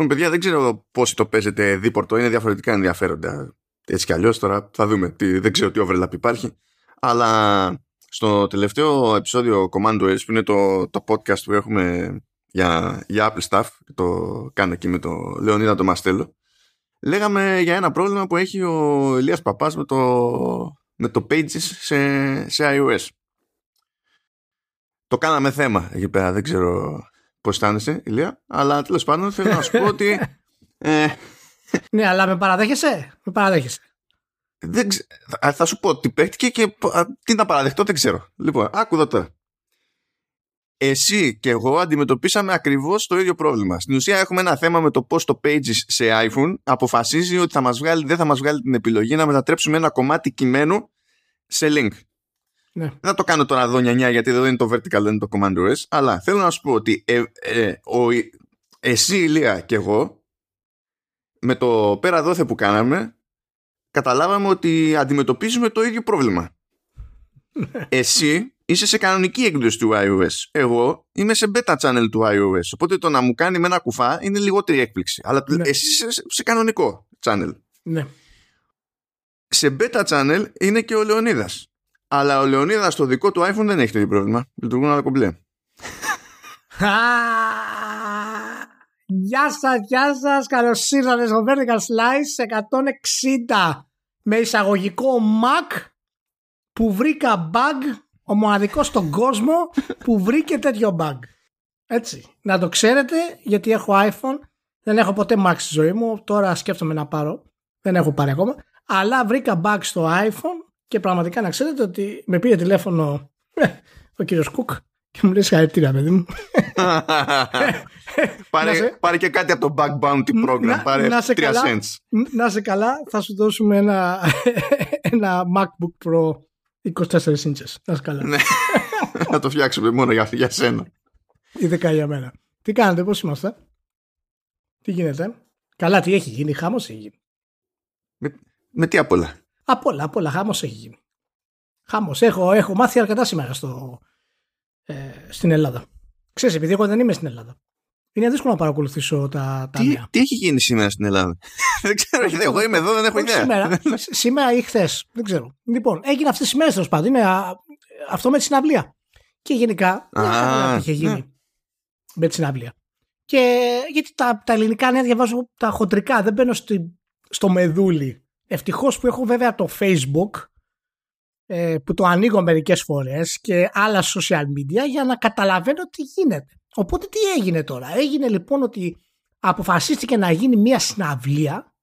Λοιπόν, παιδιά, δεν ξέρω πόσοι το παίζετε δίπορτο. Είναι διαφορετικά ενδιαφέροντα. Έτσι κι αλλιώς τώρα θα δούμε. Τι, δεν ξέρω τι overlap υπάρχει. Αλλά στο τελευταίο επεισόδιο Command OS που είναι το, το podcast που έχουμε για, για Apple Stuff το κάνω εκεί με το Λεωνίδα το Μαστέλο λέγαμε για ένα πρόβλημα που έχει ο Ηλίας Παπάς με το, με το Pages σε, σε iOS. Το κάναμε θέμα εκεί πέρα, δεν ξέρω πώς αισθάνεσαι Ηλία, αλλά τέλος πάντων θέλω να σου πω ότι... Ε, ναι, αλλά με παραδέχεσαι, με παραδέχεσαι. Δεν ξε... Θα σου πω τι παίχτηκε και τι να παραδεχτώ δεν ξέρω. Λοιπόν, άκου εδώ τώρα εσύ και εγώ αντιμετωπίσαμε ακριβώς το ίδιο πρόβλημα. Στην ουσία έχουμε ένα θέμα με το πώς το Pages σε iPhone αποφασίζει ότι θα μας βγάλει, δεν θα μας βγάλει την επιλογή να μετατρέψουμε ένα κομμάτι κειμένου σε link. Ναι. Δεν θα το κάνω τώρα εδώ νιανιά γιατί δεν είναι το vertical, δεν είναι το command OS, αλλά θέλω να σου πω ότι ε, ε, ο, εσύ Ηλία και εγώ με το πέρα δόθε που κάναμε καταλάβαμε ότι αντιμετωπίζουμε το ίδιο πρόβλημα. Ναι. εσύ είσαι σε κανονική έκδοση του iOS. Εγώ είμαι σε beta channel του iOS. Οπότε το να μου κάνει με ένα κουφά είναι λιγότερη έκπληξη. Αλλά ναι. εσύ είσαι σε, κανονικό channel. Ναι. Σε beta channel είναι και ο Λεωνίδας. Αλλά ο Λεωνίδας στο δικό του iPhone δεν έχει το ίδιο πρόβλημα. Λειτουργούν άλλα κομπλέ. Γεια σας, γεια σας. Καλώς ήρθατε στο Vertical Slice 160 με εισαγωγικό Mac που βρήκα bug ο μοναδικός στον κόσμο που βρήκε τέτοιο bug. Έτσι. Να το ξέρετε γιατί έχω iPhone. Δεν έχω ποτέ Mac στη ζωή μου. Τώρα σκέφτομαι να πάρω. Δεν έχω πάρει ακόμα. Αλλά βρήκα bug στο iPhone και πραγματικά να ξέρετε ότι με πήρε τηλέφωνο ο κύριος Κουκ και μου λέει συγχαρητήρια παιδί μου. πάρε, πάρε και κάτι από το Bug Bounty Program. Να, πάρε να σε 3 καλά, cents. Να σε καλά, θα σου δώσουμε ένα, ένα MacBook Pro 24 ίντσες. Να καλά. Ναι. να το φτιάξουμε μόνο για, για σένα. Ειδικά για μένα. Τι κάνετε, πώς είμαστε; Τι γίνεται; Καλά, τι έχει γίνει. Χάμος έχει γίνει. Με, με τι απ' όλα; Απ' όλα, απ' όλα. Χάμος έχει γίνει. Χάμος. Έχω, έχω μάθει αρκετά σήμερα στο, ε, στην Ελλάδα. Ξέρεις, επειδή εγώ δεν είμαι στην Ελλάδα. Είναι δύσκολο να παρακολουθήσω τα, τι, τι έχει γίνει σήμερα στην Ελλάδα; δεν ξέρω, εγώ είμαι εδώ, δεν έχω ιδέα. Σήμερα, σήμερα ή χθες. Δεν ξέρω. Λοιπόν, έγινε αυτές τις μέρες τέλος πάντων. Είναι αυτό με τη συναυλία. Και γενικά δεν ξέρω τι είχε γίνει ναι. με τη συναυλία. Και γιατί τα, τα ελληνικά νέα διαβάζω τα χοντρικά, δεν μπαίνω στη, στο μεδούλι. Ευτυχώς που έχω βέβαια το Facebook ε, που το ανοίγω μερικές φορές και άλλα social media για να καταλαβαίνω τι γίνεται. Οπότε τι έγινε τώρα; Έγινε λοιπόν ότι αποφασίστηκε να γίνει μια συναυλία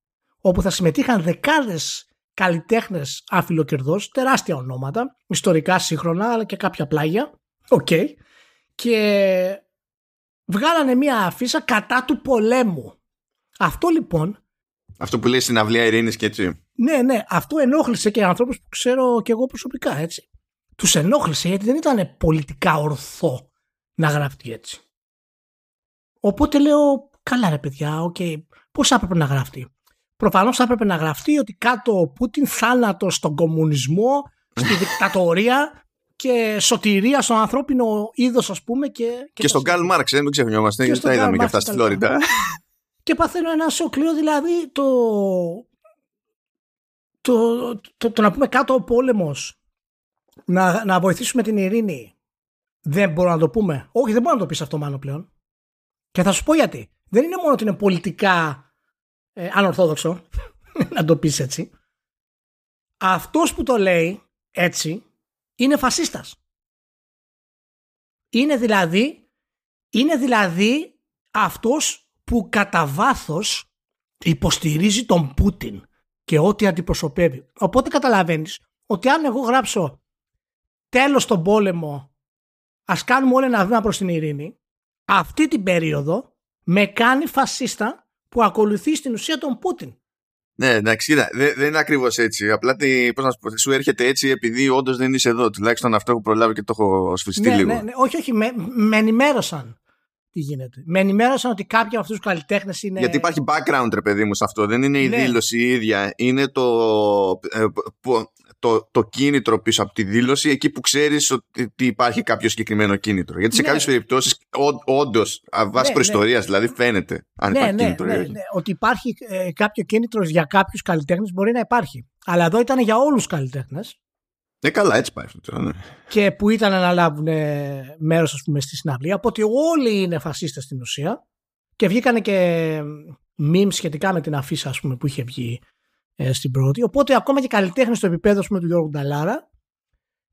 όπου θα συμμετείχαν δεκάδες καλλιτέχνες αφιλοκερδός, τεράστια ονόματα, ιστορικά σύγχρονα αλλά και κάποια πλάγια. Οκ. Και βγάλανε μια αφίσα κατά του πολέμου. Αυτό λοιπόν... Αυτό που λέει συναυλία ειρήνης και έτσι. Ναι, ναι. Αυτό ενόχλησε και ανθρώπους που ξέρω και εγώ προσωπικά έτσι. Τους ενόχλησε γιατί δεν ήταν πολιτικά ορθό να γραφτεί έτσι. Οπότε λέω, καλά ρε παιδιά, OK, okay, πώς θα έπρεπε να γραφτεί. Προφανώς θα έπρεπε να γραφτεί ότι κάτω ο Πούτιν θάνατος στον κομμουνισμό, στη δικτατορία και σωτηρία στον ανθρώπινο είδος, ας πούμε. Και, και, και στον Καρλ Μάρξ, δεν ξεχνιόμαστε, γιατί τα είδαμε και αυτά στη Φλόριντα. Και παθαίνω ένα σοκλείο, δηλαδή το, το, το, το, να πούμε κάτω ο πόλεμος, να, να βοηθήσουμε την ειρήνη δεν μπορώ να το πούμε. Όχι, δεν μπορώ να το πεις αυτό μάλλον πλέον. Και θα σου πω γιατί. Δεν είναι μόνο ότι είναι πολιτικά ε, ανορθόδοξο να το πεις έτσι. Αυτός που το λέει έτσι είναι φασίστας. Είναι δηλαδή, είναι δηλαδή αυτός που κατά βάθος υποστηρίζει τον Πούτιν και ό,τι αντιπροσωπεύει. Οπότε καταλαβαίνεις ότι αν εγώ γράψω τέλος τον πόλεμο ας κάνουμε όλα ένα βήμα προς την ειρήνη, αυτή την περίοδο με κάνει φασίστα που ακολουθεί στην ουσία τον Πούτιν. Ναι, εντάξει, κοίτα, δεν, δεν είναι ακριβώς έτσι. Απλά τι, πώς να σου, πω, σου έρχεται έτσι επειδή όντως δεν είσαι εδώ. Τουλάχιστον αυτό που προλάβει και το έχω σφιστεί ναι, λίγο. Ναι, ναι, όχι, όχι, με, με ενημέρωσαν τι γίνεται. Με ενημέρωσαν ότι κάποιοι από αυτούς τους καλλιτέχνες είναι. Γιατί υπάρχει background, ρε παιδί μου, σε αυτό. Δεν είναι η ναι. δήλωση η ίδια. Είναι το, ε, το το, το κίνητρο πίσω από τη δήλωση εκεί που ξέρεις ότι υπάρχει κάποιο συγκεκριμένο κίνητρο. Γιατί σε ναι. κάποιες περιπτώσεις, όντως, βάσει ναι, προϊστορίας, ναι. δηλαδή φαίνεται αν ναι, υπάρχει ναι, κίνητρο. Ναι, ναι, ότι υπάρχει ε, κάποιο κίνητρος για κάποιους καλλιτέχνες μπορεί να υπάρχει. Αλλά εδώ ήταν για όλους τους καλλιτέχνες. Ναι, καλά, έτσι πάει αυτό. Ναι. Και που ήταν να λάβουν μέρος, ας πούμε, στη συναυλία. Οπότε όλοι είναι φασίστες στην ουσία. Και βγήκανε και memes σχετικά με την αφίσα, ας πούμε, που είχε βγει ε, στην πρώτη. Οπότε ακόμα και καλλιτέχνες στο επίπεδο πούμε, του Γιώργου Νταλάρα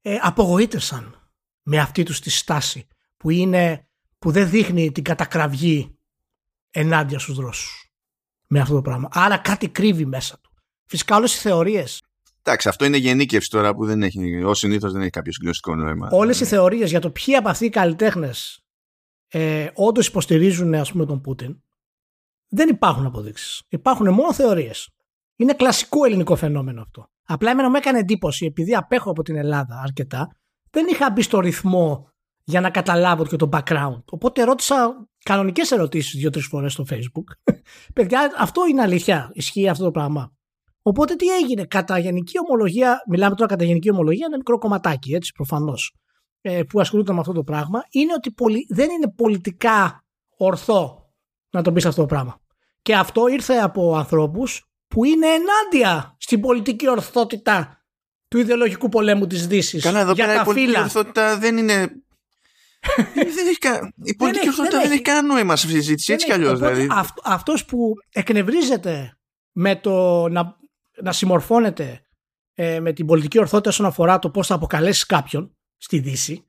ε, απογοήτευσαν με αυτή τους τη στάση που, είναι, που δεν δείχνει την κατακραυγή ενάντια στους δρόσους με αυτό το πράγμα. Άρα κάτι κρύβει μέσα του. Φυσικά όλες οι θεωρίες. Εντάξει, αυτό είναι γενίκευση τώρα που δεν έχει, ως συνήθως δεν έχει κάποιο συγκλωστικό νόημα. Όλες οι θεωρίες για το ποιοι από αυτοί οι καλλιτέχνες ε, όντως υποστηρίζουν ας πούμε, τον Πούτιν, δεν υπάρχουν αποδείξεις. Υπάρχουν μόνο θεωρίες. Είναι κλασικό ελληνικό φαινόμενο αυτό. Απλά εμένα μου έκανε εντύπωση, επειδή απέχω από την Ελλάδα αρκετά, δεν είχα μπει στο ρυθμό για να καταλάβω και το background. Οπότε ρώτησα κανονικές ερωτήσεις δύο-τρεις φορές στο Facebook. Παιδιά, αυτό είναι αλήθεια. Ισχύει αυτό το πράγμα. Οπότε τι έγινε; Κατά γενική ομολογία, μιλάμε τώρα κατά γενική ομολογία, ένα μικρό κομματάκι, έτσι προφανώς, ε, που ασχολούνται με αυτό το πράγμα, είναι ότι δεν είναι πολιτικά ορθό να το πεις αυτό το πράγμα. Και αυτό ήρθε από ανθρώπους που είναι ενάντια στην πολιτική ορθότητα του ιδεολογικού πολέμου της Δύσης. Καλά, εδώ πέρα η πολιτική ορθότητα δεν είναι... δεν έχει κα... Η πολιτική ορθότητα δεν, έχει κανένα νόημα σε αυτή τη συζήτηση, έτσι κι αλλιώς. Δηλαδή. αυτός που εκνευρίζεται με το να, να συμμορφώνεται ε, με την πολιτική ορθότητα όσον αφορά το πώς θα αποκαλέσεις κάποιον στη Δύση,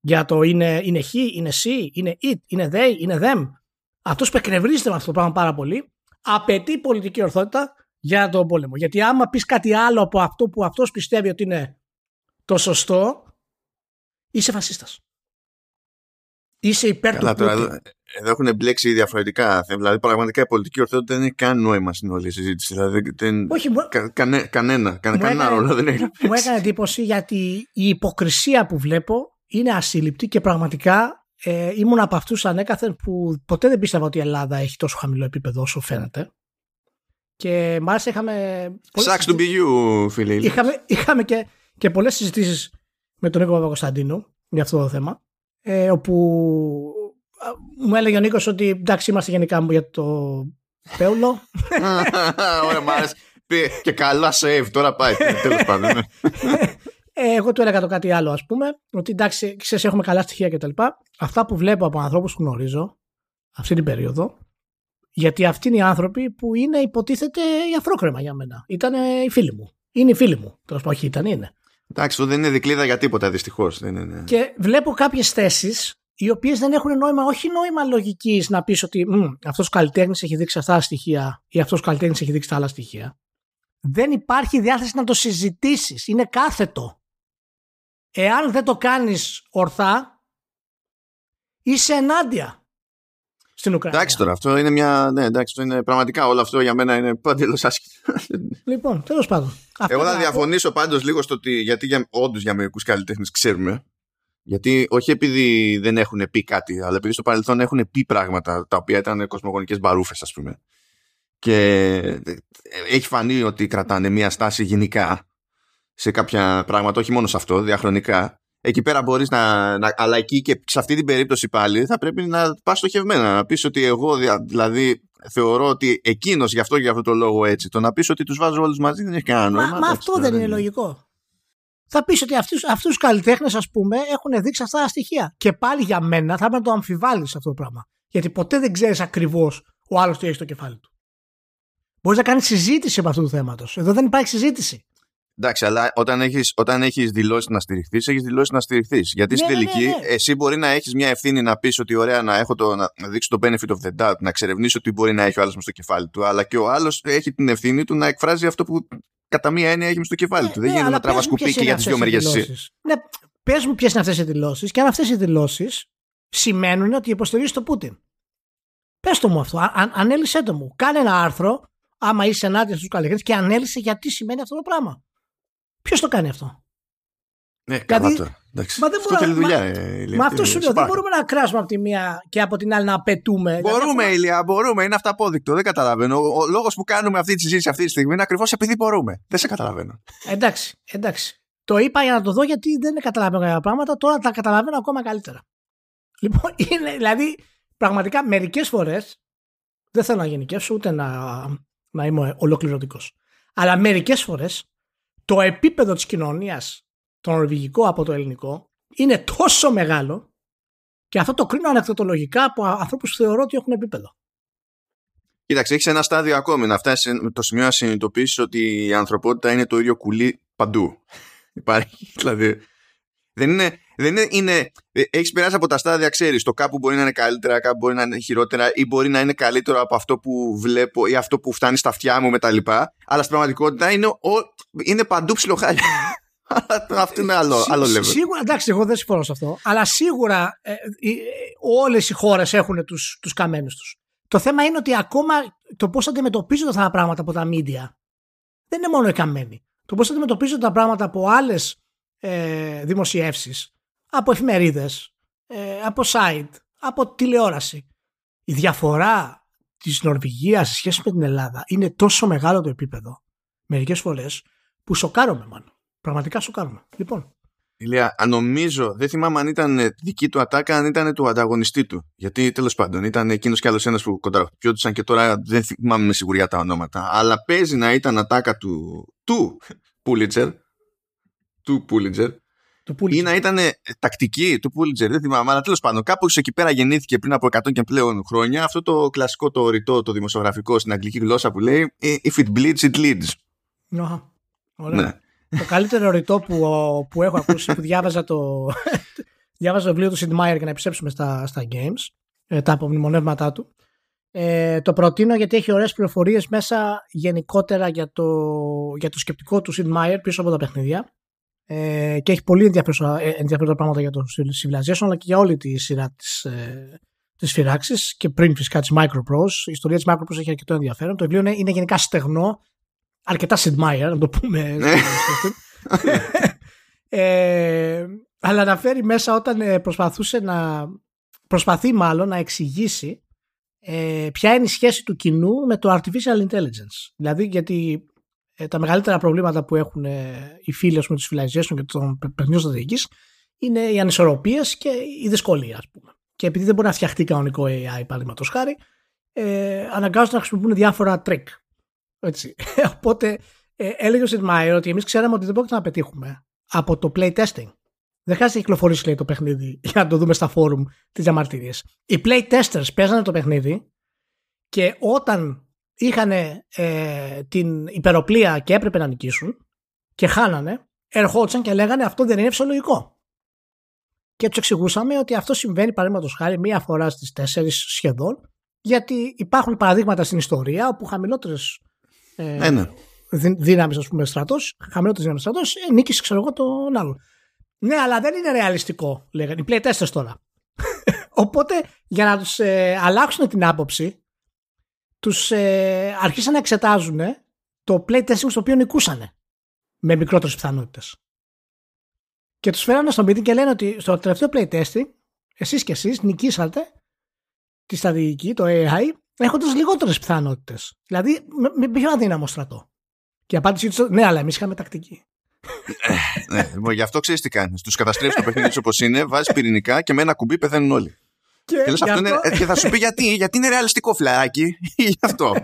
για το είναι, είναι χ, είναι σ, είναι it, είναι they, είναι them. Αυτός που εκνευρίζεται με αυτό το πράγμα πάρα πολύ, απαιτεί πολιτική ορθότητα για τον πόλεμο. Γιατί άμα πεις κάτι άλλο από αυτό που αυτός πιστεύει ότι είναι το σωστό, είσαι φασίστας. Είσαι υπέρ Καλά, του τώρα, εδώ, εδώ έχουν μπλέξει διαφορετικά θέματα. Δηλαδή, πραγματικά η πολιτική ορθότητα δεν έχει καν νόημα στην όλη συζήτηση. Δηλαδή, δεν, Όχι, κα, κανέ, κανένα, κα, κανένα ρόλο δεν έχει. Μου έκανε εντύπωση γιατί η υποκρισία που βλέπω είναι ασύλληπτη και πραγματικά ε, ήμουν από αυτούς ανέκαθεν που ποτέ δεν πίστευα ότι η Ελλάδα έχει τόσο χαμηλό επίπεδο όσο φαίνεται. Και μάλιστα είχαμε. Σάξ του μπιγιού, φίλε. Είχαμε, είχαμε και, και πολλές συζητήσεις με τον Νίκο Παπακοσταντίνο για αυτό το θέμα. Ε, όπου μου έλεγε ο Νίκος ότι εντάξει, είμαστε γενικά για το Πέουλο. Ωραία, μ' άρεσε. Και καλά save, τώρα πάει. Τέλος πάντων. Ναι. Ε, εγώ του έλεγα το κάτι άλλο, ας πούμε, ότι εντάξει, ξέρεις, έχουμε καλά στοιχεία κτλ. Αυτά που βλέπω από ανθρώπους που γνωρίζω αυτή την περίοδο, γιατί αυτοί είναι οι άνθρωποι που είναι υποτίθεται η αφρόκρεμα για μένα. Ήταν οι φίλοι μου. Είναι οι φίλοι μου. Τέλος πάντων, όχι, ήταν, είναι. Εντάξει, αυτό δεν είναι δικλίδα για τίποτα, δυστυχώς. Και βλέπω κάποιες θέσεις οι οποίες δεν έχουν νόημα, όχι νόημα λογικής να πεις ότι αυτός ο καλλιτέχνης έχει δείξει αυτά τα στοιχεία ή αυτός ο καλλιτέχνης έχει δείξει τα άλλα στοιχεία. Δεν υπάρχει διάθεση να το συζητήσεις. Είναι κάθετο εάν δεν το κάνεις ορθά, είσαι ενάντια στην Ουκρανία. Εντάξει τώρα, αυτό είναι μια. Ναι, εντάξει, αυτό είναι πραγματικά όλο αυτό για μένα είναι παντελώς άσχετο. Λοιπόν, τέλος πάντων. Εγώ θα διαφωνήσω πάντως λίγο στο ότι. Γιατί για, όντως για μερικούς καλλιτέχνες ξέρουμε. Γιατί όχι επειδή δεν έχουν πει κάτι, αλλά επειδή στο παρελθόν έχουν πει πράγματα τα οποία ήταν κοσμογονικές μπαρούφες ας πούμε. Και έχει φανεί ότι κρατάνε μια στάση γενικά σε κάποια πράγματα, όχι μόνο σε αυτό, διαχρονικά. Εκεί πέρα μπορείς να, να. Αλλά εκεί και σε αυτή την περίπτωση πάλι θα πρέπει να πας στοχευμένα. Να πεις ότι εγώ δηλαδή θεωρώ ότι εκείνος γι' αυτό και γι' αυτό το λόγο έτσι. Το να πεις ότι τους βάζω όλους μαζί δεν έχει κανένα νόημα. Μα, αυτό δεν είναι λογικό. Θα πεις ότι αυτούς του καλλιτέχνες, ας πούμε, έχουν δείξει αυτά τα στοιχεία. Και πάλι για μένα θα πρέπει να το αμφιβάλλεις αυτό το πράγμα. Γιατί ποτέ δεν ξέρεις ακριβώς ο άλλος τι έχει στο κεφάλι του. Μπορείς να κάνεις συζήτηση από αυτού του θέματος. Εδώ δεν υπάρχει συζήτηση. Εντάξει, αλλά όταν έχεις όταν έχεις δηλώσεις να στηριχθείς, έχεις δηλώσεις να στηριχθείς. Γιατί στην ναι, ναι, τελική, ναι, εσύ μπορεί να έχεις μια ευθύνη να πεις ότι ωραία να, έχω το, να, να δείξω το benefit of the doubt, να εξερευνήσω τι μπορεί να έχει ο άλλος με στο κεφάλι του, αλλά και ο άλλος έχει την ευθύνη του να εκφράζει αυτό που κατά μία έννοια έχει με στο κεφάλι του. Δεν γίνεται να τραβάς σκουπίκι για τις δύο μεριές. Ναι, πες μου ποιες είναι αυτές οι δηλώσεις και αν αυτές οι δηλώσεις σημαίνουν ότι υποστηρίζει το Πούτιν. Πες το μου αυτό, αν, ανέλησε το μου. Κάνε ένα άρθρο, άμα είσαι ενάντια στους καλλιτέχνε και ανέλησε γιατί σημαίνει αυτό το πράγμα. Ποιος το κάνει αυτό; Ναι, δηλαδή, Εντάξει. Μα δεν αυτό θέλει δουλειά. Μα, ε, μα αυτός σου λέω. Δεν μπορούμε να κράσουμε από τη μία και από την άλλη να απαιτούμε. Μπορούμε, δηλαδή, Ηλία, μπορούμε. Είναι αυταπόδεικτο. Δεν καταλαβαίνω. Ο, ο λόγος που κάνουμε αυτή τη συζήτηση αυτή τη στιγμή είναι ακριβώς επειδή μπορούμε. Δεν σε καταλαβαίνω. Εντάξει, εντάξει. Το είπα για να το δω γιατί δεν καταλαβαίνω κάποια πράγματα. Τώρα τα καταλαβαίνω ακόμα καλύτερα. Λοιπόν, είναι, δηλαδή, πραγματικά μερικές φορές. Δεν θέλω να γενικεύσω ούτε να, να είμαι ολοκληρωτικός. Αλλά μερικές φορές το επίπεδο της κοινωνίας το νορβηγικό από το ελληνικό είναι τόσο μεγάλο και αυτό το κρίνω ανεκδοτολογικά από ανθρώπους που θεωρώ ότι έχουν επίπεδο. Κοίταξε, έχεις ένα στάδιο ακόμη να φτάσεις το σημείο να συνειδητοποιήσεις ότι η ανθρωπότητα είναι το ίδιο κουλί παντού. Υπάρχει, δηλαδή. Δεν είναι, δεν είναι, είναι έχεις περάσει από τα στάδια, ξέρεις. Το κάπου μπορεί να είναι καλύτερα, κάπου μπορεί να είναι χειρότερα ή μπορεί να είναι καλύτερο από αυτό που βλέπω ή αυτό που φτάνει στα αυτιά μου κτλ. Αλλά στην πραγματικότητα είναι, ο, είναι παντού ψιλοχάλια. Αυτό είναι άλλο, άλλο level. Σίγουρα, εντάξει, εγώ δεν συμφωνώ σε αυτό. Αλλά σίγουρα ε, ε, όλες οι χώρες έχουν του τους καμένους τους. Το θέμα είναι ότι ακόμα το πώς αντιμετωπίζονται αυτά τα πράγματα από τα media δεν είναι μόνο οι καμένοι. Το πώς αντιμετωπίζονται τα πράγματα από άλλες ε, δημοσιεύσεις, από εφημερίδες, ε, από site, από τηλεόραση. Η διαφορά της Νορβηγίας σε σχέση με την Ελλάδα είναι τόσο μεγάλο το επίπεδο μερικές φορές που σοκάρομαι μάλλον. Πραγματικά σου κάνουμε. Λοιπόν. Ηλία, νομίζω, δεν θυμάμαι αν ήταν δική του ατάκα, αν ήταν του ανταγωνιστή του. Γιατί τέλος πάντων ήταν εκείνος κι άλλος ένας που κοντραχτυπιόντουσαν και τώρα δεν θυμάμαι με σιγουριά τα ονόματα. Αλλά παίζει να ήταν ατάκα του, του Πούλιτζερ. Του Πούλιτζερ. Ή να ήταν τακτική του Πούλιτζερ, δεν θυμάμαι. Αλλά τέλος πάντων, κάπου εκεί πέρα γεννήθηκε πριν από 100 και πλέον χρόνια αυτό το κλασικό, το ρητό, το δημοσιογραφικό στην αγγλική γλώσσα που λέει If it bleeds, it leads. Ωραία. Ναι το καλύτερο ρητό που, που έχω ακούσει που διάβαζα το, διάβαζα το βιβλίο του Sid Meier για να επιστρέψουμε στα, στα games, ε, τα απομνημονεύματά του. Ε, το προτείνω γιατί έχει ωραίες πληροφορίες μέσα γενικότερα για το, για το σκεπτικό του Sid Meier πίσω από τα παιχνίδια ε, και έχει πολύ ενδιαφέροντα, ε, ενδιαφέροντα πράγματα για το Civilization αλλά και για όλη τη σειρά της, ε, της φυράξης και πριν φυσικά της Microprose. Η ιστορία της Microprose έχει αρκετό ενδιαφέρον. Το βιβλίο είναι, είναι γενικά στεγνό αρκετά Sid Meier, να το πούμε. Ναι. ε, αλλά αναφέρει μέσα όταν ε, προσπαθούσε να προσπαθεί μάλλον να εξηγήσει ε, ποια είναι η σχέση του κοινού με το artificial intelligence. Δηλαδή γιατί ε, τα μεγαλύτερα προβλήματα που έχουν ε, οι φίλοι με τους civilization και των παιχνιδιών στρατηγικής είναι οι ανισορροπίες και η δυσκολία ας πούμε. Και επειδή δεν μπορεί να φτιαχτεί κανονικό AI παραδείγματος χάρη ε, αναγκάζονται να χρησιμοποιούν διάφορα trick έτσι. Οπότε ε, έλεγε ο Σιντ ότι εμείς ξέραμε ότι δεν πρόκειται να πετύχουμε από το playtesting. Δεν χρειάζεται να κυκλοφορήσει λέει, το παιχνίδι για να το δούμε στα φόρουμ τις διαμαρτυρίες. Οι playtesters παίζανε το παιχνίδι και όταν είχαν ε, την υπεροπλία και έπρεπε να νικήσουν και χάνανε, ερχόντουσαν και λέγανε αυτό δεν είναι φυσιολογικό. Και τους εξηγούσαμε ότι αυτό συμβαίνει παραδείγματος χάρη μία φορά στις τέσσερις σχεδόν, γιατί υπάρχουν παραδείγματα στην ιστορία όπου χαμηλότερες ε, ε, ναι. δύναμης, ας πούμε, στρατός, χαμηλότερη δύναμη στρατός, ε, νίκησε, ξέρω εγώ, τον άλλο. Ναι, αλλά δεν είναι ρεαλιστικό, λέγανε. Οι playtesters τώρα. Οπότε, για να τους ε, αλλάξουν την άποψη, τους ε, αρχίσαν να εξετάζουν το playtesting στο οποίο νικούσαν με μικρότερες πιθανότητες. Και τους φέρανε στο meeting και λένε ότι στο τελευταίο playtesting, εσείς και εσείς νικήσατε τη στρατηγική, το AI, έχοντα λιγότερες πιθανότητες. Δηλαδή με, πιο αδύναμο στρατό. Και η απάντησή τους ναι, αλλά εμείς είχαμε τακτική. Ε, ναι, λοιπόν, γι' αυτό ξέρεις τι κάνεις. Τους καταστρέφεις το παιχνίδι όπως είναι, βάζεις πυρηνικά και με ένα κουμπί πεθαίνουν όλοι. Και, και, αυτό είναι, ε, και θα σου πει γιατί, γιατί είναι ρεαλιστικό φλάκι. Γι' αυτό.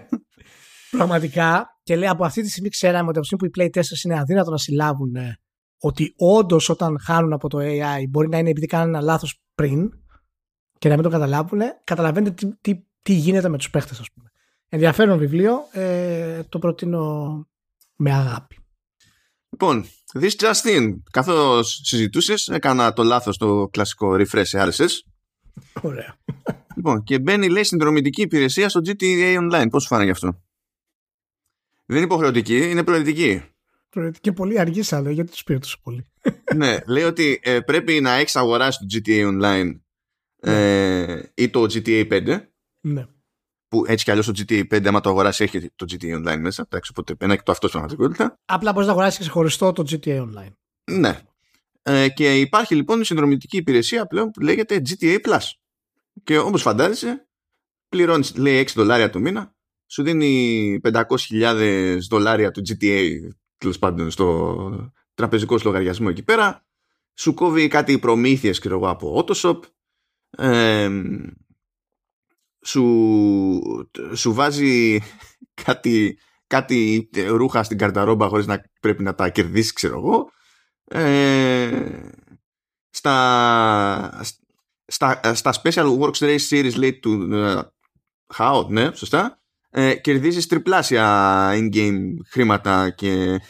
Πραγματικά, και λέει από αυτή τη στιγμή ξέραμε ότι από τη στιγμή που οι Play είναι αδύνατο να συλλάβουν ότι όντως όταν χάνουν από το AI μπορεί να είναι επειδή κάνουν ένα λάθος πριν και να μην το καταλάβουν, καταλαβαίνετε τι, τι τι γίνεται με τους παίχτες ας πούμε. Ενδιαφέρον βιβλίο, ε, το προτείνω με αγάπη. Λοιπόν, this just in. Καθώς συζητούσες, έκανα το λάθος το κλασικό refresh RSS. Ωραία. Λοιπόν, και μπαίνει λέει συνδρομητική υπηρεσία στο GTA Online. Πώς σου φάνηκε αυτό; Δεν είναι υποχρεωτική, είναι προαιρετική. Προαιρετική πολύ αργή αλλά γιατί τους πήρε τόσο πολύ. ναι, λέει ότι ε, πρέπει να έχεις αγοράσει το GTA Online ε, ή το GTA 5 ναι. Που έτσι κι αλλιώς το GTA 5, άμα το αγοράσει, έχει το GTA Online μέσα. Εντάξει, οπότε ένα και το αυτός στην πραγματικότητα. Απλά μπορείς να αγοράσεις ξεχωριστό το GTA Online. Ναι. Ε, και υπάρχει λοιπόν η συνδρομητική υπηρεσία πλέον που λέγεται GTA Plus. Και όπως φαντάζεσαι, πληρώνεις λέει 6 δολάρια το μήνα, σου δίνει 500.000 δολάρια του GTA τέλος πάντων στο τραπεζικό σου λογαριασμό εκεί πέρα, σου κόβει κάτι προμήθειες ξέρω εγώ από Autoshop, ε, σου, σου βάζει κάτι, κάτι ρούχα στην καρταρόμπα χωρίς να πρέπει να τα κερδίσεις ξέρω εγώ. Ε, στα, στα, στα Special Works Race Series λέει του uh, ναι, σωστά ε, κερδίζεις τριπλάσια in-game χρήματα και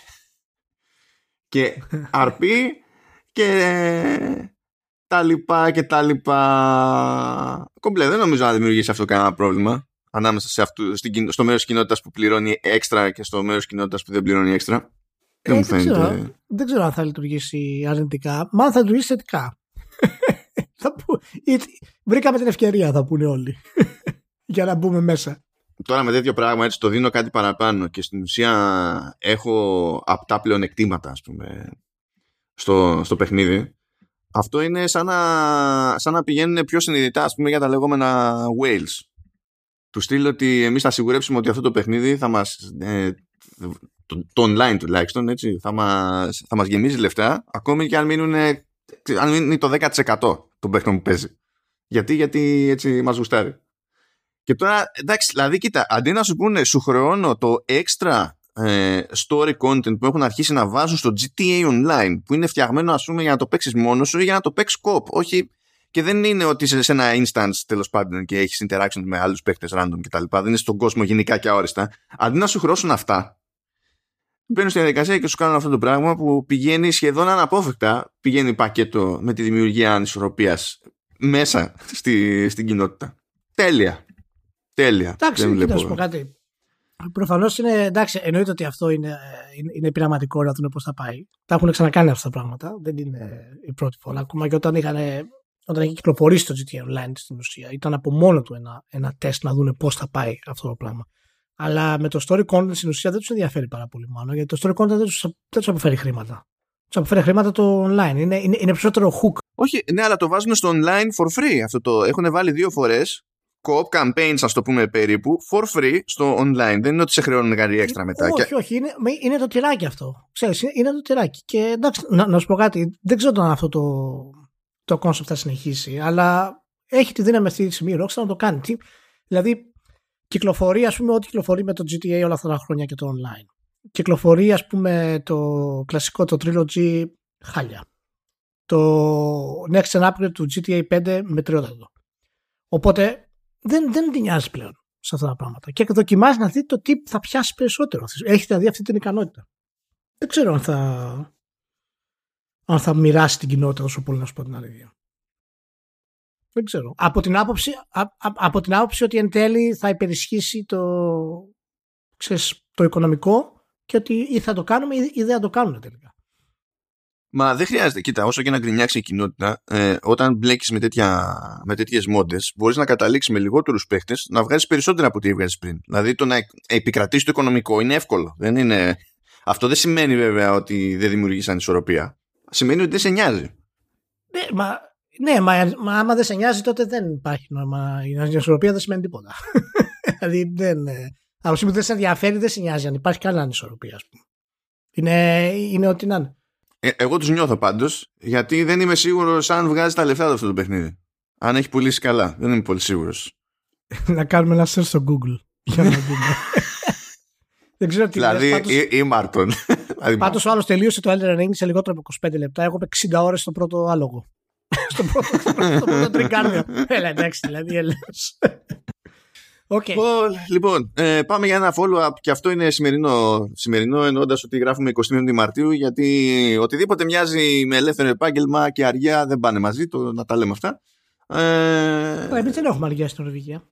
και RP και τα λοιπά και τα λοιπά κομπλέ δεν νομίζω να δημιουργήσει αυτό κανένα πρόβλημα ανάμεσα σε αυτού, στο μέρος κοινότητας που πληρώνει έξτρα και στο μέρος κοινότητας που δεν πληρώνει έξτρα δεν, ε, δεν, ξέρω, δεν ξέρω αν θα λειτουργήσει αρνητικά. Μα θα λειτουργήσει θετικά. θα που, βρήκαμε την ευκαιρία, θα πούνε όλοι. για να μπούμε μέσα. Τώρα με τέτοιο πράγμα έτσι το δίνω κάτι παραπάνω και στην ουσία έχω απτά πλεονεκτήματα ας πούμε στο, στο παιχνίδι. Αυτό είναι σαν να, σαν να πηγαίνουν πιο συνειδητά ας πούμε για τα λεγόμενα whales. Του στείλω ότι εμείς θα σιγουρέψουμε ότι αυτό το παιχνίδι θα μας ε, το, το online τουλάχιστον, έτσι, θα μας, θα μας γεμίζει λεφτά, ακόμη και αν μείνουν, αν μείνει το 10% των παίχτων που παίζει. Γιατί, γιατί έτσι μας γουστάρει. Και τώρα, εντάξει, δηλαδή, κοίτα, αντί να σου πούνε, σου χρεώνω το extra ε, story content που έχουν αρχίσει να βάζουν στο GTA Online, που είναι φτιαγμένο, ας πούμε, για να το παίξεις μόνος σου ή για να το παίξεις κοπ. Όχι, και δεν είναι ότι είσαι σε ένα instance τέλος πάντων και έχεις interaction με άλλους παίχτε random κτλ. Δεν είναι στον κόσμο γενικά και αόριστα. Αντί να σου χρεώσουν αυτά, μπαίνουν στη διαδικασία και σου κάνουν αυτό το πράγμα που πηγαίνει σχεδόν αναπόφευκτα, πηγαίνει πακέτο με τη δημιουργία ανισορροπίας μέσα στη, στην κοινότητα. Τέλεια. Τέλεια. Εντάξει, να σου πω κάτι. Προφανώς είναι εντάξει, εννοείται ότι αυτό είναι, είναι, είναι πειραματικό να δουν πώς θα πάει. Τα έχουν ξανακάνει αυτά τα πράγματα. Δεν είναι η πρώτη φορά. Ακόμα και όταν, είχαν, όταν είχε κυκλοφορήσει το GTA Online στην ουσία, ήταν από μόνο του ένα, ένα τεστ να δουν πώς θα πάει αυτό το πράγμα. Αλλά με το story content στην ουσία δεν τους ενδιαφέρει πάρα πολύ μάλλον, γιατί το story content δεν τους δεν αποφέρει χρήματα. Τους αποφέρει χρήματα το online. Είναι, είναι, είναι περισσότερο hook. Όχι, ναι, αλλά το βάζουν στο online for free. Αυτό το έχουν βάλει δύο φορές. Co-op campaigns, ας το πούμε περίπου, for free στο online. Δεν είναι ότι σε χρεώνουν κάτι έξτρα μετά. Όχι, και... όχι, είναι, είναι το τυράκι αυτό. Ξέρεις, είναι το τυράκι. Και εντάξει, να, να σου πω κάτι, δεν ξέρω αν αυτό το, το concept θα συνεχίσει, αλλά έχει τη δύναμη αυτή τη στιγμή η Rockstar να το κάνει. Τι, δηλαδή, κυκλοφορεί ας πούμε ό,τι κυκλοφορεί με το GTA όλα αυτά τα χρόνια και το online. Κυκλοφορεί ας πούμε το κλασικό το Trilogy χάλια. Το Next Gen Upgrade του GTA 5 με τριότατο. Οπότε δεν, δεν την νοιάζει πλέον σε αυτά τα πράγματα. Και δοκιμάζει να δει το τι θα πιάσει περισσότερο. Έχεις δηλαδή αυτή την ικανότητα. Δεν ξέρω αν θα, αν θα μοιράσει την κοινότητα όσο πολύ να σου πω την αλήθεια. Δεν ξέρω. Από την άποψη, από την άποψη ότι εν τέλει θα υπερισχύσει το, ξέρεις, το οικονομικό και ότι ή θα το κάνουμε ή δεν θα το κάνουμε τελικά. Μα δεν χρειάζεται. Κοίτα, όσο και να γκρινιάξει η κοινότητα, ε, όταν μπλέκεις με, τέτοια, με τέτοιες μόντες, μπορείς να καταλήξεις με λιγότερους παίχτες να βγάζει περισσότερα από ό,τι έβγαζες πριν. Δηλαδή το να επικρατήσει το οικονομικό είναι εύκολο. Δεν είναι... Αυτό δεν σημαίνει βέβαια ότι δεν δημιουργείς ανισορροπία. Σημαίνει ότι δεν σε νοιάζει. Ναι, μα ναι, μα, μα άμα δεν σε νοιάζει, τότε δεν υπάρχει νόημα. Η ανισορροπία δεν σημαίνει τίποτα. δηλαδή δεν. Ε, από που δεν σε ενδιαφέρει, δεν σε νοιάζει αν υπάρχει κανένα ανισορροπία, ας πούμε. Είναι, είναι ό,τι να είναι. Ε, εγώ τους νιώθω πάντως, γιατί δεν είμαι σίγουρος αν βγάζει τα λεφτά του αυτό το παιχνίδι. Αν έχει πουλήσει καλά. Δεν είμαι πολύ σίγουρος. να κάνουμε ένα search στο Google. Για να δούμε. δεν ξέρω τι Δηλαδή, πάντως... ή, ή Μάρτον. Δηλαδή, Πάντως ο άλλος τελείωσε το Elden Ring σε λιγότερο από 25 λεπτά. Έχω 60 ώρες στο πρώτο άλογο στο πρώτο, στο πρώτο τρικάρδιο. Έλα, εντάξει, δηλαδή, έλεος. Okay. Λοιπόν, ε, πάμε για ένα follow-up και αυτό είναι σημερινό, σημερινό εννοώντας ότι γράφουμε 25 Μαρτίου γιατί οτιδήποτε μοιάζει με ελεύθερο επάγγελμα και αργία δεν πάνε μαζί, το, να τα λέμε αυτά. Ε, Εμείς δεν έχουμε αργία στην Νορβηγία.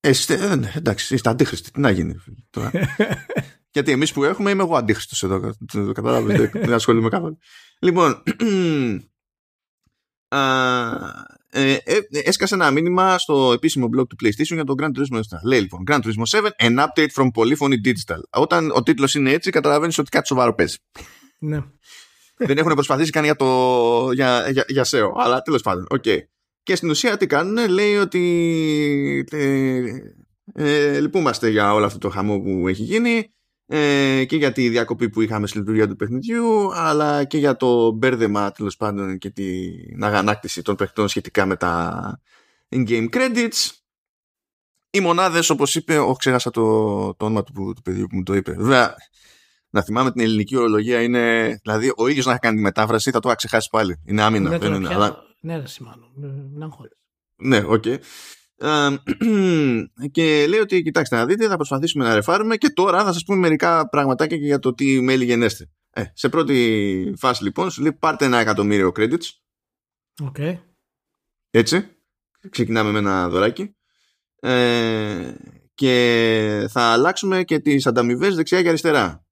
Ε, ε, ναι, εντάξει, είστε αντίχριστοι. Τι να γίνει τώρα. γιατί εμείς που έχουμε είμαι εγώ αντίχριστος εδώ. Καταλάβετε, δεν ασχολούμαι καθόλου. Λοιπόν, ε, ε, έσκασε ένα μήνυμα στο επίσημο blog του PlayStation για τον Gran Turismo 7. Λέει λοιπόν Gran Turismo 7, an update from Polyphony Digital. Όταν ο τίτλος είναι έτσι, καταλαβαίνεις ότι κάτι σοβαρό παίζει. Ναι. δεν έχουν προσπαθήσει καν για, το, για, για, για SEO. Αλλά τέλος πάντων, OK. Okay. Και στην ουσία τι κάνουν, λέει ότι ε, ε, λυπούμαστε για όλο αυτό το χαμό που έχει γίνει ε, και για τη διακοπή που είχαμε στη λειτουργία του παιχνιδιού αλλά και για το μπέρδεμα τέλος πάντων και την αγανάκτηση των παιχνιδιών σχετικά με τα in-game credits οι μονάδες όπως είπε, όχι ξέχασα το, το όνομα του, του παιδιού που μου το είπε βέβαια να θυμάμαι την ελληνική ορολογία είναι δηλαδή ο ίδιος να έχει κάνει τη μετάφραση θα το είχα ξεχάσει πάλι είναι άμυνα Ναι, δεν τώρα είναι, πια- αλλά... ναι, ρε συ Μάνο. Μην αγχώνεσαι. Ναι, οκ. Ε, και λέει ότι κοιτάξτε να δείτε, θα προσπαθήσουμε να ρεφάρουμε και τώρα θα σας πούμε μερικά πραγματάκια και για το τι μέλλει γενέσθαι. Ε, σε πρώτη φάση λοιπόν σου λέει πάρτε ένα εκατομμύριο credits, OK. έτσι, ξεκινάμε με ένα δωράκι ε, και θα αλλάξουμε και τις ανταμοιβές δεξιά και αριστερά.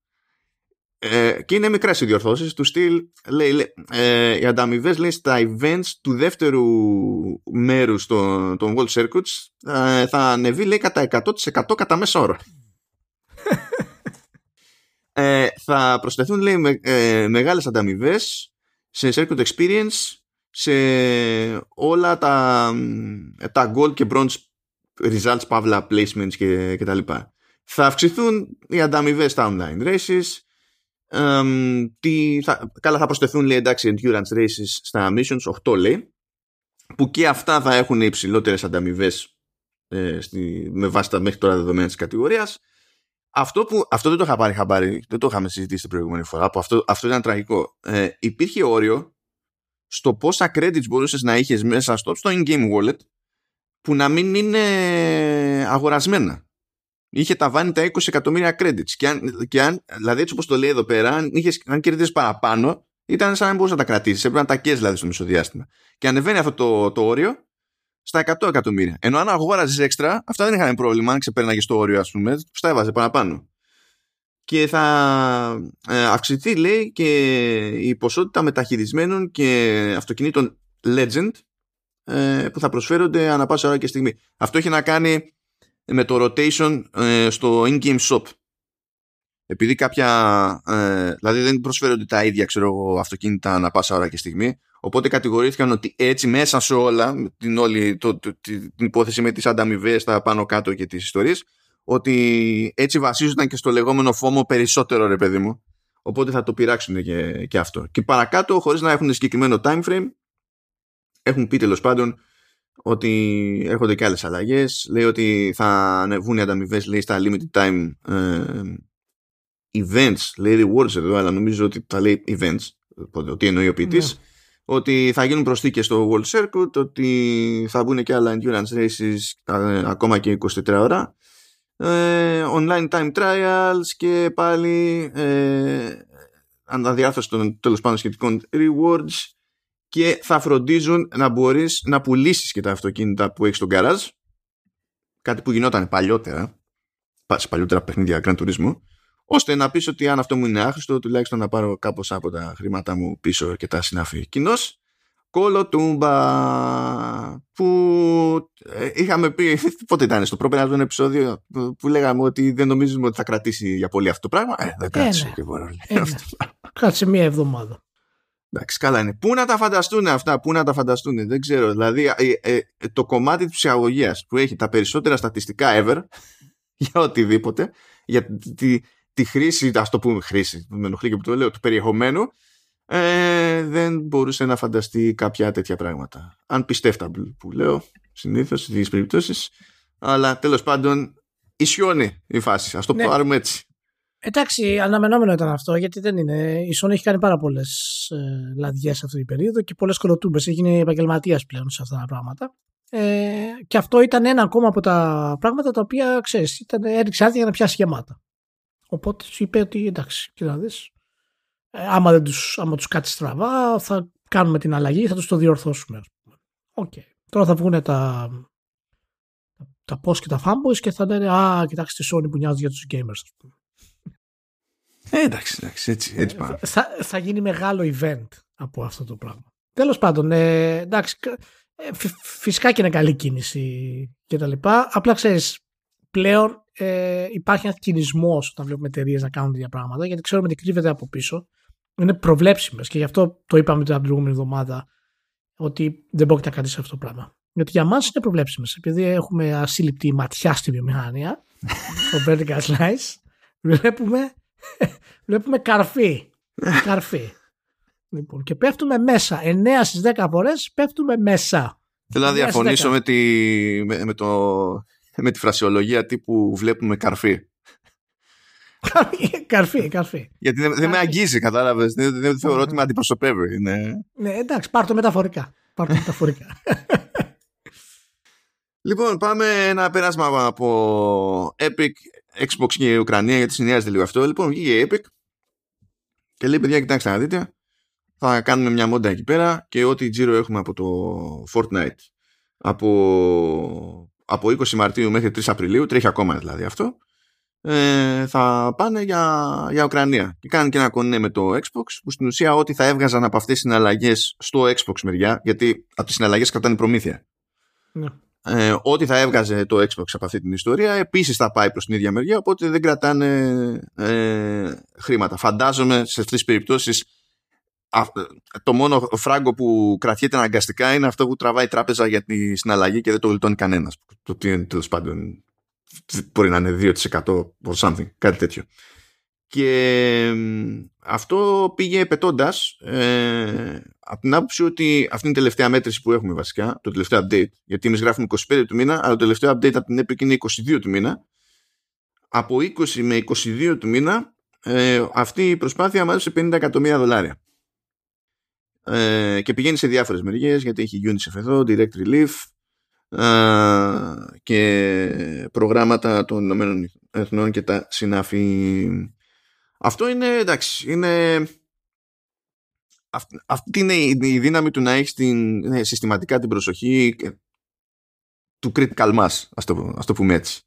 Ε, και είναι μικρές οι διορθώσεις του στυλ λέει, λέει, ε, οι ανταμοιβές λέει στα events του δεύτερου μέρους των, των World Circuits ε, θα ανεβεί λέει κατά 100% κατά μέσα όρο ε, θα προσθεθούν λέει με, ε, μεγάλες ανταμοιβές σε Circuit Experience σε όλα τα, τα gold και bronze results, παύλα placements και, και τα λοιπά. Θα αυξηθούν οι ανταμοιβές στα online races. Εμ, τι, θα, καλά θα προσθεθούν λέει εντάξει endurance races στα missions 8 λέει που και αυτά θα έχουν υψηλότερες ανταμοιβές ε, στη, με βάση τα μέχρι τώρα δεδομένα της κατηγορίας αυτό, που, αυτό δεν το είχα πάρει χαμπάρι δεν το είχαμε συζητήσει την προηγούμενη φορά που αυτό, αυτό ήταν τραγικό ε, υπήρχε όριο στο πόσα credits μπορούσες να είχες μέσα στο, στο in-game wallet που να μην είναι αγορασμένα. Είχε ταβάνει τα 20 εκατομμύρια credits. Και αν, και αν δηλαδή έτσι όπως το λέει εδώ πέρα, αν, είχες, αν κερδίζεις παραπάνω, ήταν σαν να μην μπορούσες να τα κρατήσεις. Έπρεπε να τα καίς δηλαδή στο μισοδιάστημα. Και ανεβαίνει αυτό το, το όριο στα 100 εκατομμύρια. Ενώ αν αγόραζες έξτρα, αυτά δεν είχαν πρόβλημα. Αν ξεπέρναγες το όριο, ας πούμε, τους τα έβαζε παραπάνω. Και θα ε, αυξηθεί, λέει, και η ποσότητα μεταχειρισμένων και αυτοκινήτων Legend ε, που θα προσφέρονται ανά πάσα ώρα και στιγμή. Αυτό έχει να κάνει με το rotation ε, στο in-game shop. Επειδή κάποια. Ε, δηλαδή δεν προσφέρονται τα ίδια ξέρω εγώ, αυτοκίνητα ανά πάσα ώρα και στιγμή. Οπότε κατηγορήθηκαν ότι έτσι μέσα σε όλα, με την, όλη, το, το, την υπόθεση με τις ανταμοιβές, τα πάνω κάτω και τις ιστορίες, ότι έτσι βασίζονταν και στο λεγόμενο φόμο περισσότερο ρε παιδί μου. Οπότε θα το πειράξουν και, και αυτό. Και παρακάτω, χωρίς να έχουν συγκεκριμένο time frame, έχουν πει τέλος πάντων ότι έρχονται και άλλες αλλαγές. Λέει ότι θα ανεβούν οι ανταμοιβές λέει στα limited time ε, events, λέει rewards εδώ, αλλά νομίζω ότι θα λέει events, ότι εννοεί ο ποιητής. Ναι. Ότι θα γίνουν προσθήκες στο World Circuit, ότι θα μπουν και άλλα endurance races ε, ακόμα και 24 ώρα. Ε, online time trials και πάλι ε, αναδιάρθρωση των τέλος πάντων σχετικών rewards και θα φροντίζουν να μπορείς να πουλήσεις και τα αυτοκίνητα που έχεις στον garage κάτι που γινόταν παλιότερα σε παλιότερα παιχνίδια Grand Turismo ώστε να πεις ότι αν αυτό μου είναι άχρηστο τουλάχιστον να πάρω κάπως από τα χρήματα μου πίσω και τα συνάφη κοινώς Κολοτούμπα που ε, είχαμε πει πότε ήταν στο προπερασμένο επεισόδιο που, που λέγαμε ότι δεν νομίζουμε ότι θα κρατήσει για πολύ αυτό το πράγμα ε, δεν κράτησε ναι. και εγώ Ε, ναι. Κάτσε μία εβδομάδα. Εντάξει, καλά είναι. Πού να τα φανταστούν αυτά, πού να τα φανταστούν, δεν ξέρω. Δηλαδή, ε, ε, το κομμάτι της ψυχαγωγίας που έχει τα περισσότερα στατιστικά ever για οτιδήποτε, για τη, τη χρήση, ας το πούμε χρήση, με ενοχλεί και που το λέω, του περιεχομένου, ε, δεν μπορούσε να φανταστεί κάποια τέτοια πράγματα. Αν πιστεύταμπλ που λέω, συνήθως σε τέτοιες περιπτώσεις, αλλά τέλος πάντων ισιώνει η φάση. Ας το Ναι. πάρουμε έτσι. Εντάξει, αναμενόμενο ήταν αυτό, γιατί δεν είναι. Η Sony έχει κάνει πάρα πολλές ε, λαδιές αυτή την περίοδο και πολλές κολοτούμπες. Έγινε επαγγελματίας πλέον σε αυτά τα πράγματα. Ε, και αυτό ήταν ένα ακόμα από τα πράγματα τα οποία ξέρεις, έριξε άδεια για να πιάσει γεμάτα. Οπότε σου είπε ότι εντάξει, κοίτα να δεις, ε, άμα, δεν τους, άμα τους κάτσεις στραβά, θα κάνουμε την αλλαγή, θα τους το διορθώσουμε. ας πούμε. Οκ. Τώρα θα βγουν τα, τα post και τα fanboys και θα λένε Α, κοιτάξτε τη Sony που νοιάζει για τους gamers. Ας πούμε. Ε, εντάξει, εντάξει, έτσι, έτσι πάμε. θα, θα γίνει μεγάλο event από αυτό το πράγμα. Τέλος πάντων, ε, εντάξει, ε, φυ- φυσικά και είναι καλή κίνηση και τα λοιπά. Απλά ξέρεις, πλέον ε, υπάρχει ένας κυνισμός όταν βλέπουμε εταιρείες να κάνουν τέτοια πράγματα, γιατί ξέρουμε τι κρύβεται από πίσω. είναι προβλέψιμες και γι' αυτό το είπαμε την προηγούμενη εβδομάδα ότι δεν πρόκειται να κρατήσει αυτό το πράγμα. Γιατί για μας είναι προβλέψιμες επειδή έχουμε ασύλληπτη ματιά στη βιομηχανία στο vertical slice βλέπουμε, βλέπουμε καρφί καρφί λοιπόν, και πέφτουμε μέσα 9 στις 10 φορές πέφτουμε μέσα Θέλω να διαφωνήσω με τη, με, με, το, με τη φρασιολογία τύπου βλέπουμε καρφί καρφί, καρφί. Γιατί δεν, δεν με αγγίζει, κατάλαβες. Δεν, δεν θεωρώ ότι με αντιπροσωπεύει. Ναι, ναι εντάξει, πάρ το μεταφορικά. Πάρ το μεταφορικά. λοιπόν, πάμε ένα πέρασμα από Epic, Xbox και Ουκρανία, γιατί συνδυάζεται λίγο αυτό. Λοιπόν, βγήκε η Epic και λέει: Παιδιά, κοιτάξτε να δείτε. Θα κάνουμε μια μόντα εκεί πέρα και ό,τι τζίρο έχουμε από το Fortnite από, από 20 Μαρτίου μέχρι 3 Απριλίου, τρέχει ακόμα δηλαδή αυτό, ε, θα πάνε για, για Ουκρανία. Και κάνουν και ένα κονέ με το Xbox, που στην ουσία ό,τι θα έβγαζαν από αυτές τις συναλλαγές στο Xbox μεριά, γιατί από τις συναλλαγές κρατάνε προμήθεια. Ναι. Ε, ό,τι θα έβγαζε το Xbox από αυτή την ιστορία επίσης θα πάει προς την ίδια μεριά οπότε δεν κρατάνε ε, χρήματα φαντάζομαι σε αυτές τις περιπτώσεις το μόνο φράγκο που κρατιέται αναγκαστικά είναι αυτό που τραβάει η τράπεζα για τη συναλλαγή και δεν το γλιτώνει κανένας το τι είναι τέλος πάντων μπορεί να είναι 2% or something, κάτι τέτοιο. Και αυτό πήγε πετώντας ε, από την άποψη ότι αυτή είναι η τελευταία μέτρηση που έχουμε βασικά, το τελευταίο update. Γιατί εμείς γράφουμε 25 του μήνα, αλλά το τελευταίο update από την Epic είναι 22 του μήνα. Από 20 με 22 του μήνα, ε, αυτή η προσπάθεια μάζεψε 50 εκατομμύρια δολάρια. Ε, και πηγαίνει σε διάφορες μεριές, γιατί έχει UNICEF εδώ, Direct Relief, και προγράμματα των Ηνωμένων Εθνών και τα συνάφη. Αυτό είναι εντάξει, είναι αυτή είναι η δύναμη του να έχεις την, ναι, συστηματικά την προσοχή του critical mass, ας το, ας το πούμε έτσι.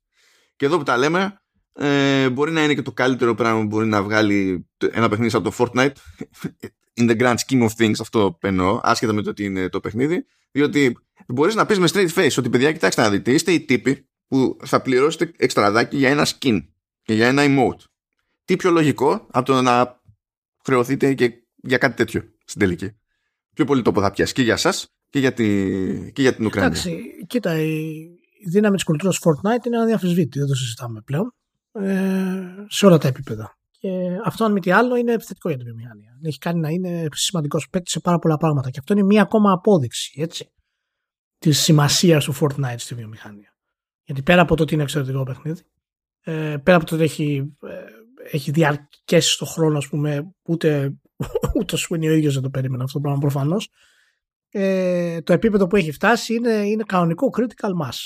Και εδώ που τα λέμε, ε, μπορεί να είναι και το καλύτερο πράγμα που μπορεί να βγάλει ένα παιχνίδι σαν το Fortnite in the grand scheme of things αυτό εννοώ, άσχετα με το τι είναι το παιχνίδι διότι μπορείς να πεις με straight face ότι παιδιά, κοιτάξτε να δείτε, είστε οι τύποι που θα πληρώσετε εξτραδάκι για ένα skin και για ένα emote. Τι πιο λογικό από το να χρεωθείτε και για κάτι τέτοιο στην τελική. Πιο πολύ τόπο θα πιάσει και για εσά και, για και για την Ουκρανία. Εντάξει, κοίτα, η δύναμη της κουλτούρας Fortnite είναι αδιαφεσβήτη, δεν το συζητάμε πλέον. Ε, σε όλα τα επίπεδα. Και αυτό, αν μη τι άλλο, είναι επιθετικό για την βιομηχανία. Έχει κάνει να είναι σημαντικός παίκτης σε πάρα πολλά πράγματα. Και αυτό είναι μία ακόμα απόδειξη έτσι, της σημασίας του Fortnite στη βιομηχανία. Γιατί πέρα από το ότι είναι εξαιρετικό παιχνίδι, ε, πέρα από το ότι έχει, ε, έχει διαρκέσει στον χρόνο, ας πούμε, ούτε, ούτε σου είναι ο ίδιος δεν το περίμενα αυτό το πράγμα προφανώς. Ε, το επίπεδο που έχει φτάσει είναι, είναι κανονικό critical mass,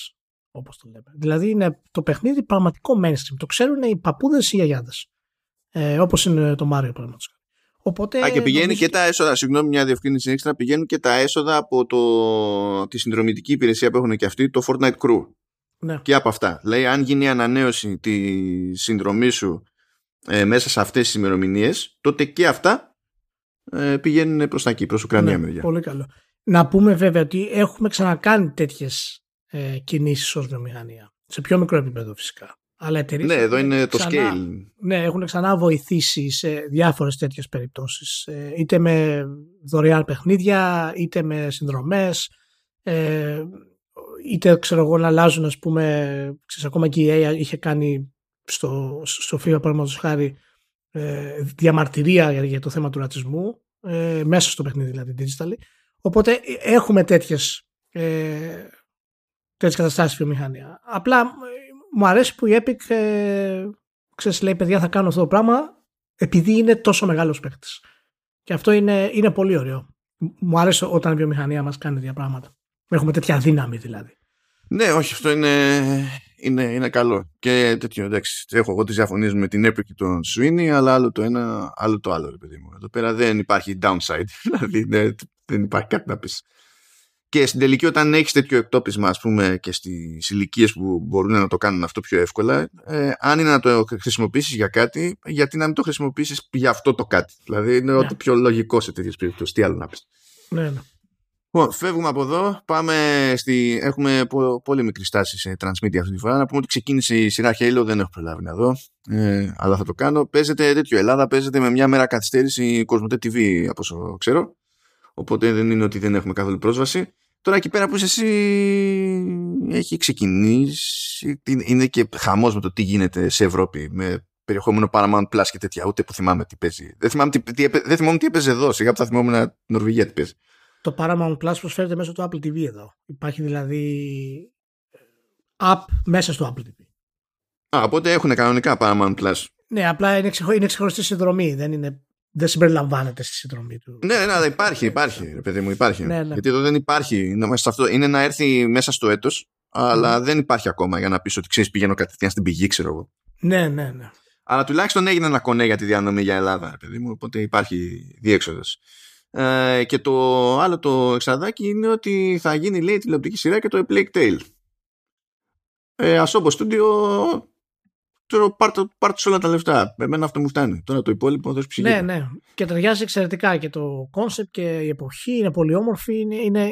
όπως το λέμε. Δηλαδή είναι το παιχνίδι πραγματικό mainstream. Το ξέρουν οι παππούδες ή οι γιαγιάδες ε, όπως είναι το Mario παραδείγματος. Οπότε, Α, και πηγαίνει και τα έσοδα, συγγνώμη μια διευκρίνηση έξτρα, πηγαίνουν και τα έσοδα από το, τη συνδρομητική υπηρεσία που έχουν και αυτοί, το Fortnite Crew. Ναι. Και από αυτά. Λέει, αν γίνει η ανανέωση της συνδρομής σου ε, μέσα σε αυτές τις ημερομηνίες, τότε και αυτά ε, πηγαίνουν προς τα εκεί, προς Ουκρανία ναι, μεριά. Πολύ καλό. Να πούμε βέβαια ότι έχουμε ξανακάνει τέτοιες ε, κινήσεις ως βιομηχανία. Σε πιο μικρό επίπεδο φυσικά. Αλλά ναι, εδώ είναι το ξανά, scale. Ναι, έχουν ξανά βοηθήσει σε διάφορες τέτοιες περιπτώσεις. Ε, είτε με δωρεάν παιχνίδια, είτε με συνδρομές, ε, είτε ξέρω εγώ να αλλάζουν ας πούμε, ξέρεις, ακόμα και η EA είχε κάνει στο, στο FIFA παραδείγματος χάρη ε, διαμαρτυρία για, το θέμα του ρατσισμού μέσα στο παιχνίδι δηλαδή digital. Οπότε έχουμε τέτοιες ε, τέτοιες καταστάσεις βιομηχανία. Απλά μου αρέσει που η Epic ε, ξέρεις, λέει παιδιά θα κάνω αυτό το πράγμα επειδή είναι τόσο μεγάλος παίκτης. Και αυτό είναι, είναι πολύ ωραίο. Μου αρέσει όταν η βιομηχανία μας κάνει τέτοια πράγματα. Έχουμε τέτοια δύναμη δηλαδή. Ναι, όχι, αυτό είναι, είναι, είναι καλό. Και τέτοιο, εντάξει, έχω εγώ τις διαφωνίες με την Epic και τον Sweeney, αλλά άλλο το ένα, άλλο το άλλο, παιδί μου. Εδώ πέρα δεν υπάρχει downside. δηλαδή δεν, δεν υπάρχει κάτι να πεις. Και στην τελική, όταν έχεις τέτοιο εκτόπισμα, ας πούμε, και στις ηλικίες που μπορούν να το κάνουν αυτό πιο εύκολα, ε, αν είναι να το χρησιμοποιήσεις για κάτι, γιατί να μην το χρησιμοποιήσεις για αυτό το κάτι. Δηλαδή, είναι ναι. ό,τι πιο λογικό σε τέτοιες περιπτώσεις. Τι άλλο να πεις. Ναι, ναι. Λοιπόν, φεύγουμε από εδώ, πάμε στη... Έχουμε πολύ μικρή στάση σε Transmedia αυτή τη φορά. Να πούμε ότι ξεκίνησε η σειρά Halo, δεν έχω προλάβει να δω, ε, αλλά θα το κάνω. Παίζεται τέτοιο Ελλάδα, παίζεται με μια μέρα καθυστέρηση η Cosmote TV, από όσο ξέρω. Οπότε δεν είναι ότι δεν έχουμε καθόλου πρόσβαση. Τώρα εκεί πέρα που είσαι εσύ έχει ξεκινήσει, είναι και χαμός με το τι γίνεται σε Ευρώπη με περιεχόμενο Paramount Plus και τέτοια, ούτε που θυμάμαι τι παίζει. Δεν θυμάμαι τι, τι, δεν θυμάμαι τι έπαιζε εδώ, σιγά που θα θυμόμουν Νορβηγία τι παίζει. Το Paramount Plus προσφέρεται μέσω του Apple TV εδώ. Υπάρχει δηλαδή app μέσα στο Apple TV. Α, οπότε έχουν κανονικά Paramount Plus. Ναι, απλά είναι, ξεχω... είναι ξεχωριστή συνδρομή. Δεν, είναι... δεν συμπεριλαμβάνεται στη συνδρομή του. Ναι, ναι, υπάρχει, υπάρχει, παιδί μου, υπάρχει. Ναι, ναι. Γιατί εδώ δεν υπάρχει. Είναι, αυτό, είναι να έρθει μέσα στο έτος, αλλά mm. δεν υπάρχει ακόμα για να πεις ότι ξέρεις πηγαίνω κατευθείαν στην πηγή, ξέρω εγώ. Ναι, ναι, ναι. Αλλά τουλάχιστον έγινε ένα κονέ για τη διανομή για Ελλάδα, παιδί μου, οπότε υπάρχει διέξοδος. Ε, και το άλλο το εξαδάκι είναι ότι θα γίνει λέει τηλεοπτική σειρά και το A Plague Tale. Ε, Ασόμπο Studio Τώρα πάρτε όλα τα λεφτά. Εμένα αυτό μου φτάνει. Τώρα το υπόλοιπο δεν ψηλή. Ναι, ναι. Και ταιριάζει εξαιρετικά και το concept και η εποχή είναι πολύ όμορφη. Είναι, είναι,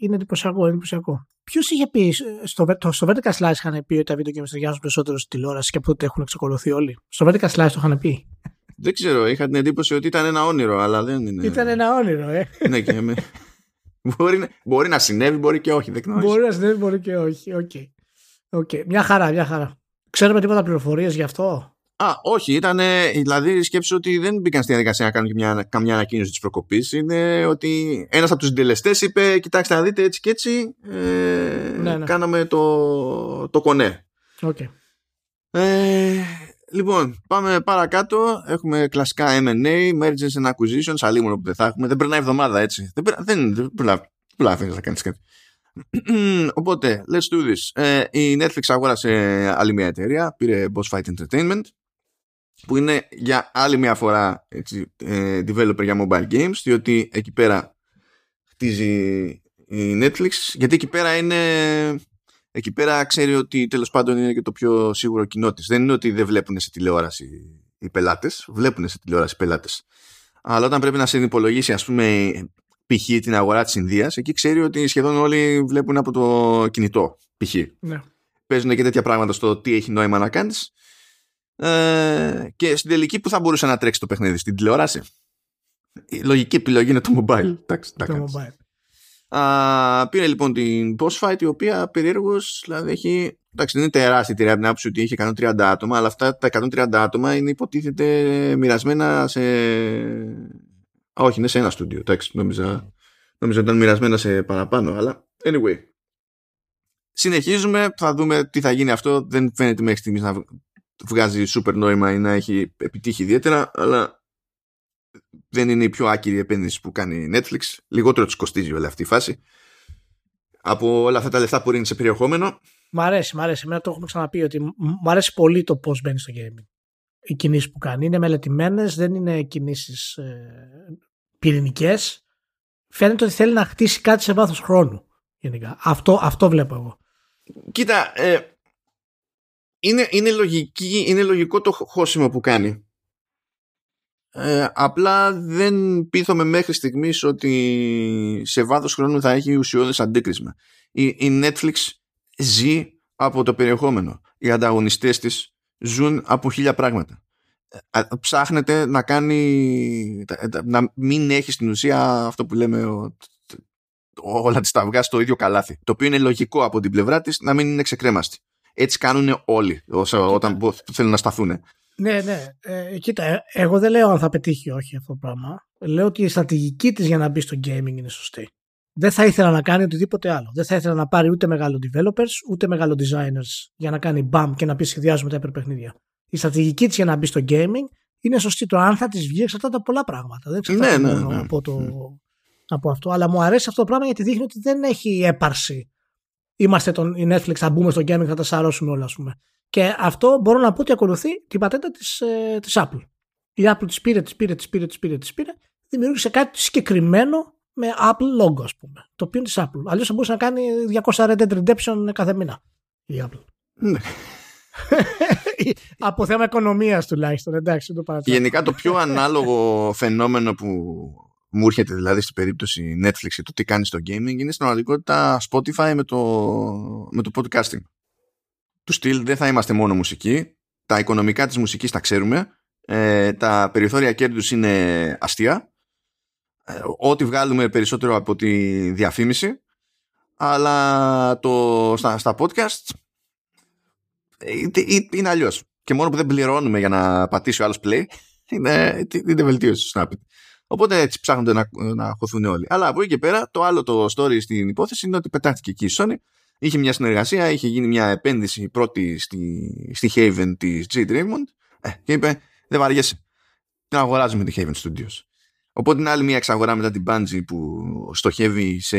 είναι εντυπωσιακό. εντυπωσιακό. Ποιος είχε πει, στο, το, στο Vertical Slice είχαν πει ότι τα video games ταιριάζουν περισσότερο στη τηλεόραση και από τότε έχουν ακολουθήσει όλοι; Στο Vertical Slice το είχαν πει. Δεν ξέρω, είχα την εντύπωση ότι ήταν ένα όνειρο, αλλά δεν είναι. Ήταν ένα όνειρο, ε. ναι, και με... μπορεί, μπορεί να συνέβη, μπορεί και όχι. Δεν μπορεί να συνέβη, μπορεί και όχι. Okay. Okay. Μια χαρά, μια χαρά. Ξέρουμε τίποτα πληροφορίες γι' αυτό; Α, όχι, ήταν. Δηλαδή, σκέψω ότι δεν μπήκαν στη διαδικασία να κάνουν και μια, καμιά ανακοίνωση της προκοπής. Είναι ότι ένας από τους συντελεστές είπε: Κοιτάξτε, να δείτε έτσι και έτσι. Ε, ναι, ναι. Κάναμε το, το κονέ. Okay. Ε, λοιπόν, πάμε παρακάτω. Έχουμε κλασικά MA, mergers and acquisitions. Αλλήμον που δεν θα έχουμε. Δεν περνάει εβδομάδα έτσι. Δεν, δεν, δεν, δεν να κάνεις κάτι. Οπότε, let's do this. Ε, η Netflix αγόρασε άλλη μια εταιρεία, πήρε Boss Fight Entertainment, που είναι για άλλη μια φορά έτσι, ε, developer για mobile games, διότι εκεί πέρα χτίζει η Netflix, γιατί εκεί πέρα είναι... Εκεί πέρα ξέρει ότι τέλος πάντων είναι και το πιο σίγουρο κοινό της. Δεν είναι ότι δεν βλέπουν σε τηλεόραση οι πελάτες, βλέπουν σε τηλεόραση οι πελάτες. Αλλά όταν πρέπει να συνυπολογίσει ας πούμε π.χ. την αγορά της Ινδίας, εκεί ξέρει ότι σχεδόν όλοι βλέπουν από το κινητό π.χ. Ναι. Παίζουν και τέτοια πράγματα στο τι έχει νόημα να κάνεις. Ε, και στην τελική που θα μπορούσε να τρέξει το παιχνίδι, στην τηλεόραση. Η λογική επιλογή είναι το mobile. Εντάξει, το mobile. Α, πήρε λοιπόν την boss fight η οποία περίεργως δηλαδή έχει. Εντάξει, δεν είναι τεράστια την άποψη ότι έχει 130 άτομα, αλλά αυτά τα 130 άτομα είναι υποτίθεται μοιρασμένα σε όχι, είναι σε ένα στούντιο. Εντάξει, νόμιζα, νόμιζα ότι ήταν μοιρασμένα σε παραπάνω, αλλά anyway. Συνεχίζουμε, θα δούμε τι θα γίνει αυτό. Δεν φαίνεται μέχρι στιγμής να βγάζει σούπερ νόημα ή να έχει επιτύχει ιδιαίτερα, αλλά δεν είναι η πιο άκυρη επένδυση που κάνει η Netflix. Λιγότερο της κοστίζει όλη αυτή η φάση. Από όλα αυτά τα λεφτά που είναι σε περιεχόμενο. Μ' αρέσει, μ' αρέσει. Εμένα το έχουμε ξαναπεί ότι μ' αρέσει πολύ το πώς μπαίνει στο gaming οι κινήσεις που κάνει. Είναι μελετημένες, δεν είναι κινήσεις ε, πυρηνικές. Φαίνεται ότι θέλει να χτίσει κάτι σε βάθος χρόνου. Γενικά. Αυτό, αυτό βλέπω εγώ. Κοίτα, ε, είναι, είναι, λογική, είναι λογικό το χώσιμο που κάνει. Ε, απλά δεν πείθομαι μέχρι στιγμής ότι σε βάθος χρόνου θα έχει ουσιώδες αντίκρισμα. Η, η Netflix ζει από το περιεχόμενο. Οι ανταγωνιστές της ζουν από χίλια πράγματα. Ε, ψάχνεται να κάνει να μην έχει στην ουσία αυτό που λέμε όλα τις τα αυγά στο ίδιο καλάθι το οποίο είναι λογικό από την πλευρά της να μην είναι ξεκρέμαστη έτσι κάνουν όλοι όσο, όταν θέλουν να σταθούν ναι, ναι. Ε, κοίτα, ε, εγώ δεν λέω αν θα πετύχει όχι αυτό το πράγμα. Λέω ότι η στρατηγική της για να μπει στο gaming είναι σωστή. Δεν θα ήθελα να κάνει οτιδήποτε άλλο. Δεν θα ήθελα να πάρει ούτε μεγάλο developers, ούτε μεγάλο designers για να κάνει bam και να πει σχεδιάζουμε τα υπερπαιχνίδια η στρατηγική της για να μπει στο gaming είναι σωστή. Το αν θα της βγει εξαρτάται από πολλά πράγματα. Δεν εξαρτάται ναι, ναι, ναι, από, το, ναι. από αυτό. Αλλά μου αρέσει αυτό το πράγμα γιατί δείχνει ότι δεν έχει έπαρση. Είμαστε τον, η Netflix, θα μπούμε στο gaming, θα τα σαρώσουμε όλα, ας πούμε. Και αυτό μπορώ να πω ότι ακολουθεί την πατέντα της ε, της Apple. Η Apple της πήρε, της πήρε, της πήρε, της πήρε, της πήρε, δημιούργησε κάτι συγκεκριμένο με Apple logo, ας πούμε. Το οποίο είναι της Apple. Αλλιώς θα μπορούσε να κάνει 200 Red Dead Redemption κάθε μήνα η Apple. Ναι. Από θέμα οικονομίας τουλάχιστον. Εντάξει, το Γενικά το πιο ανάλογο φαινόμενο που μου έρχεται δηλαδή στην περίπτωση Netflix και το τι κάνει στο gaming είναι στην πραγματικότητα Spotify με το, με το podcasting. Του στυλ δεν θα είμαστε μόνο μουσική. Τα οικονομικά της μουσικής τα ξέρουμε. Ε, τα περιθώρια κέρδους είναι αστεία. Ε, ό,τι βγάλουμε περισσότερο από τη διαφήμιση. Αλλά το, στα, στα podcast είναι αλλιώς. Και μόνο που δεν πληρώνουμε για να πατήσει ο άλλος play είναι, είναι βελτίωση στο Snapchat. Οπότε έτσι ψάχνονται να, να χωθούν όλοι. Αλλά από εκεί και πέρα, το άλλο το story στην υπόθεση είναι ότι πετάχτηκε εκεί η Sony. Είχε μια συνεργασία, είχε γίνει μια επένδυση πρώτη στη, στη Haven της J. Raymond ε, και είπε: Δεν βαριέσαι. Την αγοράζουμε τη Haven Studios. Οπότε είναι άλλη μια εξαγορά μετά την Bungie που στοχεύει σε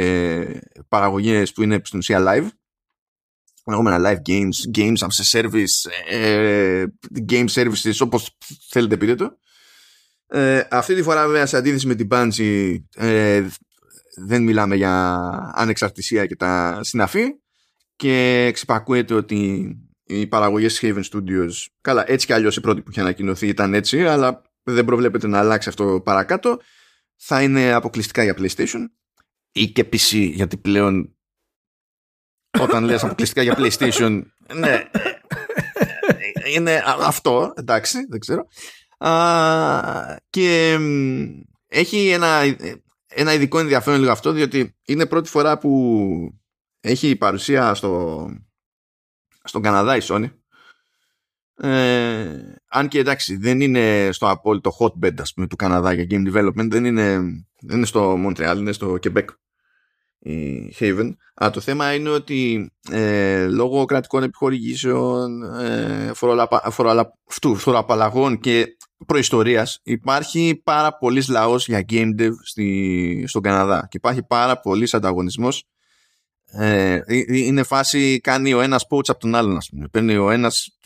παραγωγές που είναι στην ουσία live λεγόμενα live games, games as a service, ε, game services όπως θέλετε πείτε το. Ε, αυτή τη φορά βέβαια σε αντίθεση με την Bungie ε, δεν μιλάμε για ανεξαρτησία και τα συναφή και ξυπακούεται ότι οι παραγωγές της Haven Studios καλά έτσι κι αλλιώς η πρώτη που είχε ανακοινωθεί ήταν έτσι αλλά δεν προβλέπεται να αλλάξει αυτό παρακάτω. Θα είναι αποκλειστικά για PlayStation ή και PC γιατί πλέον όταν λες αποκλειστικά για PlayStation ναι. Είναι αυτό εντάξει δεν ξέρω. Α, και έχει ένα, ένα ειδικό ενδιαφέρον λίγο αυτό διότι είναι πρώτη φορά που έχει παρουσία στο, στον Καναδά η Sony ε, αν και εντάξει δεν είναι στο απόλυτο hotbed ας πούμε, του Καναδά για game development δεν είναι, δεν είναι στο Montreal είναι στο Quebec η Haven. Αλλά το θέμα είναι ότι ε, λόγω κρατικών επιχορηγήσεων, ε, φοροαπαλλαγών και προϊστορίας υπάρχει πάρα πολλής λαός για game dev στη, στον Καναδά και υπάρχει πάρα πολλής ανταγωνισμός ε, ε, είναι φάση κάνει ο ένας poach από τον άλλον ας πούμε. παίρνει ο ένας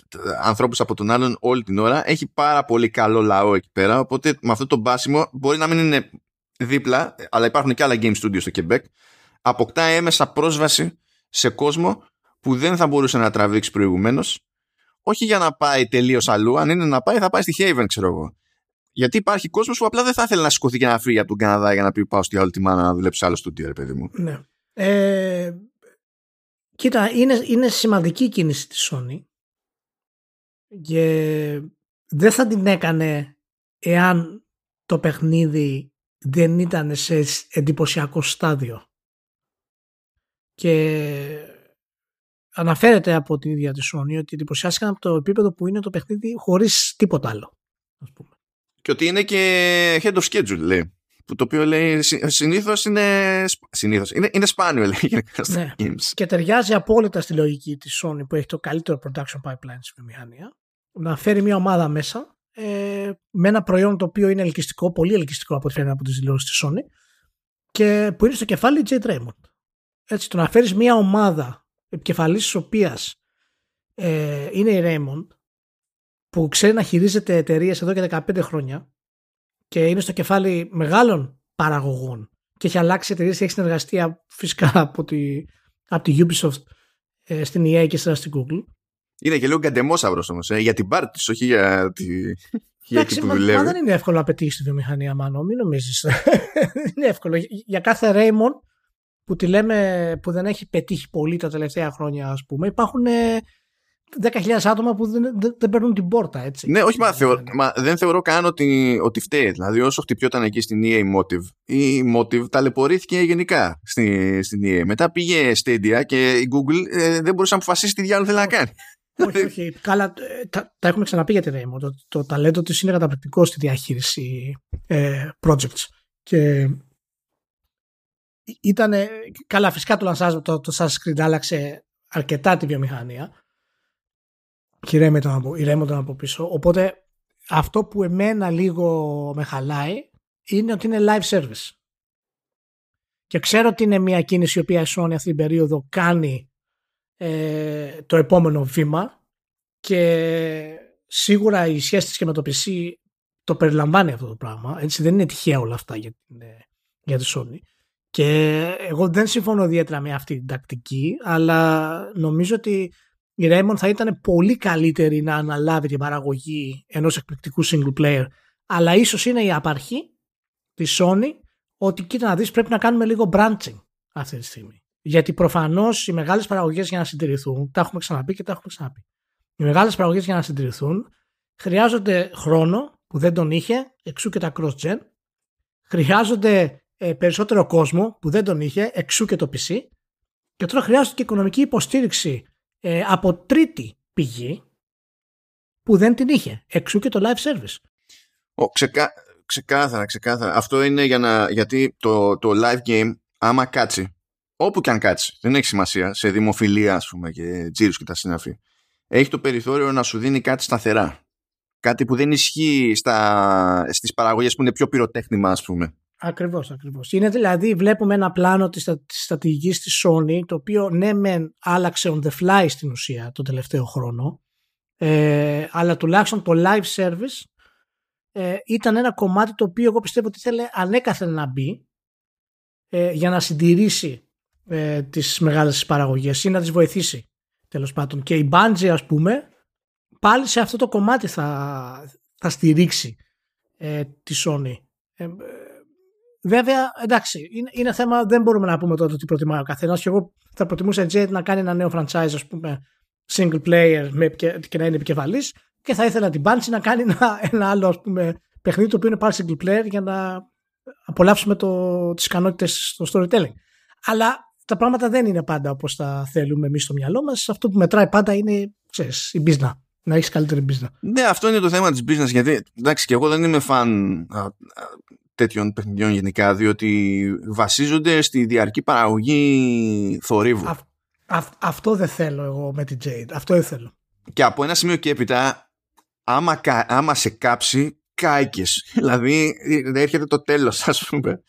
ανθρώπους από τον άλλον όλη την ώρα έχει πάρα πολύ καλό λαό εκεί πέρα οπότε με αυτό το μπάσιμο μπορεί να μην είναι δίπλα αλλά υπάρχουν και άλλα game studios στο Quebec αποκτά έμεσα πρόσβαση σε κόσμο που δεν θα μπορούσε να τραβήξει προηγουμένως. Όχι για να πάει τελείως αλλού. Αν είναι να πάει, θα πάει στη Haven, ξέρω εγώ. Γιατί υπάρχει κόσμος που απλά δεν θα ήθελε να σηκωθεί και να φύγει από τον Καναδά για να πει πάω στη άλλη τη μάνα να δουλέψει άλλο στο ρε παιδί μου. Ναι. Ε, κοίτα, είναι, είναι σημαντική κίνηση της Sony και δεν θα την έκανε εάν το παιχνίδι δεν ήταν σε εντυπωσιακό στάδιο και αναφέρεται από την ίδια της Sony ότι εντυπωσιάστηκαν από το επίπεδο που είναι το παιχνίδι χωρίς τίποτα άλλο. Ας πούμε. Και ότι είναι και head of schedule λέει. Που το οποίο λέει συνήθως είναι, συνήθως, είναι, είναι σπάνιο λέει ναι. Και ταιριάζει απόλυτα στη λογική της Sony που έχει το καλύτερο production pipeline στη βιομηχανία να φέρει μια ομάδα μέσα ε, με ένα προϊόν το οποίο είναι ελκυστικό, πολύ ελκυστικό από ό,τι φαίνεται από τις δηλώσεις της Sony και που είναι στο κεφάλι J. Draymond έτσι, το να φέρεις μια ομάδα επικεφαλής της οποίας ε, είναι η Raymond που ξέρει να χειρίζεται εταιρείες εδώ και 15 χρόνια και είναι στο κεφάλι μεγάλων παραγωγών και έχει αλλάξει εταιρείες και έχει συνεργαστεί φυσικά από τη, από τη Ubisoft ε, στην EA και στην Google. Είναι και λίγο καντεμόσαυρος όμως, ε, για την πάρτι όχι για τη. Για Εντάξει, μα, μα δεν είναι εύκολο να πετύχεις τη βιομηχανία, Μάνο. Μην νομίζεις. είναι εύκολο. Για κάθε Raymond που τη λέμε που δεν έχει πετύχει πολύ τα τελευταία χρόνια ας πούμε υπάρχουν 10.000 ε, άτομα που δεν, δεν, δεν παίρνουν την πόρτα έτσι. Ναι όχι μα, θεω, μα δεν θεωρώ καν ότι, ότι φταίει δηλαδή όσο χτυπιόταν εκεί στην EA Motive η Motive ταλαιπωρήθηκε γενικά στην, στην EA μετά πήγε Stadia και η Google ε, δεν μπορούσε να αποφασίσει τι διάλογο θέλει να κάνει όχι, όχι. Καλά, ε, τα, τα έχουμε ξαναπεί για τη Raymond. Το, το ταλέντο της είναι καταπληκτικό στη διαχείριση ε, projects. Και ήταν καλά φυσικά το Lance το, το Assassin's άλλαξε αρκετά τη βιομηχανία και η Raymond ήταν από πίσω. Οπότε αυτό που εμένα λίγο με χαλάει είναι ότι είναι live service. Και ξέρω ότι είναι μια κίνηση η οποία η Sony αυτή την περίοδο κάνει ε, το επόμενο βήμα και σίγουρα η σχέση της και με το PC το περιλαμβάνει αυτό το πράγμα. Έτσι δεν είναι τυχαία όλα αυτά για, για τη Sony. Και εγώ δεν συμφωνώ ιδιαίτερα με αυτή την τακτική, αλλά νομίζω ότι η Raymond θα ήταν πολύ καλύτερη να αναλάβει την παραγωγή ενός εκπληκτικού single player, αλλά ίσως είναι η απαρχή της Sony ότι κοίτα να δεις πρέπει να κάνουμε λίγο branching αυτή τη στιγμή. Γιατί προφανώς οι μεγάλες παραγωγές για να συντηρηθούν, τα έχουμε ξαναπεί και τα έχουμε ξαναπεί. Οι μεγάλες παραγωγές για να συντηρηθούν χρειάζονται χρόνο που δεν τον είχε, εξού και τα cross-gen. Χρειάζονται ε, περισσότερο κόσμο που δεν τον είχε, εξού και το PC. Και τώρα χρειάζεται και οικονομική υποστήριξη ε, από τρίτη πηγή που δεν την είχε, εξού και το live service. Ο, ξεκά, ξεκάθαρα, ξεκάθαρα. Αυτό είναι για να, γιατί το, το live game άμα κάτσει, όπου και αν κάτσει, δεν έχει σημασία, σε δημοφιλία ας πούμε και τζίρους και τα συναφή, έχει το περιθώριο να σου δίνει κάτι σταθερά. Κάτι που δεν ισχύει στα, στις παραγωγές που είναι πιο πυροτέχνημα ας πούμε. Ακριβώς, ακριβώς. Είναι δηλαδή, βλέπουμε ένα πλάνο της, της στρατηγικής της Sony, το οποίο ναι μεν άλλαξε on the fly στην ουσία το τελευταίο χρόνο, ε, αλλά τουλάχιστον το live service ε, ήταν ένα κομμάτι το οποίο εγώ πιστεύω ότι ήθελε ανέκαθεν να μπει ε, για να συντηρήσει ε, τις μεγάλες παραγωγές ή να τις βοηθήσει τέλος πάντων. Και η Bungie ας πούμε πάλι σε αυτό το κομμάτι θα, θα στηρίξει ε, τη Sony. Ε, βέβαια, εντάξει, είναι, είναι θέμα, δεν μπορούμε να πούμε τότε τι προτιμάει ο καθένας. Και εγώ θα προτιμούσα Jet να κάνει ένα νέο franchise, ας πούμε, single player με, και, και να είναι επικεφαλής. Και θα ήθελα την Bungie να κάνει ένα, ένα άλλο ας πούμε, παιχνίδι το οποίο είναι πάλι single player για να απολαύσουμε το, τις ικανότητες στο storytelling. Αλλά τα πράγματα δεν είναι πάντα όπως τα θέλουμε εμείς στο μυαλό μας. Αυτό που μετράει πάντα είναι, ξέρεις, η business. Να έχεις καλύτερη business. Ναι, αυτό είναι το θέμα της business. Γιατί, εντάξει, και εγώ δεν είμαι φαν τέτοιων παιχνιδιών γενικά, διότι βασίζονται στη διαρκή παραγωγή θορύβου. αυτό δεν θέλω εγώ με την Jade. Αυτό δεν θέλω. Και από ένα σημείο και έπειτα, άμα, άμα σε κάψει, κάηκες. δηλαδή, έρχεται το τέλος, ας πούμε.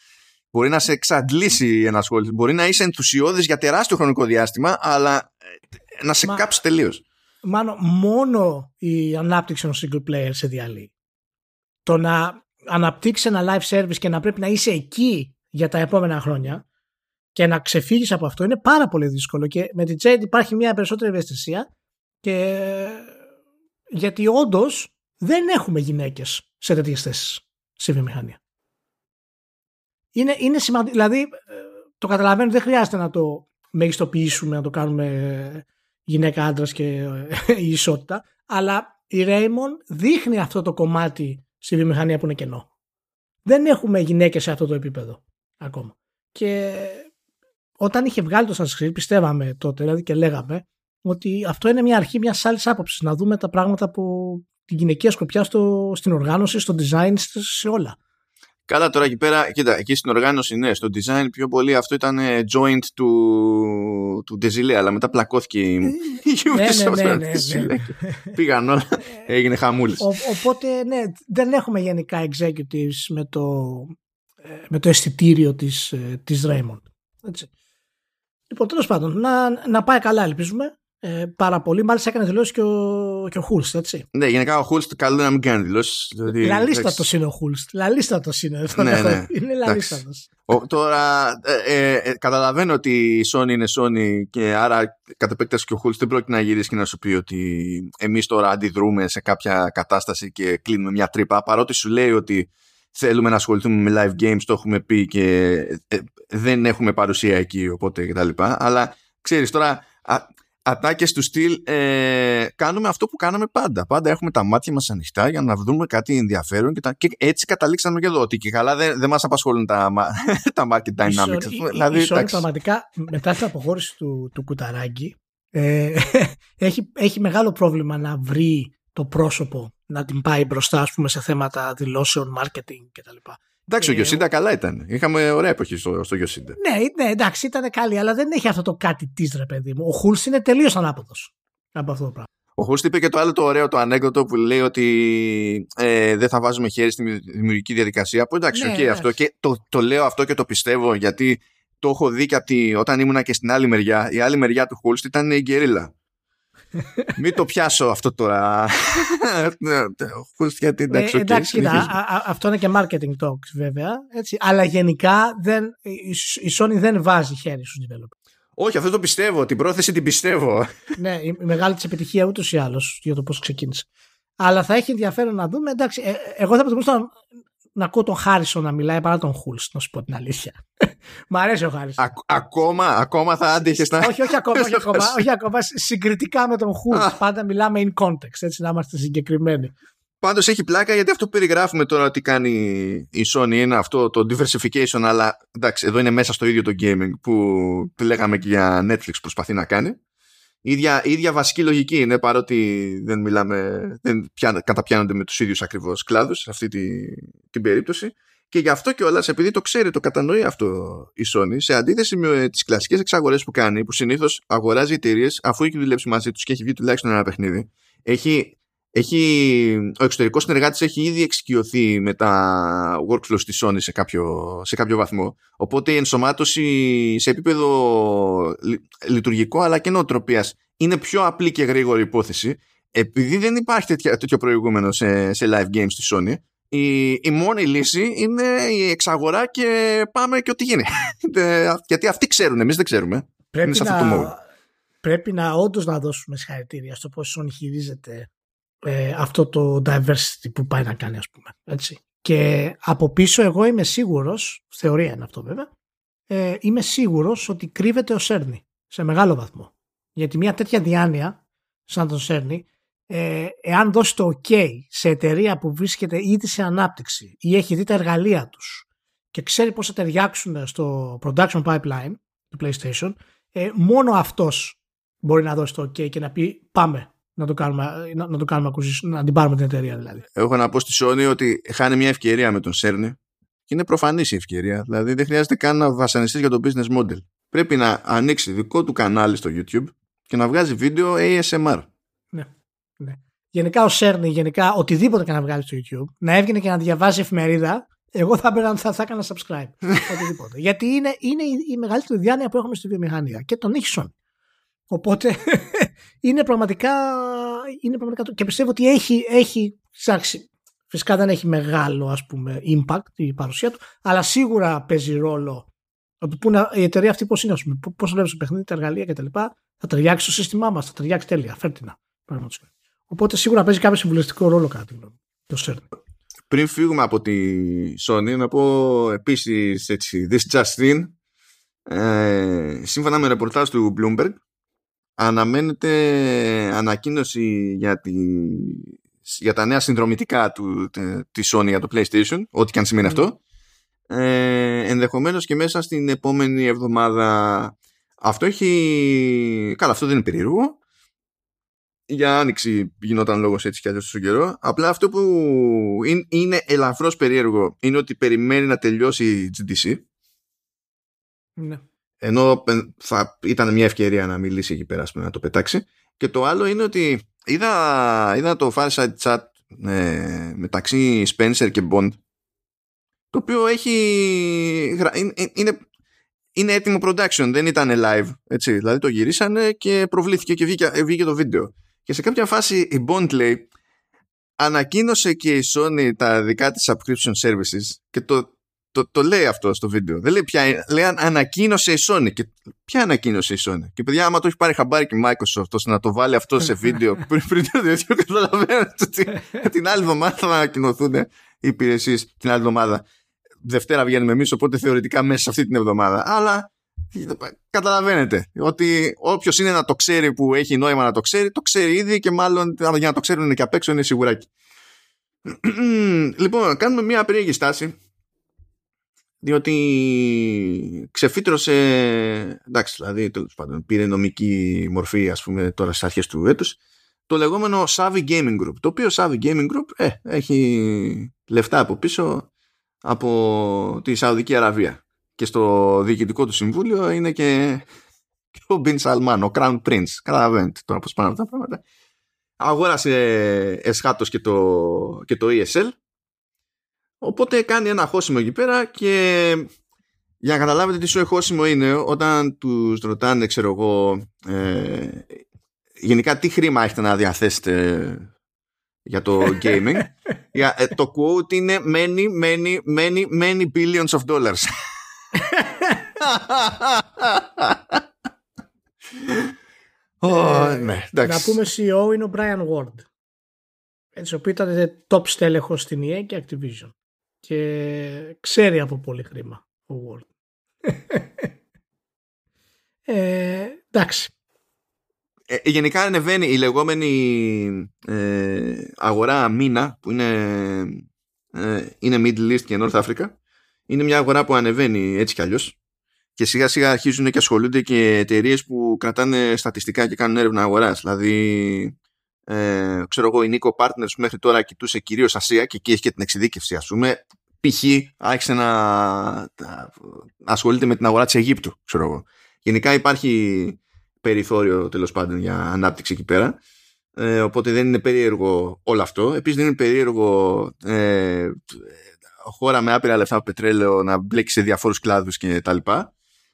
Μπορεί να σε εξαντλήσει ένα σχόλιο. Μπορεί να είσαι ενθουσιώδης για τεράστιο χρονικό διάστημα, αλλά ε, να σε Μα, κάψει τελείως. Μάνο, μόνο η ανάπτυξη των single player σε διαλύει. Το να αναπτύξεις ένα live service και να πρέπει να είσαι εκεί για τα επόμενα χρόνια και να ξεφύγεις από αυτό είναι πάρα πολύ δύσκολο και με την Jade υπάρχει μια περισσότερη ευαισθησία και γιατί όντως δεν έχουμε γυναίκες σε τέτοιες θέσεις στη βιομηχανία. Είναι, είναι σημαντικό, δηλαδή το καταλαβαίνω δεν χρειάζεται να το μεγιστοποιήσουμε, να το κάνουμε γυναίκα άντρας και η ισότητα, αλλά η Raymond δείχνει αυτό το κομμάτι στη βιομηχανία που είναι κενό. Δεν έχουμε γυναίκες σε αυτό το επίπεδο ακόμα. Και όταν είχε βγάλει το Sanskrit πιστεύαμε τότε δηλαδή και λέγαμε ότι αυτό είναι μια αρχή μιας άλλης άποψης να δούμε τα πράγματα από την γυναικεία σκοπιά στο, στην οργάνωση, στο design, σε όλα. Καλά τώρα εκεί πέρα, κοίτα, εκεί στην οργάνωση ναι, στο design πιο πολύ αυτό ήταν ε, joint του, του Desilé, αλλά μετά πλακώθηκε η ναι, ναι, ναι, ναι, ναι, Πήγαν όλα, έγινε χαμούλης. οπότε ναι, δεν έχουμε γενικά executives με το, ε, με το αισθητήριο της, ε, της Raymond. Έτσι. Λοιπόν, τέλος πάντων, να, να πάει καλά, ελπίζουμε ε, πάρα πολύ. Μάλιστα έκανε δηλώσεις και ο, και ο Χούλστ, έτσι. Ναι, γενικά ο Χούλστ καλό είναι να μην κάνει δηλώσεις. Δηλαδή, λαλίστατος είναι ο Χούλστ. Λαλίστατος είναι. Ναι, ναι. είναι λαλίστατος. Τώρα ε, ε, ε, καταλαβαίνω ότι η Sony είναι Sony και άρα κατ' επέκταση και ο Χούλστ δεν πρόκειται να γυρίσει και να σου πει ότι εμείς τώρα αντιδρούμε σε κάποια κατάσταση και κλείνουμε μια τρύπα. Παρότι σου λέει ότι θέλουμε να ασχοληθούμε με live games, το έχουμε πει και ε, δεν έχουμε παρουσία εκεί, οπότε κτλ. Αλλά ξέρεις τώρα, ατάκες του στυλ ε, κάνουμε αυτό που κάναμε πάντα. Πάντα έχουμε τα μάτια μας ανοιχτά για να βρούμε κάτι ενδιαφέρον και, τα, και έτσι καταλήξαμε και εδώ. Ότι και καλά δεν, δεν μας απασχολούν τα, τα market dynamics. Η, δηλαδή, η, η πραγματικά μετά την αποχώρηση του, του Κουταράκη ε, έχει, έχει μεγάλο πρόβλημα να βρει το πρόσωπο να την πάει μπροστά ας πούμε, σε θέματα δηλώσεων, marketing κτλ. Εντάξει, ο Γιωσίντα καλά ήταν. Είχαμε ωραία εποχή στο, στο Γιωσίντα. Ναι, ναι, εντάξει, ήταν καλή, αλλά δεν έχει αυτό το κάτι της ρε παιδί μου. Ο Χούλς είναι τελείως ανάποδος από αυτό το πράγμα. Ο Χούλς είπε και το άλλο το ωραίο το ανέκδοτο που λέει ότι ε, δεν θα βάζουμε χέρι στη δημιουργική διαδικασία. Που εντάξει, ναι, okay, αυτό και το, το λέω αυτό και το πιστεύω γιατί το έχω δει και από όταν ήμουνα και στην άλλη μεριά. Η άλλη μεριά του Χούλς ήταν η γκερίλα. Μην το πιάσω αυτό τώρα. Γιατί εντάξει, ε, εντάξει κοίτα, αυτό είναι και marketing talks βέβαια. Έτσι. Αλλά γενικά δεν, η Sony δεν βάζει χέρι στους developers. Όχι, αυτό το πιστεύω. Την πρόθεση την πιστεύω. ναι, η μεγάλη της επιτυχία ούτως ή άλλως για το πώς ξεκίνησε. Αλλά θα έχει ενδιαφέρον να δούμε. Εντάξει, ε, εγώ θα προτιμούσα να ακούω τον Χάρισον να μιλάει παρά τον Χούλς, να σου πω την αλήθεια. Μ' αρέσει ο Χάρισον. ακόμα, ακόμα θα άντυχες να. όχι, όχι ακόμα, όχι ακόμα, όχι ακόμα. Συγκριτικά με τον Χούλς. Πάντα μιλάμε in context, έτσι να είμαστε συγκεκριμένοι. Πάντως έχει πλάκα γιατί αυτό που περιγράφουμε τώρα ότι κάνει η Sony είναι αυτό το diversification αλλά εντάξει εδώ είναι μέσα στο ίδιο το gaming που λέγαμε και για Netflix προσπαθεί να κάνει. Η ίδια, η ίδια βασική λογική είναι παρότι δεν μιλάμε, δεν καταπιάνονται με τους ίδιους ακριβώς κλάδους σε αυτή τη, την περίπτωση. Και γι' αυτό κιόλας, επειδή το ξέρει, το κατανοεί αυτό η Sony, σε αντίθεση με τις κλασικές εξαγορές που κάνει, που συνήθως αγοράζει εταιρείες αφού έχει δουλέψει μαζί τους και έχει βγει τουλάχιστον ένα παιχνίδι, έχει έχει, ο εξωτερικός συνεργάτης έχει ήδη εξοικειωθεί με τα workflows της Sony σε κάποιο, σε κάποιο βαθμό. Οπότε η ενσωμάτωση σε επίπεδο λειτουργικό αλλά και νοοτροπίας είναι πιο απλή και γρήγορη υπόθεση. Επειδή δεν υπάρχει τέτοια, τέτοιο προηγούμενο σε, σε live games στη Sony, η, η μόνη λύση είναι η εξαγορά και πάμε και ό,τι γίνει. Γιατί αυτοί ξέρουν, εμείς δεν ξέρουμε. Πρέπει να, πρέπει να όντως να δώσουμε συγχαρητήρια στο πώς η Sony χειρίζεται ε, αυτό το diversity που πάει να κάνει ας πούμε. Έτσι. Και από πίσω εγώ είμαι σίγουρος, θεωρία είναι αυτό βέβαια, ε, είμαι σίγουρος ότι κρύβεται ο Σέρνη σε μεγάλο βαθμό. Γιατί μια τέτοια διάνοια σαν τον Σέρνη, ε, εάν δώσει το ok σε εταιρεία που βρίσκεται ήδη σε ανάπτυξη ή έχει δει τα εργαλεία τους και ξέρει πώς θα ταιριάξουν στο production pipeline του PlayStation, ε, μόνο αυτός μπορεί να δώσει το ok και να πει πάμε να το κάνουμε, να, να το κάνουμε να την πάρουμε την εταιρεία δηλαδή. Έχω να πω στη Sony ότι χάνει μια ευκαιρία με τον Σέρνη και είναι προφανής η ευκαιρία. Δηλαδή δεν χρειάζεται καν να βασανιστείς για το business model. Πρέπει να ανοίξει δικό του κανάλι στο YouTube και να βγάζει βίντεο ASMR. Ναι. ναι. Γενικά ο Σέρνη, γενικά οτιδήποτε και να βγάλει στο YouTube, να έβγαινε και να διαβάζει εφημερίδα, εγώ θα, έπαιρνα, θα, θα έκανα subscribe. οτιδήποτε. Γιατί είναι, είναι η, η μεγαλύτερη διάνοια που έχουμε στη βιομηχανία και τον έχει Sony. Οπότε είναι πραγματικά, είναι πραγματικά και πιστεύω ότι έχει, έχει ψάξει. Φυσικά δεν έχει μεγάλο ας πούμε impact η παρουσία του, αλλά σίγουρα παίζει ρόλο ότι που η εταιρεία αυτή πώς είναι, ας πούμε, πώς δουλεύει το παιχνίδι, τα εργαλεία κτλ. Θα ταιριάξει στο σύστημά μας, θα ταιριάξει τέλεια, φέρτηνα. Οπότε σίγουρα παίζει κάποιο συμβουλευτικό ρόλο κάτι το CERN. Πριν φύγουμε από τη Sony, να πω επίσης έτσι, this just in, ε, σύμφωνα με ρεπορτάζ του Bloomberg, αναμένεται ανακοίνωση για, τη, για τα νέα συνδρομητικά του, της Sony για το PlayStation, ό,τι και αν σημαίνει αυτό, ε, ενδεχομένως και μέσα στην επόμενη εβδομάδα. Αυτό έχει... Καλά, αυτό δεν είναι περίεργο. Για άνοιξη γινόταν λόγος έτσι κι αλλιώς τόσο καιρό. Απλά αυτό που είναι ελαφρώς περίεργο είναι ότι περιμένει να τελειώσει η GDC. Ναι ενώ θα ήταν μια ευκαιρία να μιλήσει εκεί πέρα να το πετάξει. Και το άλλο είναι ότι είδα, είδα το Fireside Chat ε, μεταξύ Spencer και Bond το οποίο έχει είναι, είναι έτοιμο production δεν ήταν live έτσι, δηλαδή το γυρίσανε και προβλήθηκε και βγήκε, βγήκε το βίντεο. Και σε κάποια φάση η Bond λέει ανακοίνωσε και η Sony τα δικά της subscription services και το το, το λέει αυτό στο βίντεο. Δεν λέει πια, λέει ανακοίνωσε η Sony. Και ποια ανακοίνωσε η Sony. Και παιδιά, άμα το έχει πάρει χαμπάρι και η Microsoft ώστε να το βάλει αυτό σε βίντεο πριν, πριν το τέτοιο, καταλαβαίνετε ότι την άλλη εβδομάδα θα ανακοινωθούν οι υπηρεσίες την άλλη εβδομάδα. Δευτέρα βγαίνουμε εμείς, οπότε θεωρητικά μέσα σε αυτή την εβδομάδα. Αλλά καταλαβαίνετε ότι όποιος είναι να το ξέρει που έχει νόημα να το ξέρει, το ξέρει ήδη και μάλλον για να το ξέρουν και απ' έξω είναι σιγουράκι. λοιπόν, κάνουμε μια περίεργη στάση διότι ξεφύτρωσε εντάξει δηλαδή τέλος πάντων πήρε νομική μορφή ας πούμε τώρα στις αρχές του έτους. Το λεγόμενο Savvy Gaming Group το οποίο Savvy Gaming Group ε, έχει λεφτά από πίσω από τη Σαουδική Αραβία. Και στο διοικητικό του συμβούλιο είναι και, και ο Μπιν Σαλμάν, ο Crown Prince. Καταλαβαίνετε τώρα πως πάνε αυτά τα πράγματα. Αγόρασε εσχάτως και το, και το ESL Οπότε κάνει ένα χώσιμο εκεί πέρα και για να καταλάβετε τι σου χώσιμο είναι όταν τους ρωτάνε ξέρω εγώ ε, γενικά τι χρήμα έχετε να διαθέσετε για το gaming για, ε, το quote είναι many many many many billions of dollars oh, ναι, να πούμε CEO είναι ο Brian Ward. Έτσι ο οποίος ήταν top στέλεχος στην EA και Activision και ξέρει από πολύ χρήμα ο Word. ε, εντάξει. Ε, γενικά ανεβαίνει η λεγόμενη ε, αγορά μήνα που είναι, ε, είναι Middle East και North Africa είναι μια αγορά που ανεβαίνει έτσι κι αλλιώς και σιγά σιγά αρχίζουν και ασχολούνται και εταιρείες που κρατάνε στατιστικά και κάνουν έρευνα αγοράς δηλαδή ε, ξέρω εγώ, η Nico Partners μέχρι τώρα κοιτούσε κυρίως Ασία και εκεί έχει και την εξειδίκευση, ας πούμε. Π.χ. άρχισε να ασχολείται με την αγορά της Αιγύπτου, ξέρω εγώ. Γενικά υπάρχει περιθώριο τέλος πάντων για ανάπτυξη εκεί πέρα. Ε, οπότε δεν είναι περίεργο όλο αυτό. Επίσης δεν είναι περίεργο ε, χώρα με άπειρα λεφτά από πετρέλαιο να μπλέξει σε διαφόρους κλάδους κτλ.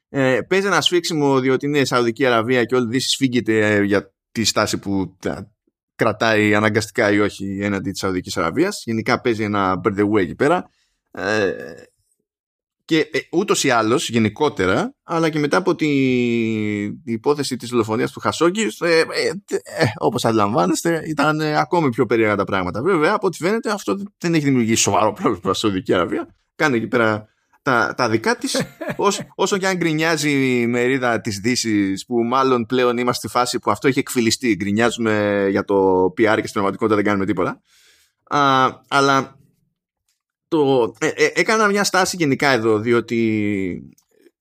Ε, παίζει ένα σφίξιμο διότι είναι Σαουδική Αραβία και όλη η Δύση σφίγγεται ε, για τη στάση που κρατάει αναγκαστικά ή όχι έναντι της Σαουδικής Αραβίας. Γενικά παίζει ένα bird the way εκεί πέρα. Ε, και ε, ούτως ή άλλως γενικότερα, αλλά και μετά από την υπόθεση της δολοφονίας του Χασόγκη, ε, ε, ε, όπως αντιλαμβάνεστε, ήταν ακόμη πιο περίεργα τα πράγματα. Βέβαια, από ό,τι φαίνεται, αυτό δεν έχει δημιουργήσει σοβαρό πρόβλημα προς Σαουδική Αραβία. Κάνει εκεί πέρα τα, τα δικά της, όσο και αν γκρινιάζει η μερίδα της Δύσης, που μάλλον πλέον είμαστε στη φάση που αυτό έχει εκφυλιστεί. Γκρινιάζουμε για το PR και στην πραγματικότητα δεν κάνουμε τίποτα. Α, αλλά το, ε, ε, έκανα μια στάση γενικά εδώ, διότι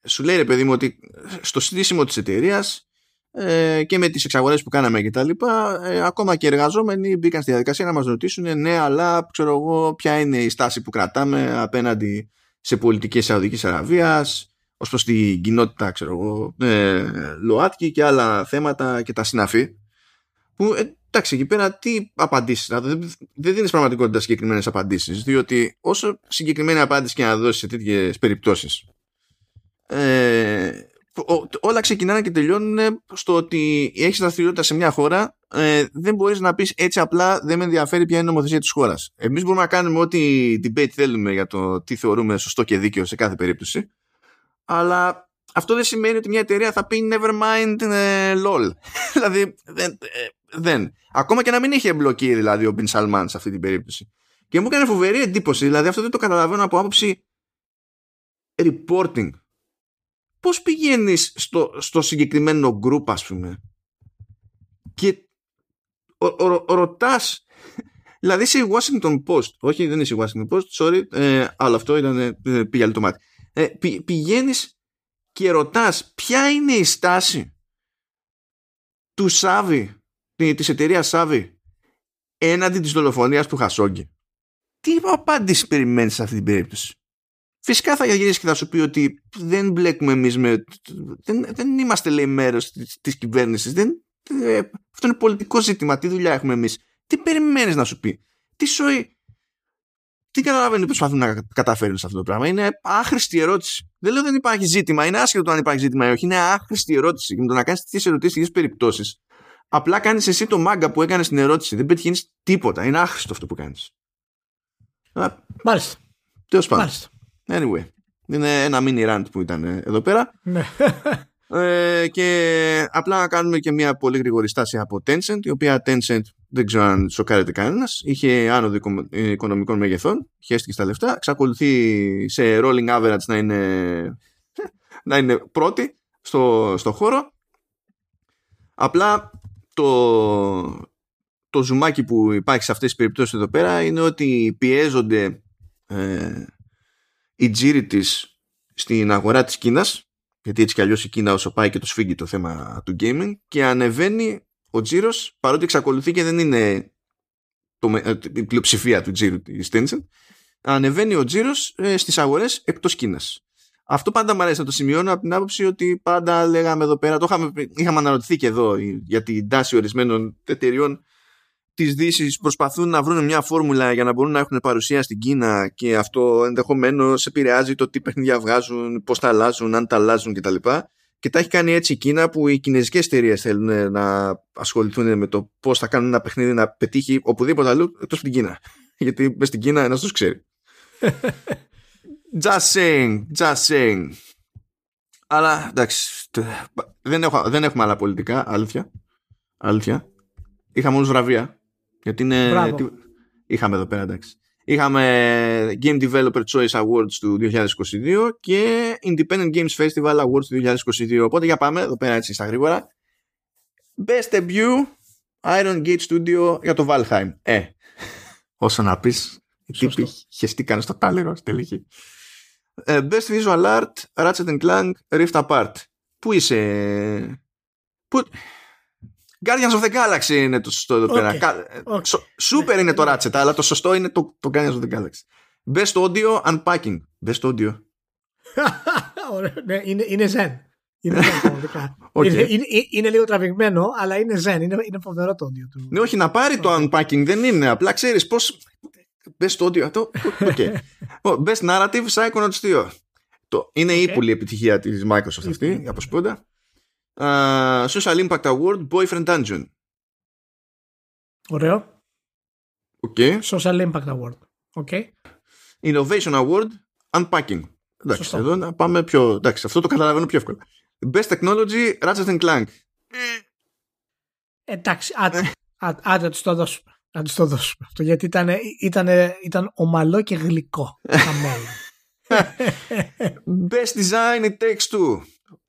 σου λέει ρε παιδί μου ότι στο στήσιμο της εταιρείας ε, και με τις εξαγορές που κάναμε και τα λοιπά, ε, ακόμα και εργαζόμενοι μπήκαν στη διαδικασία να μας ρωτήσουν ναι αλλά ξέρω εγώ ποια είναι η στάση που κρατάμε απέναντι σε πολιτικές Σαουδικής Αραβίας ως προς την κοινότητα ξέρω εγώ ε, ΛΟΑΤΚΙ και άλλα θέματα και τα συναφή που ε, εντάξει εκεί πέρα τι απαντήσεις δηλαδή, δεν, δεν δίνεις πραγματικότητα συγκεκριμένες απαντήσεις διότι όσο συγκεκριμένη απάντηση και να δώσεις σε τέτοιες περιπτώσεις ε, όλα ξεκινάνε και τελειώνουν στο ότι έχεις δραστηριότητα σε μια χώρα ε, δεν μπορείς να πεις έτσι απλά δεν με ενδιαφέρει ποια είναι η νομοθεσία της χώρας. Εμείς μπορούμε να κάνουμε ό,τι debate θέλουμε για το τι θεωρούμε σωστό και δίκαιο σε κάθε περίπτωση αλλά αυτό δεν σημαίνει ότι μια εταιρεία θα πει never mind ε, lol. δηλαδή δεν, ε, δεν. Ακόμα και να μην είχε εμπλοκή δηλαδή ο Μπιν Σαλμάν σε αυτή την περίπτωση. Και μου έκανε φοβερή εντύπωση, δηλαδή αυτό δεν το καταλαβαίνω από άποψη reporting πώς πηγαίνεις στο, στο συγκεκριμένο group ας πούμε και ρωτάς δηλαδή είσαι η Washington Post όχι δεν είσαι η Washington Post sorry ε, αλλά αυτό ήταν ε, πήγε το μάτι. Ε, πη, πηγαίνεις και ρωτάς ποια είναι η στάση του Σάβη της εταιρείας Σάβη έναντι της δολοφονίας του Χασόγκη τι απάντηση περιμένεις σε αυτή την περίπτωση; Φυσικά θα γυρίσει και θα σου πει ότι δεν μπλέκουμε εμείς με. Δεν, δεν είμαστε λέει μέρος της κυβέρνησης. Ε, αυτό είναι πολιτικό ζήτημα. Τι δουλειά έχουμε εμείς; Τι περιμένεις να σου πει; Τι σοή. Τι καταλαβαίνεις που προσπαθούν να καταφέρουν σε αυτό το πράγμα; Είναι άχρηστη ερώτηση. Δεν λέω δεν υπάρχει ζήτημα. Είναι άσχετο το αν υπάρχει ζήτημα ή όχι. Είναι άχρηστη ερώτηση. Και με το να κάνεις τέτοιε ερωτήσεις σε περιπτώσεις, απλά κάνεις εσύ το μάγκα που έκανες την ερώτηση. Δεν πετυχαίνεις τίποτα. Είναι άχρηστο αυτό που κάνεις. Μάλιστα. Τέλος πάντων. Anyway, είναι ένα mini rant που ήταν εδώ πέρα. Ναι. ε, και απλά να κάνουμε και μια πολύ γρήγορη στάση από Tencent, η οποία Tencent δεν ξέρω αν σοκάρεται κανένας. Είχε άνοδο οικονομικών μεγεθών, χέστηκε στα λεφτά, εξακολουθεί σε rolling average να είναι, να είναι πρώτη στο, στο χώρο. Απλά το, το ζουμάκι που υπάρχει σε αυτές τις περιπτώσεις εδώ πέρα είναι ότι πιέζονται ε, η τζίρη της στην αγορά της Κίνας γιατί έτσι κι αλλιώς η Κίνα όσο πάει και το σφίγγει το θέμα του gaming και ανεβαίνει ο τζίρος, παρότι εξακολουθεί και δεν είναι το, ε, η πλειοψηφία του τζίρου της Tencent ανεβαίνει ο τζίρος ε, στις αγορές εκτός Κίνας. Αυτό πάντα μου αρέσει να το σημειώνω από την άποψη ότι πάντα λέγαμε εδώ πέρα, το είχαμε, είχαμε αναρωτηθεί και εδώ για την τάση ορισμένων εταιριών της δύσης προσπαθούν να βρουν μια φόρμουλα για να μπορούν να έχουν παρουσία στην Κίνα και αυτό ενδεχομένως επηρεάζει το τι παιχνίδια βγάζουν, πώς τα αλλάζουν, αν τα αλλάζουν κτλ. Και τα έχει κάνει έτσι η Κίνα που οι κινέζικες εταιρείες θέλουν να ασχοληθούν με το πώς θα κάνουν ένα παιχνίδι να πετύχει οπουδήποτε αλλού εκτός από την Κίνα. Γιατί μες στην Κίνα ένας τους ξέρει. just saying, just saying. Αλλά εντάξει, δεν, έχω, δεν έχουμε άλλα πολιτικά, αλήθεια. Αλήθεια. Είχαμε όμως βραβεία γιατί είναι. Είχαμε εδώ πέρα, εντάξει. Είχαμε Game Developer Choice Awards του 2022 και Independent Games Festival Awards του 2022. Οπότε για πάμε εδώ πέρα έτσι στα γρήγορα. Best Debut Iron Gate Studio για το Valheim. Ε, όσο να πεις, οι τύποι χεστήκαν στο τάλιρο, τελική. Uh, best Visual Art, Ratchet and Clank, Rift Apart. Πού είσαι... Πού... Guardians of the Galaxy είναι το σωστό εδώ πέρα. Σούπερ είναι το Ratchet, αλλά το σωστό είναι το, το Guardians of the Galaxy. Best Audio Unpacking. Best Audio. ναι, είναι, είναι zen. Είναι, okay. είναι, είναι, είναι, λίγο τραβηγμένο, αλλά είναι zen. Είναι, είναι φοβερό το audio του. Ναι, όχι, να πάρει το unpacking δεν είναι. Απλά ξέρεις πώ. Best audio αυτό. Okay. Best narrative, Psychonauts 2. Το, είναι okay. η ύπουλη επιτυχία της Microsoft αυτή, από σπούντα. Uh, Social Impact Award, Boyfriend Dungeon. Ωραίο. Okay. Social Impact Award. Okay. Innovation Award, Unpacking. Εντάξει, Σωστό. εδώ να πάμε πιο. Εντάξει, αυτό το καταλαβαίνω πιο εύκολα. Best Technology, Ratchet and Clank. Εντάξει, άντε να τους το δώσουμε. Να τους το δώσουμε αυτό γιατί ήταν, ήταν, ήταν ομαλό και γλυκό. Best Design, It Takes Two.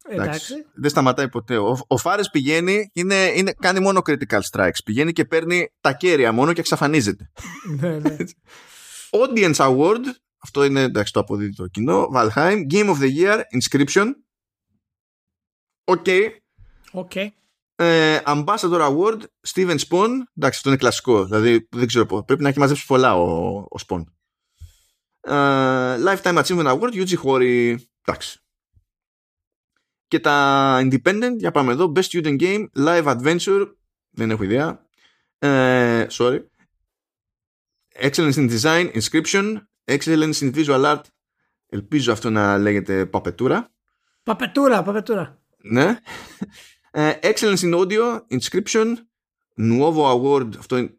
Εντάξει. Δεν σταματάει ποτέ. Ο, ο Φάρες πηγαίνει, είναι, είναι, κάνει μόνο critical strikes. Πηγαίνει και παίρνει τα κέρια μόνο και εξαφανίζεται. ναι, ναι. Audience Award, αυτό είναι εντάξει, το αποδίδει το κοινό. Valheim, Game of the Year, Inscryption. OK. Okay. Okay. Ε, Ambassador Award, Steven Spohn. Εντάξει, αυτό είναι κλασικό. Δηλαδή δεν ξέρω πώ. Πρέπει να έχει μαζέψει πολλά ο, ο Spohn. Ε, Lifetime Achievement Award, Yuji Horii. Εντάξει. Και τα Independent, για πάμε εδώ. Best Student Game, Live Adventure. Δεν έχω ιδέα. Ε, sorry. Excellence in Design, Inscription. Excellence in Visual Art. Ελπίζω αυτό να λέγεται παπετούρα. Παπετούρα, παπετούρα. Ναι. Uh, Excellence in Audio, Inscription, Nuovo Award, αυτό είναι,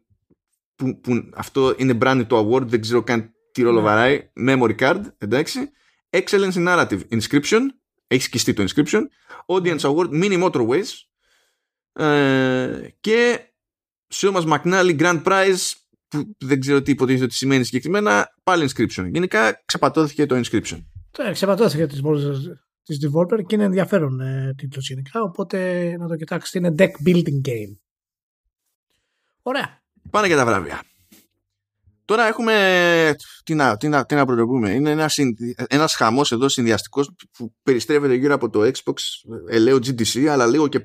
που, που, αυτό είναι brand το award, δεν ξέρω καν τι ρόλο ναι. βαράει, Memory Card, εντάξει. Excellence in Narrative, Inscription, έχεις σκιστεί το Inscription, Audience Award, Mini Motorways uh, και Σιώμας McNally Grand Prize, που δεν ξέρω τι υποτίθεται ότι σημαίνει συγκεκριμένα, πάλι Inscription. Γενικά ξεπατώθηκε το Inscription. Ναι, ξεπατώθηκε τις της Devolver και είναι ενδιαφέρον ε, τίτλος γενικά. Οπότε να το κοιτάξετε. Είναι deck building game. Ωραία. Πάνε και τα βραβεία. Τώρα έχουμε. Τι να, τι να, τι να πρωτοπούμε. Είναι ένα ένας χαμός εδώ συνδυαστικός που περιστρέφεται γύρω από το Xbox, ε, λέω GDC, αλλά λίγο και.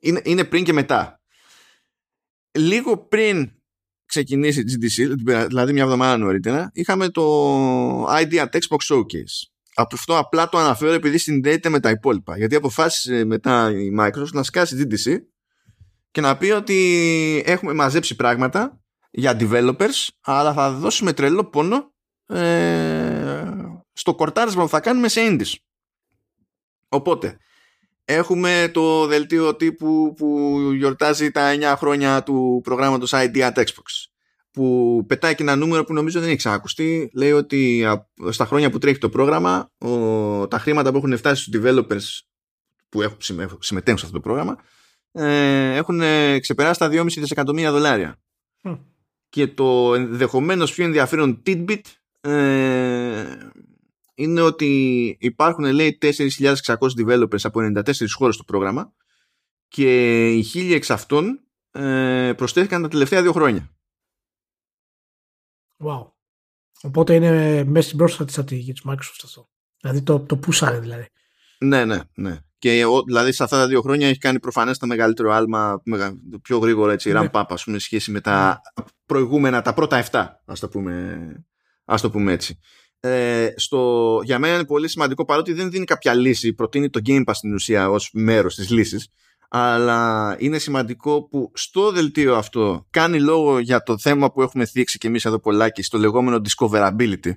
Είναι, είναι πριν και μετά. Λίγο πριν ξεκινήσει GDC, δηλαδή μια εβδομάδα νωρίτερα, είχαμε το ID at Xbox Showcase αυτό απλά το αναφέρω επειδή συνδέεται με τα υπόλοιπα. Γιατί αποφάσισε μετά η Microsoft να σκάσει GDC και να πει ότι έχουμε μαζέψει πράγματα για developers, αλλά θα δώσουμε τρελό πόνο ε, στο κορτάρισμα που θα κάνουμε σε indies. Οπότε, έχουμε το δελτίο τύπου που γιορτάζει τα 9 χρόνια του προγράμματος ID at Xbox που πετάει και ένα νούμερο που νομίζω δεν έχει ξανακουστεί. Λέει ότι στα χρόνια που τρέχει το πρόγραμμα, ο, τα χρήματα που έχουν φτάσει στους developers που έχουν, συμμετέχουν σε αυτό το πρόγραμμα ε, έχουν ξεπεράσει τα 2,5 δισεκατομμύρια δολάρια. Και το ενδεχομένως πιο ενδιαφέρον tidbit ε, είναι ότι υπάρχουν λέει 4.600 developers από 94 χώρες στο πρόγραμμα και οι 1.000 εξ αυτών ε, προσθέθηκαν τα τελευταία δύο χρόνια. Wow. Οπότε είναι μέσα στην πρόσφατη στρατηγική της Microsoft αυτό. Δηλαδή το, το πούσαρε δηλαδή. Ναι, ναι, ναι. Και δηλαδή σε αυτά τα δύο χρόνια έχει κάνει προφανές το μεγαλύτερο άλμα, το πιο γρήγορο έτσι, ναι. ramp up, ας πούμε, σχέση με τα ναι. προηγούμενα, τα πρώτα 7, ας το πούμε, ας το πούμε έτσι. Ε, στο, για μένα είναι πολύ σημαντικό παρότι δεν δίνει κάποια λύση, προτείνει το Game Pass στην ουσία ως μέρος της λύσης αλλά είναι σημαντικό που στο δελτίο αυτό κάνει λόγο για το θέμα που έχουμε θίξει και εμείς εδώ πολλάκι στο λεγόμενο discoverability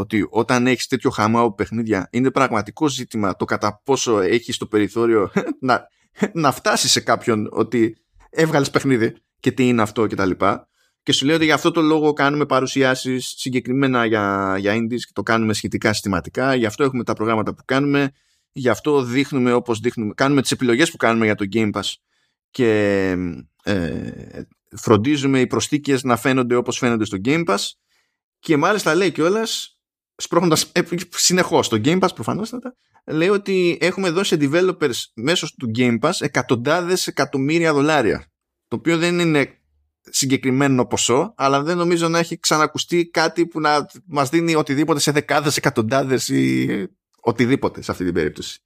ότι όταν έχεις τέτοιο χαμό από παιχνίδια είναι πραγματικό ζήτημα το κατά πόσο έχεις το περιθώριο να, να φτάσεις σε κάποιον ότι έβγαλες παιχνίδι και τι είναι αυτό και τα λοιπά και σου λέω ότι για αυτό το λόγο κάνουμε παρουσιάσεις συγκεκριμένα για, για indies και το κάνουμε σχετικά συστηματικά γι' αυτό έχουμε τα προγράμματα που κάνουμε Γι' αυτό δείχνουμε όπως δείχνουμε, κάνουμε τις επιλογές που κάνουμε για το Game Pass και ε, φροντίζουμε οι προσθήκες να φαίνονται όπως φαίνονται στο Game Pass Και μάλιστα λέει κιόλας, σπρώχνοντας ε, συνεχώς το Game Pass προφανέστατα, λέει ότι έχουμε δώσει σε developers μέσω του Game Pass εκατοντάδες εκατομμύρια δολάρια. Το οποίο δεν είναι συγκεκριμένο ποσό, αλλά δεν νομίζω να έχει ξανακουστεί κάτι που να μας δίνει οτιδήποτε σε δεκάδες εκατοντάδες ή οτιδήποτε σε αυτή την περίπτωση.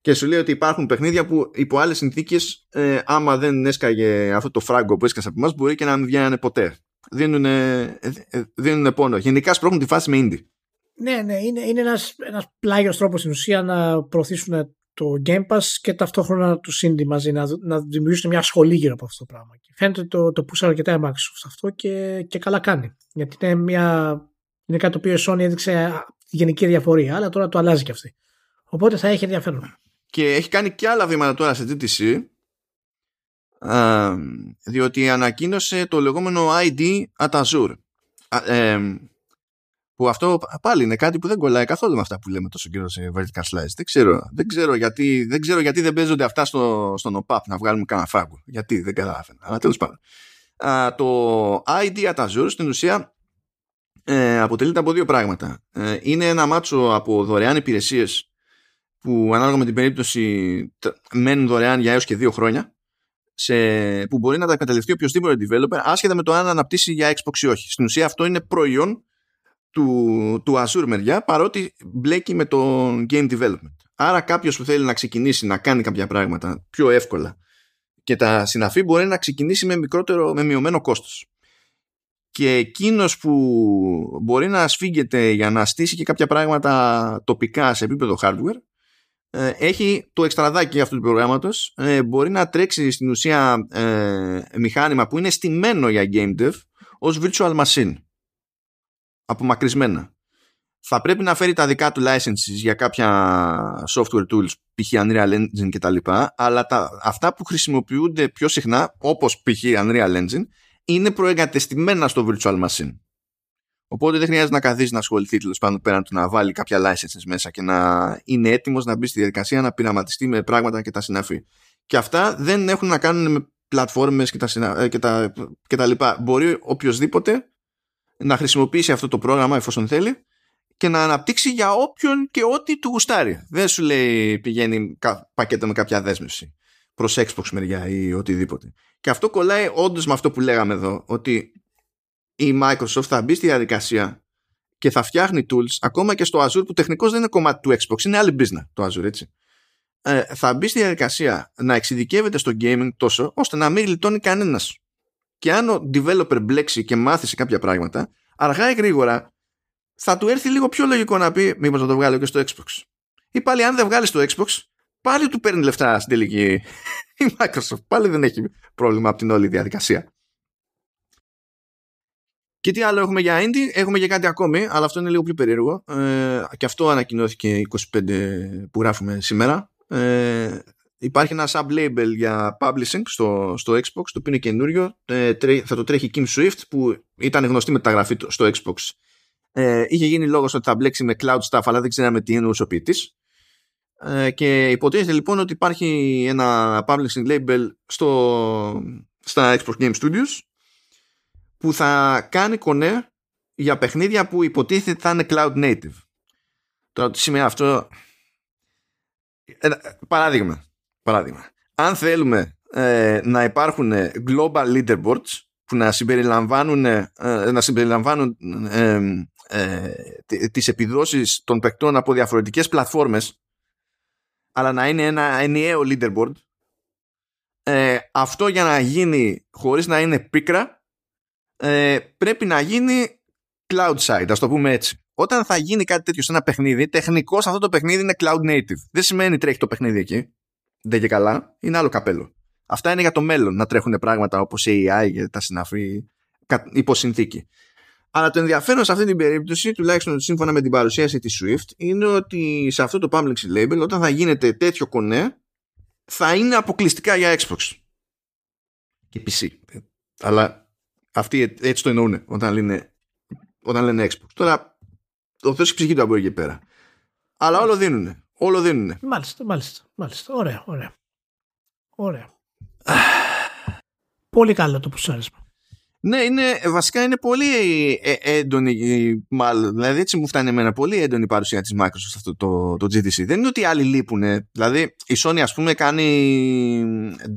Και σου λέει ότι υπάρχουν παιχνίδια που υπό άλλες συνθήκες ε, άμα δεν έσκαγε αυτό το φράγκο που έσκασε από εμάς μπορεί και να μην βγαίνανε ποτέ. Δίνουν, δίνουν πόνο. Γενικά σπρώχνουν τη φάση με indie. Ναι, ναι, είναι, είναι ένας, ένας πλάγιος τρόπος στην ουσία να προωθήσουν το Game Pass και ταυτόχρονα τους Indie μαζί να, να δημιουργήσουν μια σχολή γύρω από αυτό το πράγμα. Και φαίνεται ότι το, το πούσαν αρκετά η Microsoft αυτό και, και καλά κάνει. Γιατί είναι, μια, είναι κάτι το οποίο η Sony έδειξε γενική διαφορία, αλλά τώρα το αλλάζει και αυτή. Οπότε θα έχει ενδιαφέρον. Και έχει κάνει και άλλα βήματα τώρα σε GTC, διότι ανακοίνωσε το λεγόμενο ID at Azure. Που αυτό πάλι είναι κάτι που δεν κολλάει καθόλου με αυτά που λέμε τόσο καιρό σε vertical slice. Δεν ξέρω, δεν ξέρω, γιατί, δεν, ξέρω γιατί δεν παίζονται αυτά στο, στον ΟΠΑΠ να βγάλουμε κανένα φράγκο. Γιατί δεν καταλαβαίνω. Αλλά τέλος πάντων. το ID at Azure στην ουσία ε, αποτελείται από δύο πράγματα. Ε, είναι ένα μάτσο από δωρεάν υπηρεσίες που ανάλογα με την περίπτωση μένουν δωρεάν για έως και δύο χρόνια σε, που μπορεί να τα εκμεταλλευτεί οποιοδήποτε developer άσχετα με το αν αναπτύσσει για Xbox ή όχι. Στην ουσία αυτό είναι προϊόν του, του Azure μεριά παρότι μπλέκει με το game development. Άρα κάποιος που θέλει να ξεκινήσει να κάνει κάποια πράγματα πιο εύκολα και τα συναφή μπορεί να ξεκινήσει με μικρότερο, με μειωμένο κόστος. Και εκείνος που μπορεί να σφίγγεται για να στήσει και κάποια πράγματα τοπικά σε επίπεδο hardware ε, έχει το εξτραδάκι αυτού του προγράμματος ε, μπορεί να τρέξει στην ουσία ε, μηχάνημα που είναι στημένο για game dev ως virtual machine απομακρυσμένα. Θα πρέπει να φέρει τα δικά του licenses για κάποια software tools, π.χ. Unreal Engine κτλ. Αλλά τα, αυτά που χρησιμοποιούνται πιο συχνά, όπως π.χ. Unreal Engine, είναι προεγκατεστημένα στο virtual machine. Οπότε δεν χρειάζεται να καθίσεις να ασχοληθεί τέλος πάντων πέραν του να βάλει κάποια licenses μέσα και να είναι έτοιμος να μπει στη διαδικασία να πειραματιστεί με πράγματα και τα συναφή. Και αυτά δεν έχουν να κάνουν με πλατφόρμες και τα, ε, και τα, και τα λοιπά. Μπορεί οποιοδήποτε να χρησιμοποιήσει αυτό το πρόγραμμα εφόσον θέλει και να αναπτύξει για όποιον και ό,τι του γουστάρει. Δεν σου λέει πηγαίνει πακέτο με κάποια δέσμευση προς Xbox μεριά ή οτιδήποτε. Και αυτό κολλάει όντως με αυτό που λέγαμε εδώ, ότι η Microsoft θα μπει στη διαδικασία και θα φτιάχνει tools ακόμα και στο Azure που τεχνικώς δεν είναι κομμάτι του Xbox, είναι άλλη business το Azure έτσι. Ε, θα μπει στη διαδικασία να εξειδικεύεται στο gaming τόσο ώστε να μην γλιτώνει κανένας και αν ο developer μπλέξει και μάθει σε κάποια πράγματα, αργά ή γρήγορα θα του έρθει λίγο πιο λογικό να πει μήπως να το βγάλω και στο Xbox. Ή πάλι αν δεν βγάλει στο Xbox, πάλι του παίρνει λεφτά στην τελική η Microsoft. Πάλι δεν έχει πρόβλημα από την όλη διαδικασία. Και τι άλλο έχουμε για indie, έχουμε και κάτι ακόμη, αλλά αυτό είναι λίγο πιο περίεργο. Ε, και αυτό ανακοινώθηκε 25 που γράφουμε σήμερα. Ε, υπάρχει ένα sub-label για publishing στο, στο Xbox, το οποίο είναι καινούριο. Ε, θα το τρέχει Kim Swift, που ήταν γνωστή μεταγραφή στο Xbox. Ε, είχε γίνει λόγος ότι θα μπλέξει με cloud stuff, αλλά δεν ξέραμε τι εννοούσε ο ποιητής. Ε, και υποτίθεται λοιπόν ότι υπάρχει ένα publishing label στο, στα Xbox Game Studios που θα κάνει κονέ για παιχνίδια που υποτίθεται θα είναι cloud native. Τώρα τι σημαίνει αυτό... Ε, παράδειγμα, Παράδειγμα, αν θέλουμε ε, να υπάρχουν global leaderboards που να συμπεριλαμβάνουν, ε, να συμπεριλαμβάνουν ε, ε, τις επιδόσεις των παικτών από διαφορετικές πλατφόρμες αλλά να είναι ένα ενιαίο leaderboard ε, αυτό για να γίνει χωρίς να είναι πίκρα ε, πρέπει να γίνει cloud side, ας το πούμε έτσι. Όταν θα γίνει κάτι τέτοιο σε ένα παιχνίδι, τεχνικώς αυτό το παιχνίδι είναι cloud native. Δεν σημαίνει τρέχει το παιχνίδι εκεί δεν και καλά, είναι άλλο καπέλο. Αυτά είναι για το μέλλον, να τρέχουν πράγματα όπως AI και τα συναφή υπό συνθήκη. Αλλά το ενδιαφέρον σε αυτή την περίπτωση, τουλάχιστον σύμφωνα με την παρουσίαση της Swift, είναι ότι σε αυτό το public label, όταν θα γίνεται τέτοιο κονέ, θα είναι αποκλειστικά για Xbox. Και PC. Αλλά αυτοί έτσι το εννοούν όταν λένε, όταν λένε Xbox. Τώρα, ο Θεός ψυχή του από εκεί πέρα. Αλλά όλο δίνουν. Όλο δίνουν. Μάλιστα, μάλιστα, μάλιστα. Ωραία, ωραία. Ωραία. Πολύ καλό το πουσάρισμα. Ναι, είναι, βασικά είναι πολύ ε, έντονη, μάλλον, δηλαδή έτσι μου φτάνει εμένα, πολύ έντονη η παρουσία της Microsoft αυτό το, το GTC. Δεν είναι ότι άλλοι λείπουν. Δηλαδή η Sony ας πούμε κάνει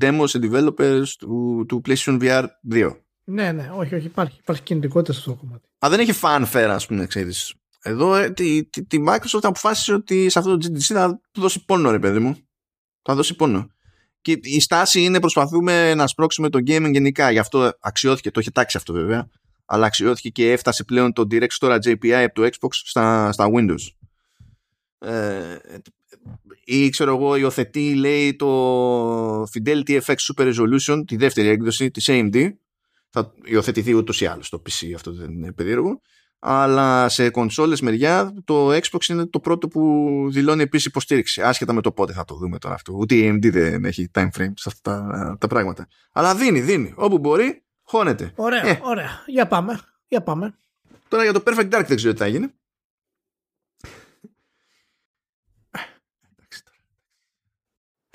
demo σε developers του, του PlayStation VR 2. Ναι, ναι, όχι, όχι, υπάρχει, υπάρχει κινητικότητα σε αυτό το κομμάτι. Α, δεν έχει fanfare ας πούμε, ξέρεις. Εδώ ε, τη, τη, τη, Microsoft αποφάσισε ότι σε αυτό το GTC θα του δώσει πόνο ρε παιδί μου. Θα δώσει πόνο. Και η στάση είναι προσπαθούμε να σπρώξουμε το gaming γενικά. Γι' αυτό αξιώθηκε, το είχε τάξει αυτό βέβαια, αλλά αξιώθηκε και έφτασε πλέον το Direct Storage API από το Xbox στα, στα Windows. Ε, ή ξέρω εγώ υιοθετεί λέει το Fidelity FX Super Resolution τη δεύτερη έκδοση της AMD θα υιοθετηθεί ούτως ή άλλως στο PC αυτό δεν είναι περίεργο αλλά σε κονσόλες μεριά το Xbox είναι το πρώτο που δηλώνει επίσης υποστήριξη άσχετα με το πότε θα το δούμε τώρα αυτό ούτε η AMD δεν έχει time frame σε αυτά τα, τα πράγματα αλλά δίνει, δίνει, όπου μπορεί χώνεται Ωραία, ε. ωραία, για πάμε, για πάμε Τώρα για το Perfect Dark δεν ξέρω τι θα γίνει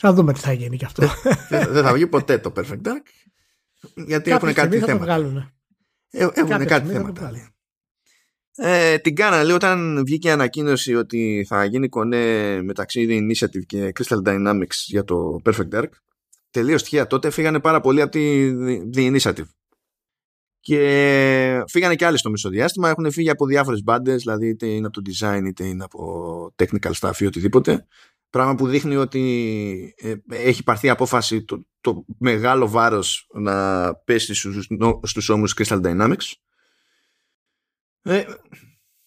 Θα δούμε τι θα γίνει και αυτό. δεν θα βγει ποτέ το Perfect Dark. Γιατί έχουν κάτι θέματα. Ε, έχουν κάτι θέματα. Ε, την κάνανε λέει όταν βγήκε η ανακοίνωση ότι θα γίνει κονέ μεταξύ The Initiative και Crystal Dynamics για το Perfect Dark τελείως τυχαία τότε φύγανε πάρα πολύ από τη The Initiative. Και φύγανε και άλλοι στο μισοδιάστημα έχουν φύγει από διάφορες μπάντες, δηλαδή είτε είναι από το design είτε είναι από technical staff ή οτιδήποτε πράγμα που δείχνει ότι ε, έχει πάρθει απόφαση το, το μεγάλο βάρος να πέσει στους, στους ώμους Crystal Dynamics ε,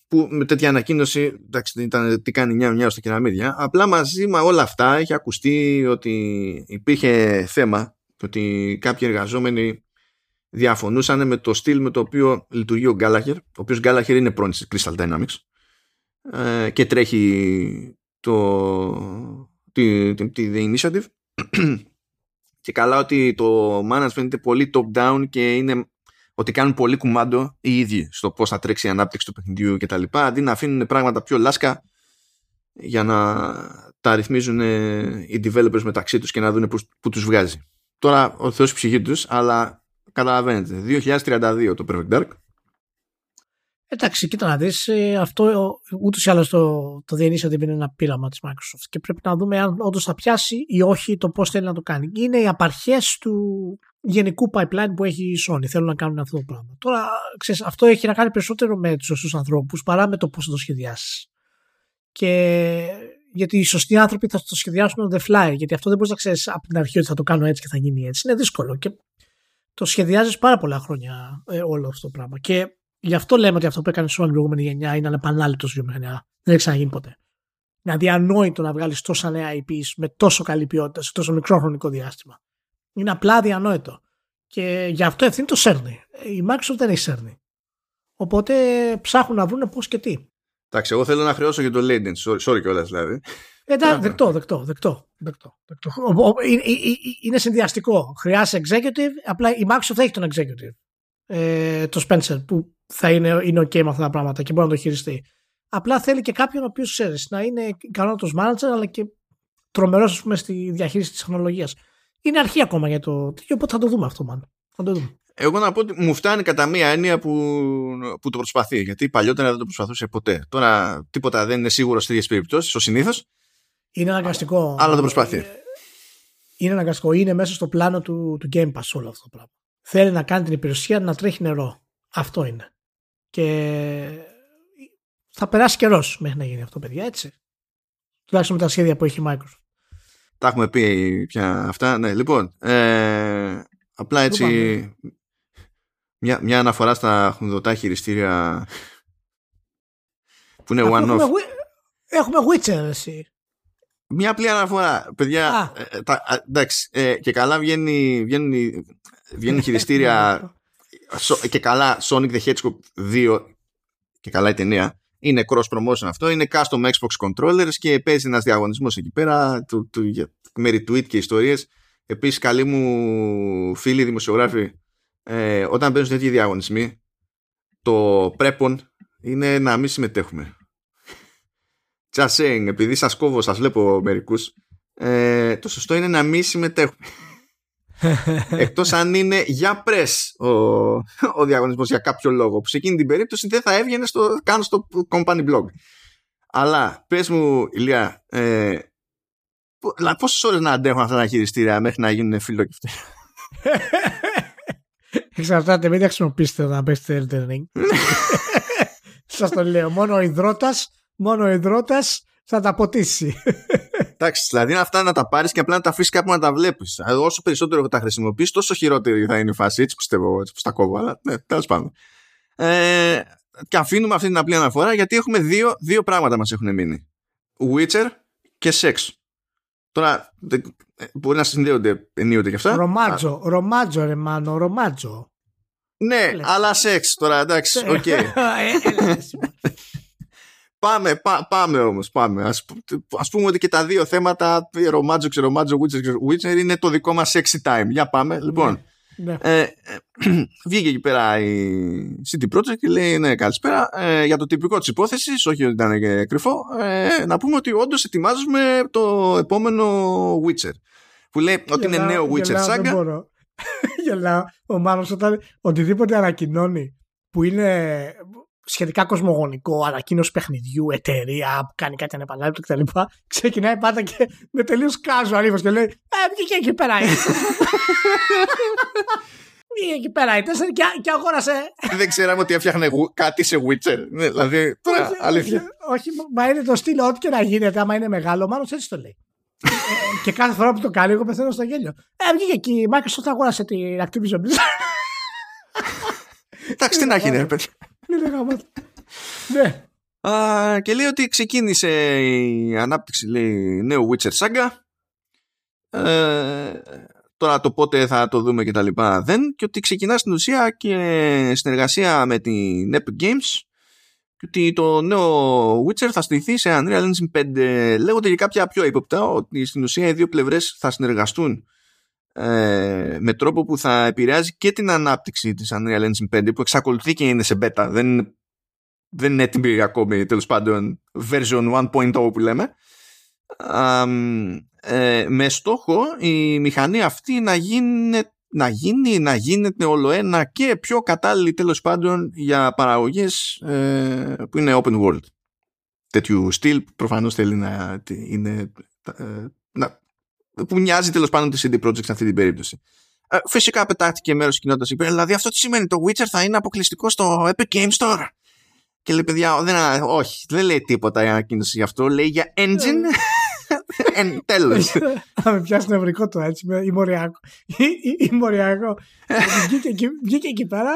που με τέτοια ανακοίνωση εντάξει, ήταν τι κάνει μια μια στα κεραμίδια απλά μαζί με όλα αυτά έχει ακουστεί ότι υπήρχε θέμα ότι κάποιοι εργαζόμενοι διαφωνούσαν με το στυλ με το οποίο λειτουργεί ο Gallagher ο οποίος Gallagher είναι πρώην της Crystal Dynamics ε, και τρέχει το, τη, τη, τη The Initiative. Και καλά ότι το management είναι πολύ top down και είναι ότι κάνουν πολύ κουμάντο οι ίδιοι στο πώς θα τρέξει η ανάπτυξη του παιχνιδιού και τα λοιπά αντί να αφήνουν πράγματα πιο λάσκα για να τα ρυθμίζουν οι developers μεταξύ τους και να δουν που, που τους βγάζει. Τώρα ο Θεός ψυχή τους αλλά καταλαβαίνετε 2032 το Perfect Dark Εντάξει, κοίτα να δεις, ε, αυτό ούτως ή άλλως το, το δεν είναι ένα πείραμα της Microsoft και πρέπει να δούμε αν όντως θα πιάσει ή όχι το πώς θέλει να το κάνει. Είναι οι απαρχές του γενικού pipeline που έχει η Sony. Θέλουν να κάνουν αυτό το πράγμα. Τώρα, ξέρεις, αυτό έχει να κάνει περισσότερο με τους σωστούς ανθρώπους παρά με το πώς θα το σχεδιάσεις. Και γιατί οι σωστοί άνθρωποι θα το σχεδιάσουν on the fly. Γιατί αυτό δεν μπορείς να ξέρεις από την αρχή ότι θα το κάνω έτσι και θα γίνει έτσι. Είναι δύσκολο. Και το σχεδιάζεις πάρα πολλά χρόνια ε, όλο αυτό το πράγμα. Και Γι' αυτό λέμε ότι αυτό που έκανε στην προηγούμενη γενιά είναι ανεπανάληπτος βιομηχανία. Δεν έχει ξαναγίνει ποτέ. Είναι αδιανόητο να βγάλεις τόσα νέα IPs με τόσο καλή ποιότητα σε τόσο μικρό χρονικό διάστημα. Είναι απλά αδιανόητο. Και γι' αυτό ευθύνει το σέρνει. Η Microsoft δεν έχει σέρνει. Οπότε ψάχνουν να βρουν πώς και τι. Εντάξει, εγώ θέλω να χρεώσω για το Leiden. Sorry, sorry κιόλας δηλαδή. Εντάξει, δεκτό, δεκτό, δεκτό. δεκτό, δεκτό. Είναι συνδυαστικό. Χρειάζεται executive, απλά η Microsoft έχει τον executive. Ε, το Spencer που θα είναι, είναι ok με αυτά τα πράγματα και μπορεί να το χειριστεί. Απλά θέλει και κάποιον ο οποίος ξέρεις να είναι ικανότατο manager αλλά και τρομερός στη διαχείριση της τεχνολογίας. Είναι αρχή ακόμα για το τέτοιο, οπότε θα το δούμε αυτό, μάλλον. Θα το δούμε. Εγώ να πω ότι μου φτάνει κατά μία έννοια που, που το προσπαθεί. Γιατί παλιότερα δεν το προσπαθούσε ποτέ. Τώρα τίποτα δεν είναι σίγουρο σε τέτοιε περιπτώσεις, ο συνήθως. Είναι αναγκαστικό. Αλλά το προσπαθεί. Ε, είναι αναγκαστικό. Είναι μέσα στο πλάνο του, του Game Pass όλο αυτό το πράγμα. Θέλει να κάνει την υπηρεσία να τρέχει νερό. Αυτό είναι. Και θα περάσει καιρός μέχρι να γίνει αυτό, παιδιά, έτσι. Τουλάχιστον με τα σχέδια που έχει η Microsoft. Τα έχουμε πει πια αυτά. Ναι, λοιπόν. Ε, απλά έτσι. Μια, μια αναφορά στα χουνδοτά χειριστήρια που είναι one-off. Έχουμε, έχουμε Witcher, εσύ. Μια απλή αναφορά. Παιδιά, ε, τα, εντάξει, ε, και καλά βγαίνει, βγαίνουν, βγαίνουν χειριστήρια και καλά Sonic the Hedgehog 2 και καλά η ταινία είναι cross promotion αυτό, είναι custom Xbox controllers και παίζει ένας διαγωνισμός εκεί πέρα του, του, με retweet και ιστορίες. Επίσης καλοί μου φίλοι δημοσιογράφοι ε, όταν παίζουν τέτοιοι διαγωνισμοί το πρέπον είναι να μην συμμετέχουμε. Just saying, επειδή σας κόβω σας βλέπω μερικούς ε, το σωστό είναι να μην συμμετέχουμε Εκτός αν είναι για press ο, ο διαγωνισμός για κάποιο λόγο που σε εκείνη την περίπτωση δεν θα έβγαινε στο, καν στο company blog. Αλλά πες μου Ηλία ε, πόσες ώρες να αντέχουν αυτά τα χειριστήρια μέχρι να γίνουν φιλόκευτοι. Εξαρτάται, μην τα χρησιμοποιήσετε να πέσετε Elden Ring. Σας το λέω, μόνο ο υδρότας, μόνο ο υδρότας θα τα ποτίσει. Εντάξει, δηλαδή είναι αυτά να τα πάρεις και απλά να τα αφήσεις κάπου να τα βλέπεις. Όσο περισσότερο τα χρησιμοποιείς, τόσο χειρότερη θα είναι η φάση. Έτσι πιστεύω, έτσι που στα κόβω. Αλλά ναι, τέλος πάντων. Ε, και αφήνουμε αυτή την απλή αναφορά γιατί έχουμε δύο, δύο πράγματα μας έχουν μείνει. Witcher και sex. Τώρα μπορεί να συνδέονται ενίοτε και αυτά. Ρομάντζο, ρομάντζο ρε Μάνο, ρομάντζο. Ναι, αλλά σεξ τώρα, εντάξει, OK. Okay. Ε, Πάμε, πά, πάμε όμως. Πάμε. Ας, ας πούμε ότι και τα δύο θέματα, Ρομάντζο, Ξερομάντζο, Witcher, Witcher, είναι το δικό μας sexy time. Για πάμε. Λοιπόν, ναι, ναι. Ε, βγήκε εκεί πέρα η CD Projekt και λέει: Ναι, καλησπέρα. Ε, για το τυπικό της υπόθεσης, όχι ότι ήταν και κρυφό, ε, να πούμε ότι όντως ετοιμάζουμε το επόμενο Witcher. Που λέει ότι είναι νέο Witcher Saga. Δεν μπορώ. Γελάω. Ο Μάνος όταν οτιδήποτε ανακοινώνει που είναι σχετικά κοσμογονικό, ανακοίνωση παιχνιδιού, εταιρεία που κάνει κάτι ανεπανάληπτο κτλ. Ξεκινάει πάντα και με τελείως κάζο αλήθεια και λέει Ε, βγήκε εκεί πέρα. Βγήκε εκεί πέρα η τέσσερι και, και αγόρασε. Δεν ξέραμε ότι έφτιαχνε κάτι σε Witcher. Ναι, δηλαδή, τώρα, αλήθεια. Όχι, μα είναι το στυλ, ό,τι και να γίνεται, άμα είναι μεγάλο, μάλλον έτσι το λέει. Ε, και κάθε φορά που το κάνει, εγώ πεθαίνω στο γέλιο. Ε, βγήκε εκεί, η Microsoft αγόρασε την Activision Blizzard. Εντάξει, τι να έχει, ρε παιδιά. Ναι. Α, και λέει ότι ξεκίνησε η ανάπτυξη λέει, νέου Witcher Saga. Ε, τώρα το πότε θα το δούμε και τα λοιπά δεν. Και ότι ξεκινά στην ουσία και συνεργασία με την Epic Games και ότι το νέο Witcher θα στηθεί σε Unreal Engine 5 λέγονται και κάποια πιο ύποπτα ότι στην ουσία οι δύο πλευρές θα συνεργαστούν ε, με τρόπο που θα επηρεάζει και την ανάπτυξη της Unreal Engine 5 που εξακολουθεί και είναι σε beta. Δεν, δεν είναι έτοιμη ακόμη τέλος πάντων version 1.0 που λέμε. Ε, με στόχο η μηχανή αυτή να γίνει να γίνει, να γίνεται όλο ένα και πιο κατάλληλη τέλος πάντων για παραγωγές ε, που είναι open world. Τέτοιου στυλ προφανώς θέλει να είναι ε, να που μοιάζει τέλος πάντων τη CD Projekt σε αυτή την περίπτωση. Ε, φυσικά πετάχτηκε μέρος τη κοινότητα υπέρ, δηλαδή αυτό τι σημαίνει, το Witcher θα είναι αποκλειστικό στο Epic Games Store. Και λέει, παιδιά, δεν, όχι, δεν λέει τίποτα η ανακοίνωση γι' αυτό. Λέει για engine. Εν, τέλος. Θα με πιάσει νευρικό το έτσι, με ημοριακό. Ημοριακό. Βγήκε εκεί πέρα,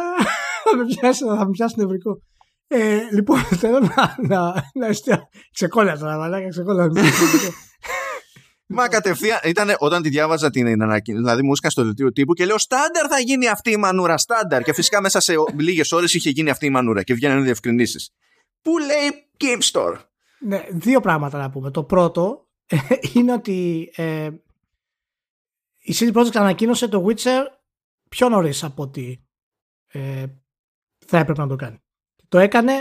θα με πιάσει, θα με πιάσει νευρικό. Ε, λοιπόν, θέλω να, να, να εστιάσω. Ξεκόλα τώρα, μαλάκα, ξεκόλα. Μα κατευθείαν ήταν όταν τη διάβαζα την ανακοίνωση. Δηλαδή μου έσκασε στο δελτίο τύπου και λέω Στάνταρ θα γίνει αυτή η μανούρα. Στάνταρ. Και φυσικά μέσα σε λίγες ώρες είχε γίνει αυτή η μανούρα και βγαίνουν διευκρινήσεις. Πού λέει Game Store; Ναι, δύο πράγματα να πούμε. Το πρώτο είναι ότι ε, η CD Projekt ανακοίνωσε το Witcher πιο νωρίς από ότι ε, θα έπρεπε να το κάνει. Το έκανε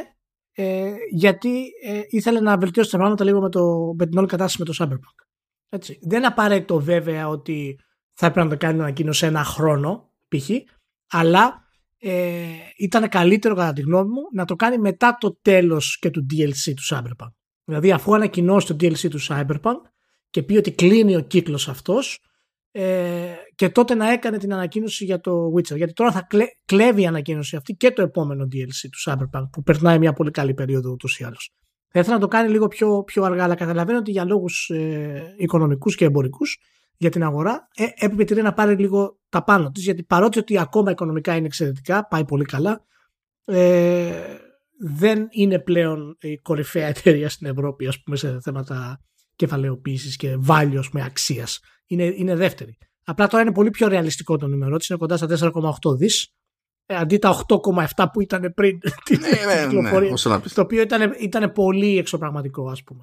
ε, γιατί ε, ήθελε να βελτιώσει τα πράγματα λίγο με, το, με την όλη κατάσταση με το Cyberpunk. Έτσι. Δεν είναι απαραίτητο βέβαια ότι θα έπρεπε να το κάνει ανακοίνωση ένα χρόνο π.χ. αλλά ε, ήταν καλύτερο κατά τη γνώμη μου να το κάνει μετά το τέλος και του DLC του Cyberpunk. Δηλαδή αφού ανακοινώσει το DLC του Cyberpunk και πει ότι κλείνει ο κύκλος αυτός ε, και τότε να έκανε την ανακοίνωση για το Witcher. Γιατί τώρα θα κλε, κλέβει η ανακοίνωση αυτή και το επόμενο DLC του Cyberpunk που περνάει μια πολύ καλή περίοδο ούτως ή άλλως. Θα ήθελα να το κάνει λίγο πιο, πιο αργά, αλλά καταλαβαίνω ότι για λόγους ε, οικονομικούς και εμπορικούς για την αγορά ε, έπρεπε να πάρει λίγο τα πάνω της, γιατί παρότι ότι ακόμα οικονομικά είναι εξαιρετικά, πάει πολύ καλά, ε, δεν είναι πλέον η κορυφαία εταιρεία στην Ευρώπη, ας πούμε, σε θέματα κεφαλαιοποίησης και value με αξίας. Είναι, είναι δεύτερη. Απλά τώρα είναι πολύ πιο ρεαλιστικό το νούμερο της, είναι κοντά στα 4,8 δις ε, αντί τα 8,7 που ήταν πριν την ναι, ναι, ναι κυκλοφορία. Ναι, το οποίο ήταν, ήταν πολύ εξωπραγματικό, ας πούμε.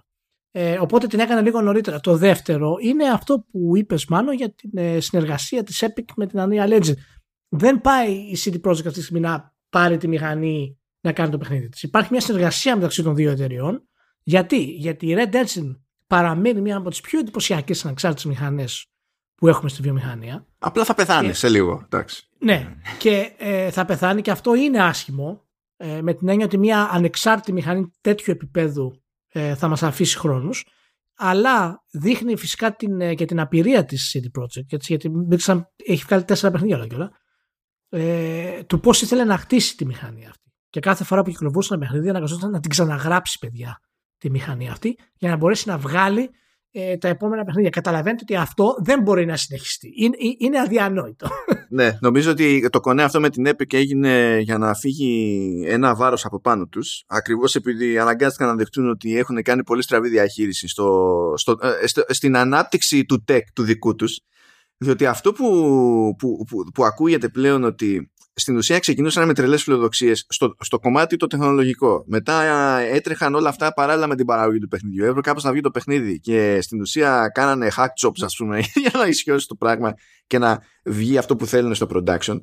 Ε, οπότε την έκανε λίγο νωρίτερα. Το δεύτερο είναι αυτό που είπες Μάνο για την ε, συνεργασία της Epic με την Unreal Engine. Δεν πάει η CD Projekt αυτή τη στιγμή να πάρει τη μηχανή να κάνει το παιχνίδι της. Υπάρχει μια συνεργασία μεταξύ των δύο εταιριών. Γιατί, Γιατί η Red Engine παραμένει μια από τις πιο εντυπωσιακές ανεξάρτητες μηχανές που που έχουμε στη βιομηχανία. Απλά θα πεθάνεις σε λίγο. Εντάξει. Ναι, και ε, θα πεθάνει και αυτό είναι άσχημο ε, με την έννοια ότι μια ανεξάρτητη μηχανή τέτοιου επίπεδου ε, θα μας αφήσει χρόνους αλλά δείχνει φυσικά την, ε, και την απειρία της CD Projekt γιατί, γιατί έχει βγάλει τέσσερα παιχνίδια όλα και όλα ε, του πώς ήθελε να χτίσει τη μηχανή αυτή. Και κάθε φορά που κυκλοφορούσε ένα παιχνίδι αναγκαζόταν να την ξαναγράψει παιδιά τη μηχανή αυτή για να μπορέσει να βγάλει ε, τα επόμενα παιχνίδια. Καταλαβαίνετε ότι αυτό δεν μπορεί να συνεχιστεί. Είναι, ε, είναι αδιανόητο. Ναι, νομίζω ότι το κονέ αυτό με την Epic έγινε για να φύγει ένα βάρος από πάνω τους ακριβώς επειδή αναγκάστηκαν να δεχτούν ότι έχουν κάνει πολύ στραβή διαχείριση στο, στο, ε, στο, στην ανάπτυξη του tech του δικού τους διότι αυτό που, που, που, που ακούγεται πλέον ότι στην ουσία ξεκινούσαν με τρελές φιλοδοξίες στο, στο κομμάτι το τεχνολογικό. Μετά έτρεχαν όλα αυτά παράλληλα με την παραγωγή του παιχνιδιού. Έπρεπε κάπως να βγει το παιχνίδι και στην ουσία κάνανε hack jobs ας πούμε για να ισχυώσει το πράγμα και να βγει αυτό που θέλουν στο production.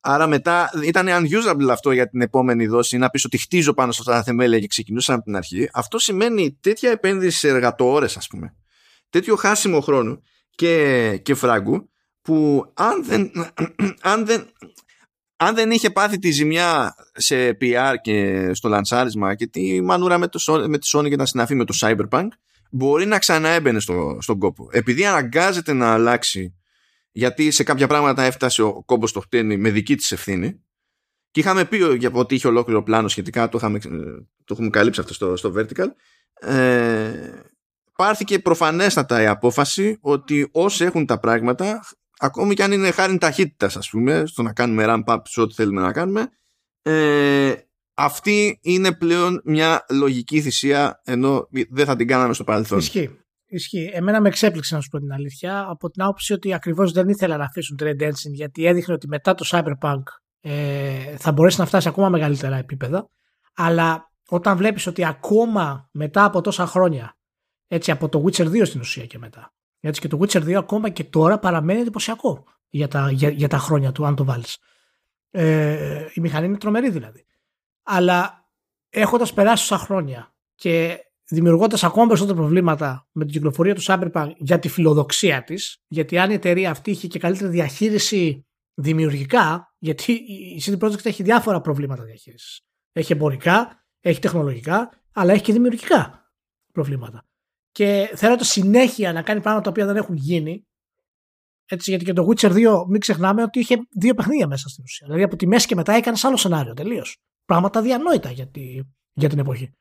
Άρα μετά ήταν unusable αυτό για την επόμενη δόση να πεις ότι χτίζω πάνω σε αυτά τα θεμέλια και ξεκινούσαν από την αρχή. Αυτό σημαίνει τέτοια επένδυση σε εργατοόρες ας πούμε. Τέτοιο χάσιμο χρόνου και, και φράγκου που αν δεν, αν δεν, αν δεν είχε πάθει τη ζημιά σε PR και στο λανσάρισμα και τη μανούρα με, το, με τη Sony και τα συναφή με το Cyberpunk μπορεί να ξανά έμπαινε στο, στον κόπο. Επειδή αναγκάζεται να αλλάξει γιατί σε κάποια πράγματα έφτασε ο κόμπος το χτένι με δική της ευθύνη και είχαμε πει για ότι είχε ολόκληρο πλάνο σχετικά το, είχαμε, το έχουμε καλύψει αυτό στο, στο Vertical ε, πάρθηκε προφανέστατα η απόφαση ότι όσοι έχουν τα πράγματα ακόμη και αν είναι χάρη ταχύτητας, ας πούμε, στο να κάνουμε ramp up σε ό,τι θέλουμε να κάνουμε, ε, αυτή είναι πλέον μια λογική θυσία ενώ δεν θα την κάναμε στο παρελθόν. Ισχύει. Ισχύει. Εμένα με εξέπληξε να σου πω την αλήθεια από την άποψη ότι ακριβώς δεν ήθελα να αφήσουν trade dancing γιατί έδειχνε ότι μετά το Cyberpunk ε, θα μπορέσει να φτάσει ακόμα μεγαλύτερα επίπεδα. Αλλά όταν βλέπεις ότι ακόμα μετά από τόσα χρόνια, έτσι από το Witcher 2 στην ουσία και μετά, έτσι και το Witcher 2 ακόμα και τώρα παραμένει εντυπωσιακό για τα, για, για τα χρόνια του, αν το βάλεις. Ε, η μηχανή είναι τρομερή δηλαδή. Αλλά έχοντας περάσει τόσα χρόνια και δημιουργώντας ακόμα περισσότερα προβλήματα με την κυκλοφορία του Cyberpunk για τη φιλοδοξία της, γιατί αν η εταιρεία αυτή είχε και καλύτερη διαχείριση δημιουργικά, γιατί η CD Projekt έχει διάφορα προβλήματα διαχείρισης. Έχει εμπορικά, έχει τεχνολογικά, αλλά έχει και δημιουργικά προβλήματα και θέλετε συνέχεια να κάνει πράγματα τα οποία δεν έχουν γίνει. Έτσι, γιατί και το Witcher 2, μην ξεχνάμε ότι είχε δύο παιχνίδια μέσα στην ουσία. Δηλαδή από τη μέση και μετά έκανε άλλο σενάριο τελείως. Πράγματα διανόητα για, τη, για την εποχή.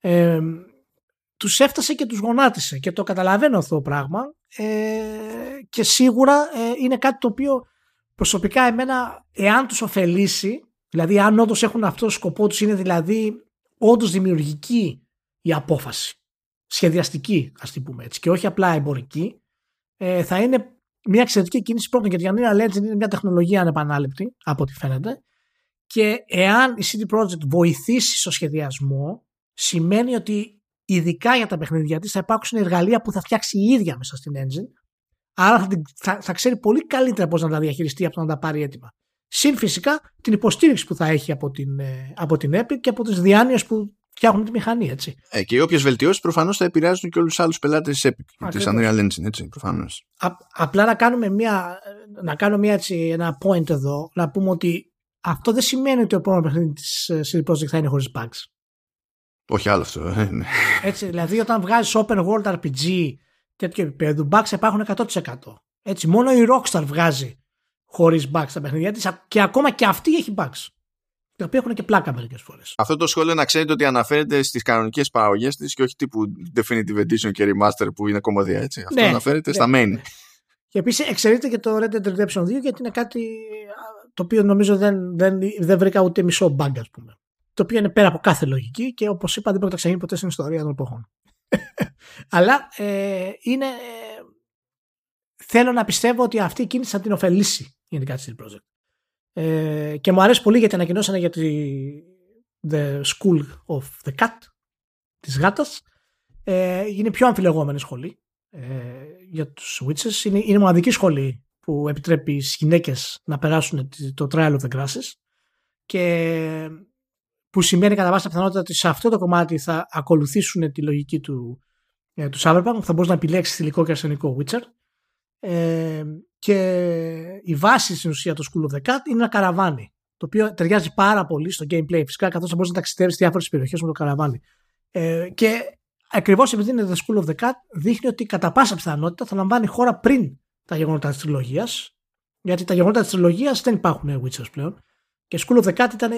Ε, τους έφτασε και τους γονάτισε και το καταλαβαίνω αυτό το πράγμα. Ε, και σίγουρα ε, είναι κάτι το οποίο προσωπικά εμένα, εάν τους ωφελήσει, δηλαδή αν όντως έχουν αυτό το σκοπό τους, είναι δηλαδή όντως δημιουργική η απόφαση σχεδιαστική, ας την πούμε έτσι, και όχι απλά εμπορική, ε, θα είναι μια εξαιρετική κίνηση πρώτον γιατί η Unreal Legend είναι μια τεχνολογία ανεπανάληπτη από ό,τι φαίνεται και εάν η CD Projekt βοηθήσει στο σχεδιασμό σημαίνει ότι ειδικά για τα παιχνίδια της θα υπάρξουν εργαλεία που θα φτιάξει η ίδια μέσα στην engine άρα θα, θα, ξέρει πολύ καλύτερα πώς να τα διαχειριστεί από το να τα πάρει έτοιμα. Συν φυσικά την υποστήριξη που θα έχει από την, ε, από την Epic και από τις διάνοιες που φτιάχνουν τη μηχανή, έτσι. Ε, και οι όποιες βελτιώσεις προφανώς θα επηρεάζουν και όλους τους άλλους πελάτες της Epic, τη Unreal Engine, έτσι, προφανώς. Απλά να κάνουμε μια, να κάνω μια, έτσι, ένα point εδώ, να πούμε ότι αυτό δεν σημαίνει ότι το επόμενο παιχνίδι της ε, CD Projekt θα είναι χωρίς bugs. Όχι άλλο αυτό. Ε, ναι. έτσι, δηλαδή όταν βγάζεις open world RPG τέτοιο επίπεδο, bugs υπάρχουν 100%. Έτσι, μόνο η Rockstar βγάζει χωρίς bugs τα παιχνίδια της και ακόμα και αυτή έχει bugs τα οποία έχουν και πλάκα μερικές φορές. Αυτό το σχόλιο να ξέρετε ότι αναφέρεται στις κανονικές παραγωγές της και όχι τύπου Definitive Edition και Remaster που είναι κομμωδία, έτσι. Αυτό ναι, αναφέρεται ναι. στα main. Και επίσης εξαιρείται και το Red Dead Redemption 2 γιατί είναι κάτι το οποίο νομίζω δεν, δεν, δεν βρήκα ούτε μισό bug, ας πούμε. Το οποίο είναι πέρα από κάθε λογική και όπως είπα δεν πρόκειται να ποτέ στην ιστορία των εποχών. Αλλά ε, είναι. Ε, θέλω να πιστεύω ότι αυτή η κίνηση θα την ωφελήσει γενικά τη Project. Ε, και μου αρέσει πολύ γιατί ανακοινώσανε για τη The School of the Cat της γάτας. Ε, είναι πιο αμφιλεγόμενη σχολή ε, για τους Witches. Είναι, είναι μοναδική σχολή που επιτρέπει στις γυναίκες να περάσουν το Trial of the Grasses και που σημαίνει κατά βάση πιθανότητα ότι σε αυτό το κομμάτι θα ακολουθήσουν τη λογική του, ε, του Cyberpunk. Θα μπορείς να επιλέξεις θηλυκό και αρσενικό Witcher ε, και η βάση στην ουσία του School of the Cat είναι ένα καραβάνι το οποίο ταιριάζει πάρα πολύ στο gameplay φυσικά καθώς μπορείς να ταξιδεύεις σε διάφορες περιοχές με το καραβάνι ε, και ακριβώς επειδή είναι The School of the Cat δείχνει ότι κατά πάσα πιθανότητα θα λαμβάνει χώρα πριν τα γεγονότα της τριλογίας. Γιατί τα γεγονότα της τριλογίας δεν υπάρχουν Witchers πλέον. Και School of the Cat ήταν,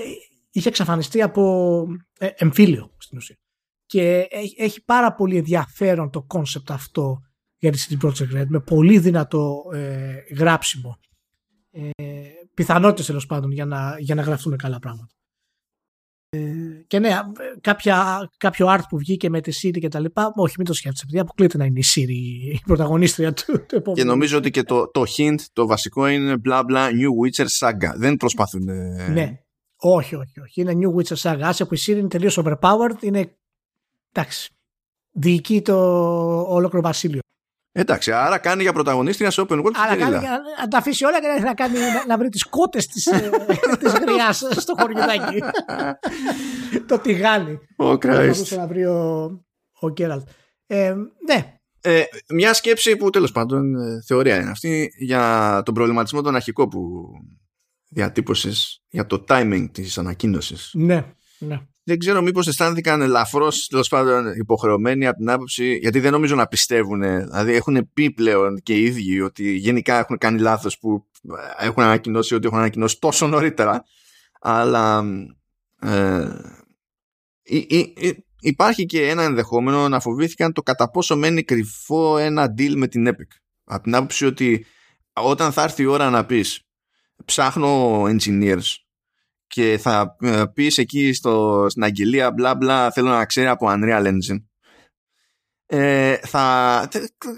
είχε εξαφανιστεί από ε, εμφύλιο στην ουσία. Και έχει πάρα πολύ ενδιαφέρον το concept αυτό για τη CD Projekt Red με πολύ δυνατό ε, γράψιμο. Ε, πιθανότητες τέλος πάντων για να, για να γραφτούν καλά πράγματα. Ε, και ναι, κάποια, κάποιο art που βγήκε με τη Siri και τα λοιπά, όχι μην το σκέφτεσαι, επειδή αποκλείται να είναι η Siri η πρωταγωνίστρια του, του επόμενου. Και νομίζω ότι και το, το hint, το βασικό είναι bla bla New Witcher Saga. Δεν προσπαθούν. Ναι, όχι, όχι, όχι. Είναι New Witcher Saga. Άσε που η Siri είναι τελείως overpowered, είναι. Εντάξει. Διοικεί το ολόκληρο βασίλειο. Εντάξει, άρα κάνει για πρωταγωνίστρια σε open world. Άρα κάνει για να τα αφήσει όλα και να, κάνει, να, να βρει τις κότες της ε, της γριάς στο χωριουδάκι. το τηγάνι. Ο Christ. να βρει ο, ο Γκέραλτ. Ε, ναι. Ε, μια σκέψη που τέλος πάντων ε, θεωρία είναι αυτή για τον προβληματισμό των αρχικό που διατύπωσες για το timing της ανακοίνωσης. Ναι, ναι δεν ξέρω μήπως αισθάνθηκαν ελαφρώς τέλος πάντων υποχρεωμένοι από την άποψη γιατί δεν νομίζω να πιστεύουν δηλαδή έχουν πει πλέον και οι ίδιοι ότι γενικά έχουν κάνει λάθος που έχουν ανακοινώσει ότι έχουν ανακοινώσει τόσο νωρίτερα αλλά ε, υπάρχει και ένα ενδεχόμενο να φοβήθηκαν το κατά πόσο μένει κρυφό ένα deal με την Epic. Από την άποψη ότι όταν θα έρθει η ώρα να πεις ψάχνω engineers και θα ε, πεις εκεί στο, στην αγγελία μπλα μπλα θέλω να ξέρει από Unreal Engine ε, θα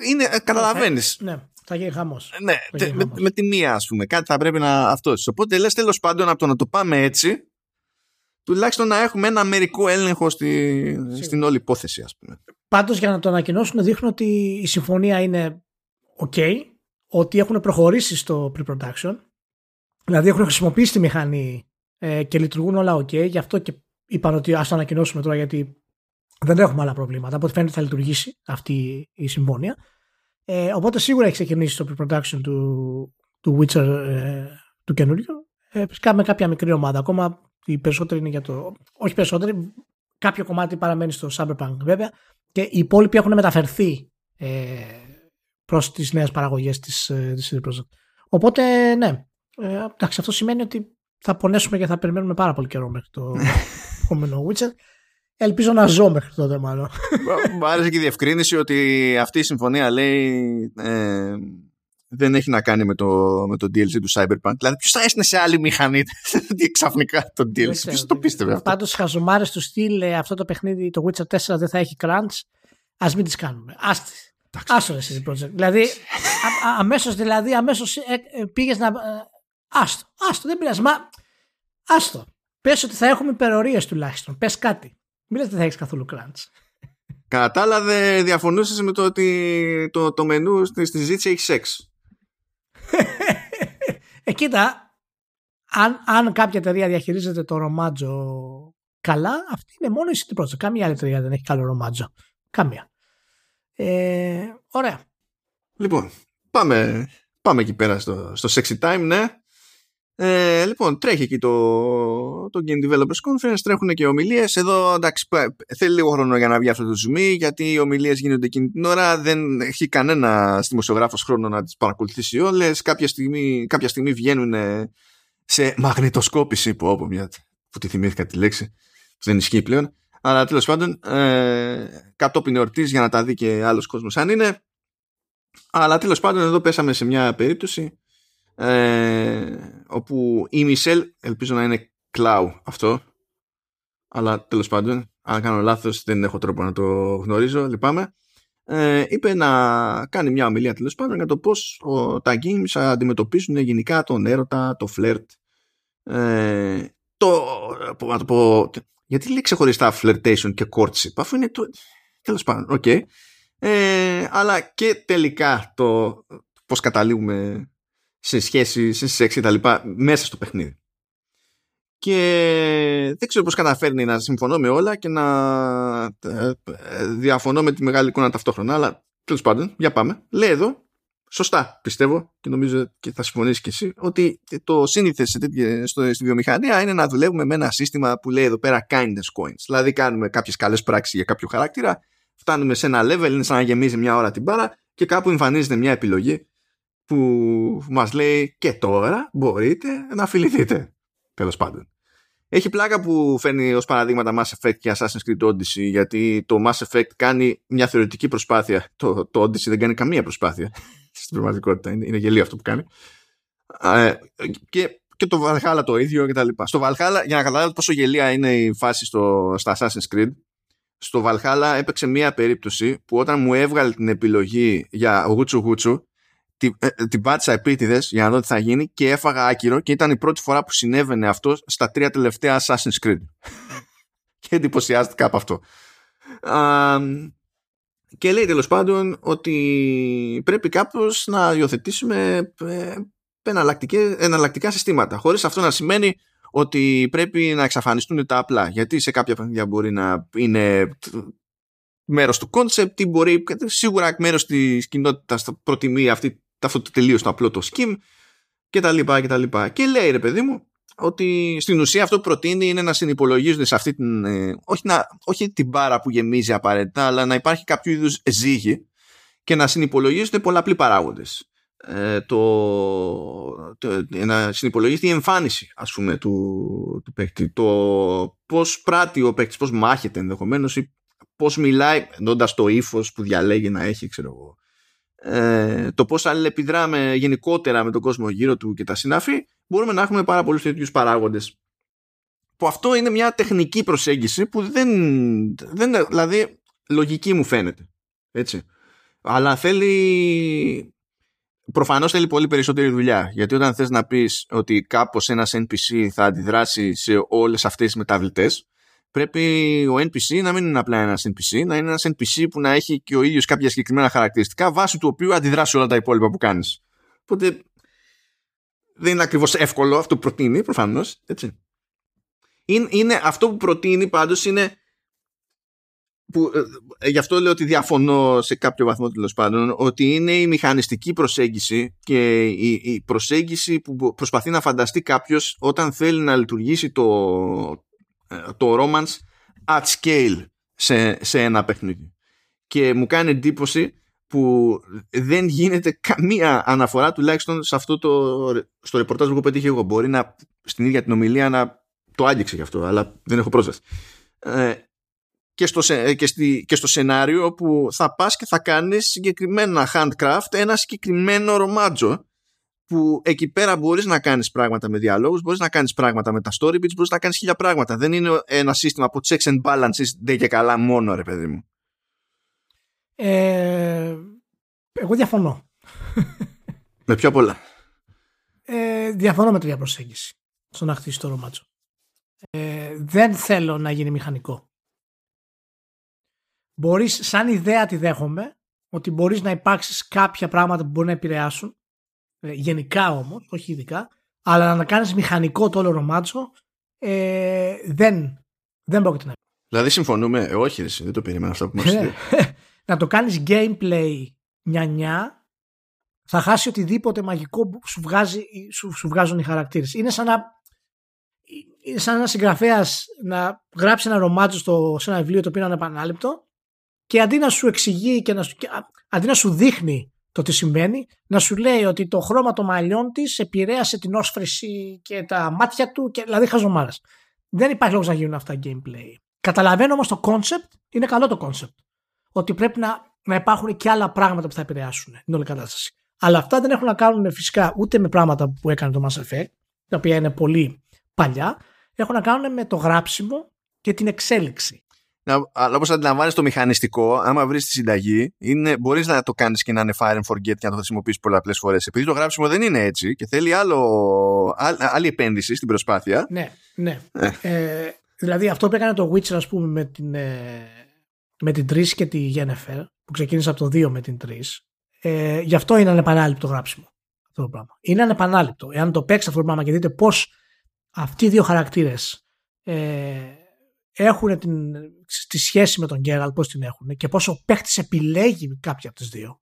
είναι, ε, καταλαβαίνεις. Ναι, θα γίνει χαμός. Ναι, με, με, τη μία ας πούμε κάτι θα πρέπει να αυτό οπότε λες τέλος πάντων από το να το πάμε έτσι τουλάχιστον να έχουμε ένα μερικό έλεγχο στη, στην όλη υπόθεση ας πούμε. Πάντως για να το ανακοινώσουν δείχνουν ότι η συμφωνία είναι ok ότι έχουν προχωρήσει στο pre-production. Δηλαδή έχουν χρησιμοποιήσει τη μηχανή ε, και λειτουργούν όλα ok. Γι' αυτό και είπαν ότι ας το ανακοινώσουμε τώρα γιατί δεν έχουμε άλλα προβλήματα. Από ό,τι φαίνεται θα λειτουργήσει αυτή η συμφωνία. Ε, οπότε σίγουρα έχει ξεκινήσει το pre-production του, του Witcher ε, του καινούριου. Ε, με κάποια μικρή ομάδα. Ακόμα οι περισσότεροι είναι για το. Όχι περισσότεροι, κάποιο κομμάτι παραμένει στο Cyberpunk βέβαια. Και οι υπόλοιποι έχουν μεταφερθεί ε, προς τις νέες παραγωγές της ε, CD Projekt. Οπότε ναι. Ε, εντάξει, αυτό σημαίνει ότι θα πονέσουμε και θα περιμένουμε πάρα πολύ καιρό μέχρι το επόμενο Witcher. Ελπίζω να ζω μέχρι τότε μάλλον. Μου άρεσε και η διευκρίνηση ότι αυτή η συμφωνία λέει ε, δεν έχει να κάνει με το, με το DLC του Cyberpunk. Δηλαδή ποιος θα έσυνε σε άλλη μηχανή ξαφνικά το DLC. Ποιος το πίστευε αυτό; Πάντως χαζομάρες του στυλ ε, αυτό το παιχνίδι το Witcher 4 δεν θα έχει crunch. Α μην τις κάνουμε. Άστε. Άστο εσύ project. Δηλαδή αμέσως δηλαδή, αμέσως, ε, ε, πήγες να Άστο, άστο, δεν πειράζει. Μα άστο. Πες ότι θα έχουμε υπερορίες τουλάχιστον. Πες κάτι. Μην λες ότι δεν θα έχεις καθόλου crunch. Κατά άλλα, δεν διαφωνούσες με το ότι το, το μενού στη συζήτηση έχει σεξ. ε, κοίτα, αν, αν κάποια εταιρεία διαχειρίζεται το ρομάτζο καλά, αυτή είναι μόνο η City Project. Καμία άλλη εταιρεία δεν έχει καλό ρομάτζο. Καμία. Ε, ωραία. Λοιπόν, πάμε, πάμε εκεί πέρα στο, στο sexy time, ναι. Ε, λοιπόν, τρέχει εκεί το, το Game Developers Conference, τρέχουν και ομιλίες. Εδώ εντάξει, θέλει λίγο χρόνο για να βγει αυτό το zoom, γιατί οι ομιλίες γίνονται εκείνη την ώρα. Δεν έχει κανένα δημοσιογράφος χρόνο να τις παρακολουθήσει όλες. Κάποια στιγμή, κάποια στιγμή βγαίνουν σε μαγνητοσκόπηση, που όπου μια που τη θυμήθηκα τη λέξη, που δεν ισχύει πλέον. Αλλά τέλος πάντων, ε, κατόπιν εορτής για να τα δει και άλλος κόσμος αν είναι. Αλλά τέλος πάντων, εδώ πέσαμε σε μια περίπτωση ε, όπου η Μισελ, ελπίζω να είναι Κλάου αυτό, αλλά τέλος πάντων, αν κάνω λάθος δεν έχω τρόπο να το γνωρίζω, λυπάμαι, ε, είπε να κάνει μια ομιλία τέλος πάντων για το πώς ο, τα games αντιμετωπίζουν γενικά τον έρωτα, το φλερτ, ε, το, να το πω, γιατί λέει ξεχωριστά flirtation και courtship, αφού είναι το, τέλος πάντων, OK. Okay. Ε, αλλά και τελικά το πώς καταλήγουμε σε σχέση, σε σεξ και τα λοιπά μέσα στο παιχνίδι. Και δεν ξέρω πώς καταφέρνει να συμφωνώ με όλα και να ε, διαφωνώ με τη μεγάλη εικόνα ταυτόχρονα, αλλά τέλος πάντων, για πάμε. Λέει εδώ, σωστά πιστεύω και νομίζω και θα συμφωνήσεις και εσύ ότι το σύνηθες στη βιομηχανία είναι να δουλεύουμε με ένα σύστημα που λέει εδώ πέρα kindness coins. Δηλαδή κάνουμε κάποιες καλές πράξεις για κάποιο χαρακτήρα, φτάνουμε σε ένα level, είναι σαν να γεμίζει μια ώρα την πάρα και κάπου εμφανίζεται μια επιλογή που μας λέει και τώρα μπορείτε να φιληθείτε. Τέλος πάντων. Έχει πλάκα που φέρνει ως παραδείγματα Mass Effect και Assassin's Creed Odyssey γιατί το Mass Effect κάνει μια θεωρητική προσπάθεια. Το, το Odyssey δεν κάνει καμία προσπάθεια στην πραγματικότητα. Είναι, είναι γελίο αυτό που κάνει. Ε, και, και το Valhalla το ίδιο κτλ. Στο Valhalla, για να καταλάβετε πόσο γελία είναι η φάση στο, στα Assassin's Creed, στο Valhalla έπαιξε μία περίπτωση που όταν μου έβγαλε την επιλογή για γούτσου γούτσου, την, ε, την πάτησα επίτηδες για να δω τι θα γίνει και έφαγα άκυρο και ήταν η πρώτη φορά που συνέβαινε αυτό στα τρία τελευταία Assassin's Creed. και εντυπωσιάστηκα από αυτό. Α, και λέει τέλος πάντων ότι πρέπει κάπως να υιοθετήσουμε ε, εναλλακτικά συστήματα χωρίς αυτό να σημαίνει ότι πρέπει να εξαφανιστούν τα απλά γιατί σε κάποια παιχνίδια μπορεί να είναι μέρος του concept ή μπορεί σίγουρα μέρος της κοινότητας προτιμεί αυτή, αυτό το τελείως το απλό το scheme και τα λοιπά και τα λοιπά. Και λέει ρε παιδί μου ότι στην ουσία αυτό που προτείνει είναι να συνυπολογίζονται σε αυτή την ε, όχι, να, όχι την μπάρα που γεμίζει απαραίτητα αλλά να υπάρχει κάποιο είδους ζύγι και να συνυπολογίζονται πολλαπλοί παράγοντες. Ε, το, το, να συνυπολογίσει η εμφάνιση ας πούμε του, του παίκτη. Το πως πράττει ο παίκτης πως μάχεται ενδεχομένως ή πως μιλάει ενώντας το ύφος που διαλέγει να έχει ξέρω εγώ ε, το πώς αλληλεπιδράμε γενικότερα με τον κόσμο γύρω του και τα συναφή μπορούμε να έχουμε πάρα πολλούς τέτοιους παράγοντες. Που αυτό είναι μια τεχνική προσέγγιση που δεν, δεν δηλαδή λογική μου φαίνεται. Έτσι. Αλλά θέλει προφανώς θέλει πολύ περισσότερη δουλειά. Γιατί όταν θες να πεις ότι κάπως ένας NPC θα αντιδράσει σε όλες αυτές τις μεταβλητές πρέπει ο NPC να μην είναι απλά ένας NPC να είναι ένας NPC που να έχει και ο ίδιος κάποια συγκεκριμένα χαρακτηριστικά βάσει του οποίου αντιδράσει όλα τα υπόλοιπα που κάνεις οπότε δεν είναι ακριβώς εύκολο αυτό που προτείνει προφανώς έτσι. Είναι, είναι, αυτό που προτείνει πάντως είναι που, ε, ε, γι' αυτό λέω ότι διαφωνώ σε κάποιο βαθμό τέλος πάντων ότι είναι η μηχανιστική προσέγγιση και η, η προσέγγιση που προσπαθεί να φανταστεί κάποιος όταν θέλει να λειτουργήσει το, ε, το romance at scale σε, σε ένα παιχνίδι. Και μου κάνει εντύπωση που δεν γίνεται καμία αναφορά τουλάχιστον σε αυτό το στο ρεπορτάζ που πετύχει εγώ. Μπορεί να στην ίδια την ομιλία να το άγγιξε γι' αυτό αλλά δεν έχω πρόσβαση. Ε, και στο, και, στη, και στο σενάριο που θα πας και θα κάνεις συγκεκριμένα handcraft ένα συγκεκριμένο ρομάτζο που εκεί πέρα μπορείς να κάνεις πράγματα με διαλόγους, μπορείς να κάνεις πράγματα με τα story bits, μπορείς να κάνεις χίλια πράγματα. Δεν είναι ένα σύστημα από checks and balances δεν και καλά μόνο ρε παιδί μου. Ε, εγώ διαφωνώ. με πιο πολλά. Ε, διαφωνώ με τη προσέγγιση στο να χτίσει το ρομάτσο. Ε, δεν θέλω να γίνει μηχανικό. Μπορείς, σαν ιδέα τη δέχομαι, ότι μπορείς να υπάρξεις κάποια πράγματα που μπορεί να επηρεάσουν, ε, γενικά όμως, όχι ειδικά, αλλά να κάνεις μηχανικό το όλο ρομάτσο, ε, δεν, δεν πρόκειται να Δηλαδή συμφωνούμε, ε, όχι δεν το περίμενα αυτό που μας ε, Να το κάνεις gameplay νιά θα χάσει οτιδήποτε μαγικό που σου, βγάζει, σου, σου βγάζουν οι χαρακτήρες. Είναι σαν να είναι σαν ένας συγγραφέας να γράψει ένα ρομάτσο στο, σε ένα βιβλίο το οποίο είναι ανεπανάληπτο και αντί να σου εξηγεί και, να σου, αντί να σου δείχνει το τι συμβαίνει, να σου λέει ότι το χρώμα των μαλλιών της επηρέασε την όσφρηση και τα μάτια του, και, δηλαδή χαζομάρα. Δεν υπάρχει λόγος να γίνουν αυτά gameplay. Καταλαβαίνω όμως το concept, είναι καλό το concept. Ότι πρέπει να, να υπάρχουν και άλλα πράγματα που θα επηρεάσουν την όλη κατάσταση. Αλλά αυτά δεν έχουν να κάνουν φυσικά ούτε με πράγματα που έκανε το Mass Effect, τα οποία είναι πολύ παλιά, έχουν να κάνουν με το γράψιμο και την εξέλιξη αλλά όπως αντιλαμβάνει το μηχανιστικό, άμα βρεις τη συνταγή, μπορείς να το κάνεις και να είναι fire and forget και να το χρησιμοποιήσεις πολλαπλές φορές. Επειδή το γράψιμο δεν είναι έτσι και θέλει άλλο, άλλη επένδυση στην προσπάθεια. Ναι, ναι. Ε. Ε, δηλαδή αυτό που έκανε το Witcher, ας πούμε, με την, ε, με την 3 και τη Yennefer, που ξεκίνησε από το 2 με την 3, ε, γι' αυτό είναι ανεπανάληπτο γράψιμο. Αυτό το πράγμα. Είναι ανεπανάληπτο. Εάν το παίξει αυτό το πράγμα και δείτε πώς αυτοί οι δύο χαρακτήρες. Ε, έχουν την, τη σχέση με τον Γκέραλ, πώς την έχουν και πόσο ο παίχτης επιλέγει κάποια από τις δύο.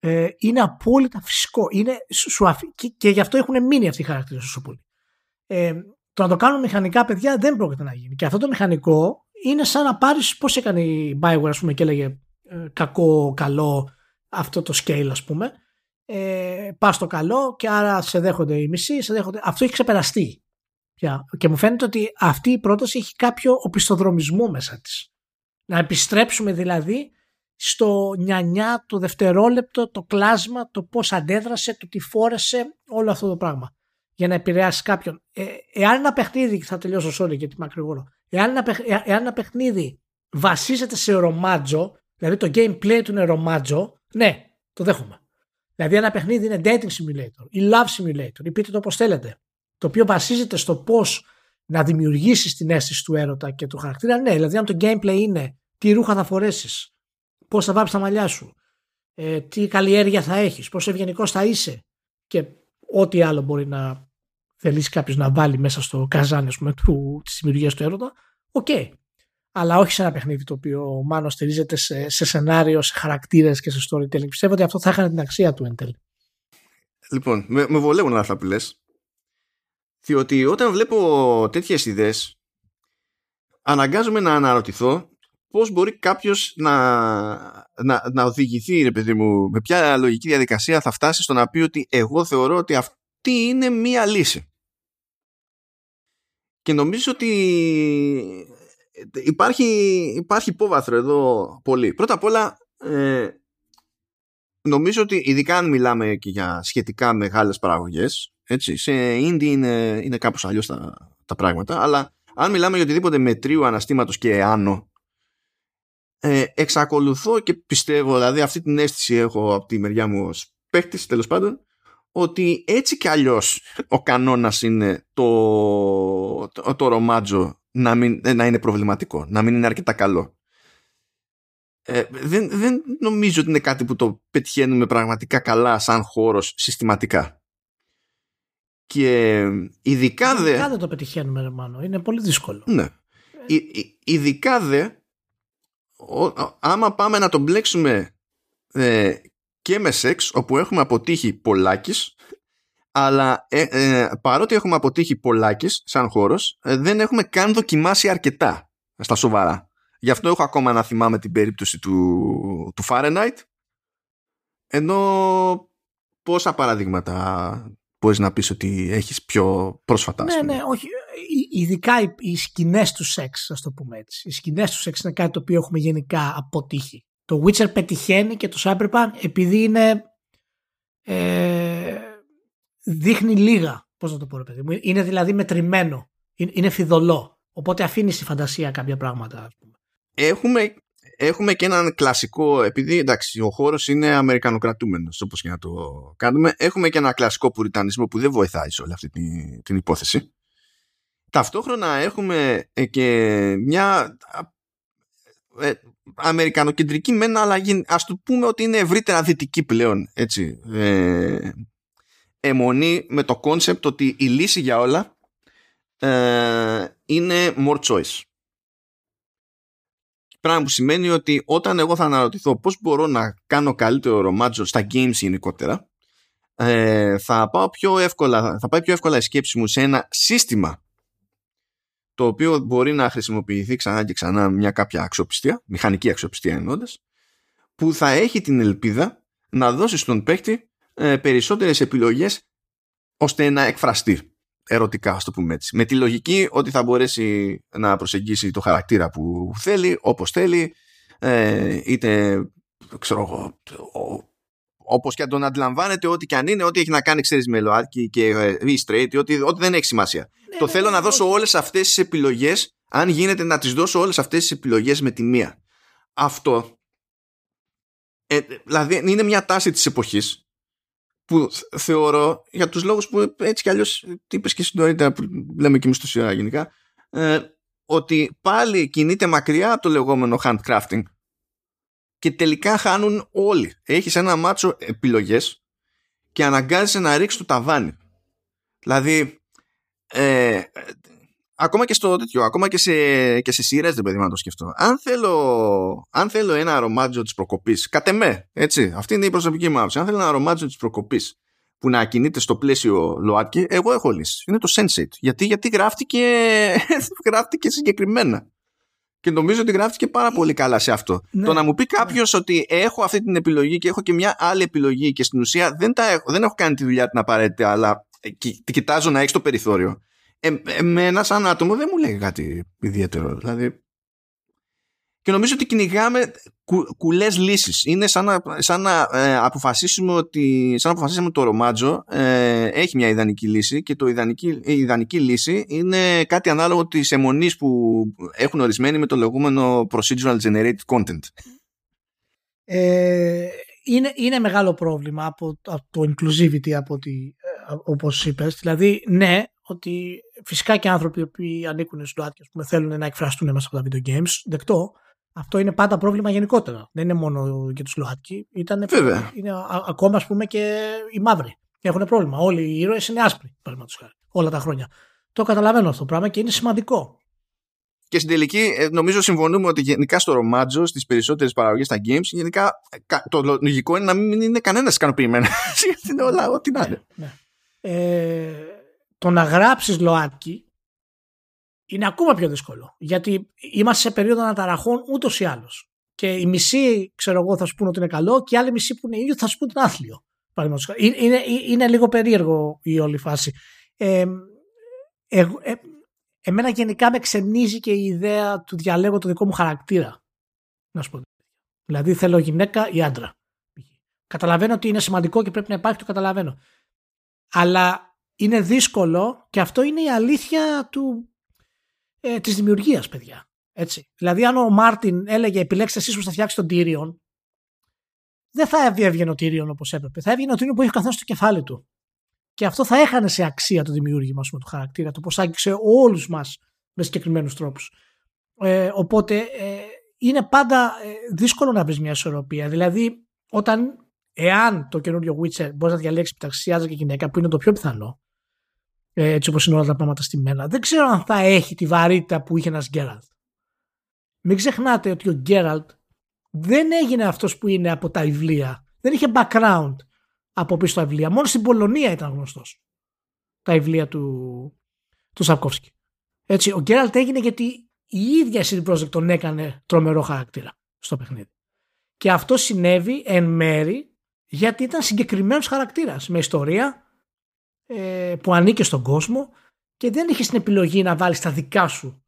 ε, είναι απόλυτα φυσικό. Είναι, σου, και, και, γι' αυτό έχουν μείνει αυτοί οι χαρακτήρες τόσο πολύ. Ε, το να το κάνουν μηχανικά, παιδιά, δεν πρόκειται να γίνει. Και αυτό το μηχανικό είναι σαν να πάρεις πώς έκανε η Bioware, ας πούμε, και έλεγε ε, κακό, καλό αυτό το scale, ας πούμε. Ε, Πας στο καλό και άρα σε δέχονται οι μισοί, σε δέχονται. Αυτό έχει ξεπεραστεί. Και μου φαίνεται ότι αυτή η πρόταση έχει κάποιο οπισθοδρομισμό μέσα της. Να επιστρέψουμε δηλαδή στο νιανιά, το δευτερόλεπτο, το κλάσμα, το πώς αντέδρασε, το τι φόρεσε, όλο αυτό το πράγμα για να επηρεάσει κάποιον. Ε, εάν ένα παιχνίδι, θα τελειώσω sorry γιατί μακρηγορώ, εάν ένα, ε, εάν ένα παιχνίδι βασίζεται σε ρομάτζο, δηλαδή το gameplay του είναι ρομάτζο, ναι, το δέχομαι. Δηλαδή ένα παιχνίδι είναι dating simulator ή love simulator ή πείτε το όπως θέλετε, το οποίο βασίζεται στο πώς να δημιουργήσεις την αίσθηση του έρωτα και του χαρακτήρα, ναι, δηλαδή αν το gameplay είναι τι ρούχα θα φορέσεις, πώς θα βάψεις τα μαλλιά σου, ε, τι καλλιέργεια θα έχεις, πόσο ευγενικός θα είσαι και ό,τι άλλο μπορεί να θελήσει κάποιος να βάλει μέσα στο καζάνι του, της δημιουργίας του έρωτα, OK. Okay. Αλλά όχι σε ένα παιχνίδι το οποίο μάλλον στηρίζεται σε, σε σενάριο, σε χαρακτήρες και σε storytelling. Πιστεύω ότι αυτό θα είχαν την αξία του εν τέλει. Λοιπόν, με, με βολεύουν αυτά που λες. Διότι όταν βλέπω τέτοιες ιδέες αναγκάζομαι να αναρωτηθώ πώς μπορεί κάποιος να, να, να οδηγηθεί, ρε παιδί μου, με ποια λογική διαδικασία θα φτάσει στο να πει ότι εγώ θεωρώ ότι αυτή είναι μία λύση. Και νομίζω ότι υπάρχει, υπάρχει υπόβαθρο εδώ πολύ. Πρώτα απ' όλα, ε, νομίζω ότι ειδικά αν μιλάμε και για σχετικά μεγάλες παραγωγές, έτσι, σε indie είναι, είναι κάπως αλλιώς τα, τα πράγματα, αλλά αν μιλάμε για οτιδήποτε μετρίου αναστήματος και άνω, ε, εξακολουθώ και πιστεύω, δηλαδή αυτή την αίσθηση έχω από τη μεριά μου ως παίχτης τέλος πάντων, ότι έτσι κι αλλιώς ο κανόνας είναι το, το, το ρομάτζο να, μην, να είναι προβληματικό, να μην είναι αρκετά καλό. Ε, δεν, δεν νομίζω ότι είναι κάτι που το πετυχαίνουμε πραγματικά καλά σαν χώρος συστηματικά. Και ειδικά δε... Ειδικά δεν το πετυχαίνουμε, ρε Είναι πολύ δύσκολο. Ναι. Ε... ειδικά δε άμα πάμε να το μπλέξουμε ε, και με σεξ όπου έχουμε αποτύχει πολλάκις αλλά ε, ε, παρότι έχουμε αποτύχει πολλάκις σαν χώρος ε, δεν έχουμε καν δοκιμάσει αρκετά στα σοβαρά γι' αυτό έχω ακόμα να θυμάμαι την περίπτωση του, του Fahrenheit ενώ πόσα παραδείγματα μπορείς να πεις ότι έχεις πιο πρόσφατα ναι ναι όχι ειδικά οι, οι σκηνές του σεξ, ας το πούμε έτσι. Οι σκηνές του σεξ είναι κάτι το οποίο έχουμε γενικά αποτύχει. Το Witcher πετυχαίνει και το Cyberpunk επειδή είναι. Ε, δείχνει λίγα. Πώς να το πω, ρε παιδί μου. Είναι δηλαδή μετρημένο. Είναι, είναι φιδωλό. Οπότε αφήνεις στη φαντασία κάποια πράγματα, ας πούμε. Έχουμε, έχουμε και έναν κλασικό, επειδή εντάξει, ο χώρος είναι αμερικανοκρατούμενος, όπως και να το κάνουμε. Έχουμε και ένα κλασικό πουριτανισμό που δεν βοηθάει σε όλη αυτή την, την υπόθεση. Ταυτόχρονα έχουμε ε, και μια ε, αμερικανοκεντρική μεν αλλά ας το πούμε ότι είναι ευρύτερα δυτική πλέον έτσι ε, εμμονή με το concept ότι η λύση για όλα ε, είναι more choice πράγμα που σημαίνει ότι όταν εγώ θα αναρωτηθώ πώς μπορώ να κάνω καλύτερο ρομάτζο στα games γενικότερα ε, θα, πάω πιο εύκολα, θα πάει πιο εύκολα η σκέψη μου σε ένα σύστημα το οποίο μπορεί να χρησιμοποιηθεί ξανά και ξανά μια κάποια αξιοπιστία, μηχανική αξιοπιστία εννοώντας, που θα έχει την ελπίδα να δώσει στον παίκτη ε, περισσότερες επιλογές ώστε να εκφραστεί ερωτικά, ας το πούμε έτσι. Με τη λογική ότι θα μπορέσει να προσεγγίσει το χαρακτήρα που θέλει, όπως θέλει, ε, είτε ξέρω εγώ, όπως και αν τον αντιλαμβάνεται ό,τι και αν είναι, ό,τι έχει να κάνει, ξέρεις, με ΛΟΑΤΚΙ και ε, ή straight, ό,τι, ό,τι δεν έχει σημασία. Ναι, το ναι, θέλω ναι, να δώσω όλες αυτές τις επιλογές, αν γίνεται να τις δώσω όλες αυτές τις επιλογές με τη μία. Αυτό, ε, δηλαδή είναι μια τάση της εποχής, που θεωρώ, για τους λόγους που έτσι κι αλλιώς είπες και συντορίτερα που λέμε και εμείς στο σειρά γενικά, ε, ότι πάλι κινείται μακριά από το λεγόμενο handcrafting και τελικά χάνουν όλοι. Έχεις ένα μάτσο επιλογές και αναγκάζεσαι να ρίξεις το ταβάνι. Δηλαδή, ε, ακόμα και στο τέτοιο, ακόμα και σε, και σε σειρές δεν παιδί να το σκεφτώ. Αν θέλω, αν θέλω ένα αρωμάτζο της προκοπής, κατ' εμέ, έτσι, αυτή είναι η προσωπική μου άποψη. Αν θέλω ένα αρωμάτζο της προκοπής που να κινείται στο πλαίσιο ΛΟΑΤΚΙ, εγώ έχω λύση. Είναι το Sensate. Γιατί, γιατί γράφτηκε, γράφτηκε συγκεκριμένα. Και νομίζω ότι γράφτηκε πάρα πολύ καλά σε αυτό. Ναι. Το να μου πει κάποιος ναι. ότι έχω αυτή την επιλογή και έχω και μια άλλη επιλογή και στην ουσία δεν, τα έχω, δεν έχω κάνει τη δουλειά την απαραίτητη, αλλά κοιτάζω να έχει το περιθώριο. Ε, εμένα σαν άτομο δεν μου λέει κάτι ιδιαίτερο. Δηλαδή, και νομίζω ότι κυνηγάμε κου, κουλές λύσεις. Είναι σαν να, σαν να ε, αποφασίσουμε ότι σαν να αποφασίσουμε το ρομάτζο ε, έχει μια ιδανική λύση και το ιδανική, η ιδανική λύση είναι κάτι ανάλογο της αιμονής που έχουν ορισμένοι με το λεγόμενο procedural generated content. Ε, είναι, είναι μεγάλο πρόβλημα από, το inclusivity από ότι, ε, όπως είπες. Δηλαδή, ναι, ότι φυσικά και άνθρωποι που ανήκουν στο άτομο που θέλουν να εκφραστούν μέσα από τα video games, δεκτό, αυτό είναι πάντα πρόβλημα γενικότερα. Δεν είναι μόνο για τους ΛΟΑΤΚΙ. Ήταν, είναι ακόμα ας πούμε και οι μαύροι. Έχουν πρόβλημα. Όλοι οι ήρωες είναι άσπροι, παραδείγματος χάρη. Όλα τα χρόνια. Το καταλαβαίνω αυτό το πράγμα και είναι σημαντικό. Και στην τελική, ε, νομίζω συμφωνούμε ότι γενικά στο ρομάτζο, στις περισσότερες παραγωγές στα games, γενικά το λογικό είναι να μην είναι κανένας ικανοποιημένος. Γιατί είναι όλα ό,τι να είναι. Ναι, ναι. Ε, το να γράψεις ΛΟΑΤΚΙ είναι ακόμα πιο δύσκολο. Γιατί είμαστε σε περίοδο αναταραχών ούτως ή άλλως. Και οι μισοί, ξέρω εγώ, θα σου πούνε ότι είναι καλό και οι άλλοι μισοί που είναι ίδιο θα σου πούνε ότι είναι άθλιο. Είναι, είναι, είναι λίγο περίεργο η όλη φάση. Ε, ε, ε, εμένα γενικά με ξενίζει και η ιδέα του διαλέγω το δικό μου χαρακτήρα. Να σου πω. Δηλαδή θέλω γυναίκα ή άντρα. Καταλαβαίνω ότι είναι σημαντικό και πρέπει να υπάρχει, το καταλαβαίνω. Αλλά είναι δύσκολο και αυτό είναι η αλήθεια του ε, της δημιουργίας, παιδιά. Έτσι. Δηλαδή, αν ο Μάρτιν έλεγε επιλέξτε εσείς που θα φτιάξει τον Tyrion, δεν θα έβγαινε ο Tyrion όπως έπρεπε. Θα έβγαινε ο Tyrion που έχει καθένα στο κεφάλι του. Και αυτό θα έχανε σε αξία το δημιούργημα του χαρακτήρα, το πώ άγγιξε όλους μας με συγκεκριμένους τρόπους. Ε, οπότε ε, είναι πάντα ε, δύσκολο να βρεις μια ισορροπία. Δηλαδή, όταν, εάν το καινούριο Witcher μπορείς να διαλέξεις μεταξύ άντρα και γυναίκα, που είναι το πιο πιθανό, ε, έτσι όπως είναι όλα τα πράγματα στη μένα. Δεν ξέρω αν θα έχει τη βαρύτητα που είχε ένας Γκέραλτ. Μην ξεχνάτε ότι ο Γκέραλτ δεν έγινε αυτός που είναι από τα βιβλία. Δεν είχε background από πίσω τα βιβλία. Μόνο στην Πολωνία ήταν γνωστός. Τα βιβλία του, του Σαπκόφσκι. Έτσι, ο Γκέραλτ έγινε γιατί η ίδια CD Projekt τον έκανε τρομερό χαρακτήρα στο παιχνίδι. Και αυτό συνέβη εν μέρη γιατί ήταν συγκεκριμένος χαρακτήρας με ιστορία, ε, που ανήκει στον κόσμο και δεν έχεις την επιλογή να βάλεις τα δικά σου.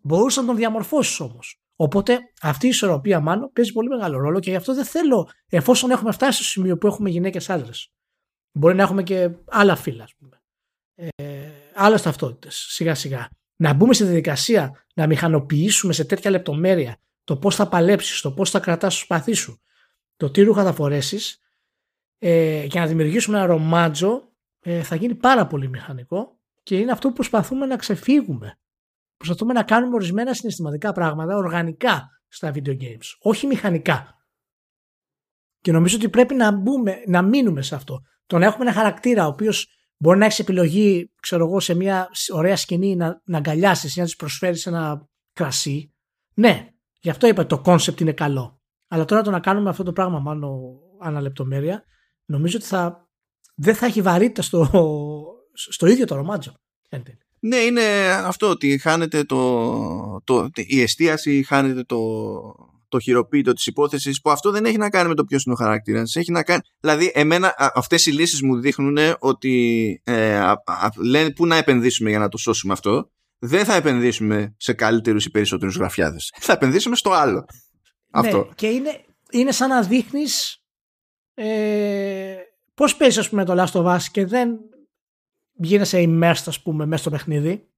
Μπορούσες να τον διαμορφώσεις όμως. Οπότε αυτή η ισορροπία μάλλον παίζει πολύ μεγάλο ρόλο και γι' αυτό δεν θέλω, εφόσον έχουμε φτάσει στο σημείο που έχουμε γυναίκες άντρες, μπορεί να έχουμε και άλλα φύλλα, ας πούμε. Ε, άλλες ταυτότητες σιγά σιγά. Να μπούμε στη διαδικασία να μηχανοποιήσουμε σε τέτοια λεπτομέρεια το πώς θα παλέψεις, το πώς θα κρατάς το σπαθί σου, το τι ρούχα θα φορέσεις, ε, για να δημιουργήσουμε ένα ρομάτζο ε, θα γίνει πάρα πολύ μηχανικό και είναι αυτό που προσπαθούμε να ξεφύγουμε. Προσπαθούμε να κάνουμε ορισμένα συναισθηματικά πράγματα οργανικά στα video games, όχι μηχανικά. Και νομίζω ότι πρέπει να, μπούμε, να μείνουμε σε αυτό. Το να έχουμε ένα χαρακτήρα ο οποίος μπορεί να έχει επιλογή, ξέρω εγώ, σε μια ωραία σκηνή να, να αγκαλιάσεις ή να τη προσφέρεις ένα κρασί. Ναι, γι' αυτό είπα το concept είναι καλό. Αλλά τώρα το να κάνουμε αυτό το πράγμα, μάλλον αναλεπτομέρεια, νομίζω ότι θα δεν θα έχει βαρύτητα στο, στο ίδιο το ρομάτζο. Ναι, είναι αυτό ότι χάνεται το, το, η εστίαση, χάνεται το, το χειροποίητο της υπόθεσης που αυτό δεν έχει να κάνει με το ποιος είναι ο χαρακτήρας. Έχει να κάνει, δηλαδή εμένα αυτές οι λύσεις μου δείχνουν ότι ε, λένε πού να επενδύσουμε για να το σώσουμε αυτό. Δεν θα επενδύσουμε σε καλύτερους ή περισσότερους γραφιάδες. Θα επενδύσουμε στο άλλο. Ναι, αυτό. Και είναι, είναι σαν να δείχνεις ε, Πώς παίζεις, ας πούμε, το Last of Us και δεν γίνεσαι immersed, ας πούμε, μέσα στο παιχνίδι;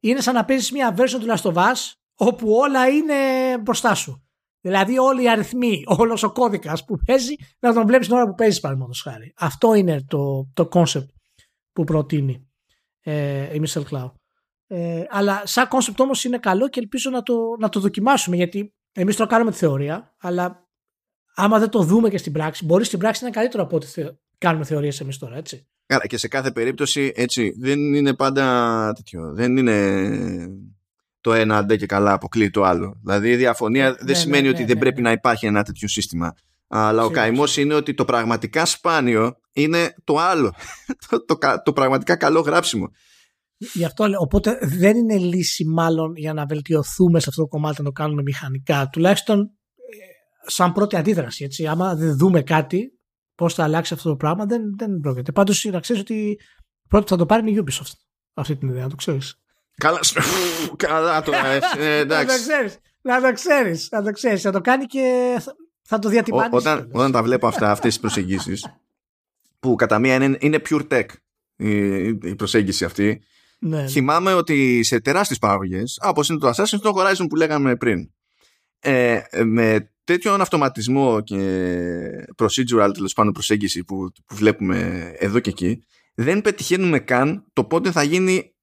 Είναι σαν να παίζεις μια version του Last of Us όπου όλα είναι μπροστά σου. Δηλαδή, όλοι οι αριθμοί, όλος ο κώδικας που παίζει, να τον βλέπεις την ώρα που παίζεις, παραδείγματος χάρη. Αυτό είναι το, το concept που προτείνει ε, η Mr. Cloud. Ε, αλλά σαν concept όμως είναι καλό και ελπίζω να το, να το δοκιμάσουμε γιατί εμείς το κάνουμε τη θεωρία, αλλά άμα δεν το δούμε και στην πράξη, μπορεί στην πράξη να είναι καλύτερο από ό,τι κάνουμε θεωρίες εμείς τώρα, έτσι. Και σε κάθε περίπτωση έτσι δεν είναι πάντα τέτοιο. Δεν είναι το ένα αντέ και καλά αποκλείει το άλλο. Δηλαδή η διαφωνία ναι, δεν ναι, σημαίνει ότι δεν πρέπει να υπάρχει ένα τέτοιο σύστημα. Αλλά ο καημός είναι ότι το πραγματικά σπάνιο είναι το άλλο. το, το, το, πραγματικά καλό γράψιμο. Γι' αυτό λέω. Οπότε δεν είναι λύση μάλλον για να βελτιωθούμε σε αυτό το κομμάτι να το κάνουμε μηχανικά. Τουλάχιστον ε, σαν πρώτη αντίδραση. Έτσι. Άμα δεν δούμε κάτι, πώς θα αλλάξει αυτό το πράγμα, δεν, δεν πρόκειται. Πάντως να ξέρεις ότι πρώτα θα το πάρει η Ubisoft αυτή την ιδέα, να το ξέρεις. Καλά, καλά το ε, εντάξει. Να το ξέρεις, να το ξέρεις. Θα το κάνει και θα το διατυπάνει. Όταν, όταν τα βλέπω αυτά, αυτές τις προσεγγίσεις, που κατά μία είναι, είναι pure tech η, η προσέγγιση αυτή. Ναι, ναι. Θυμάμαι ότι σε τεράστιες παραγωγές, όπως είναι το Assassin's, το Horizon που λέγαμε πριν, ε, με τέτοιον αυτοματισμό και procedural τέλος πάντων προσέγγιση που, που βλέπουμε εδώ και εκεί, δεν πετυχαίνουμε καν το πότε θα γίνει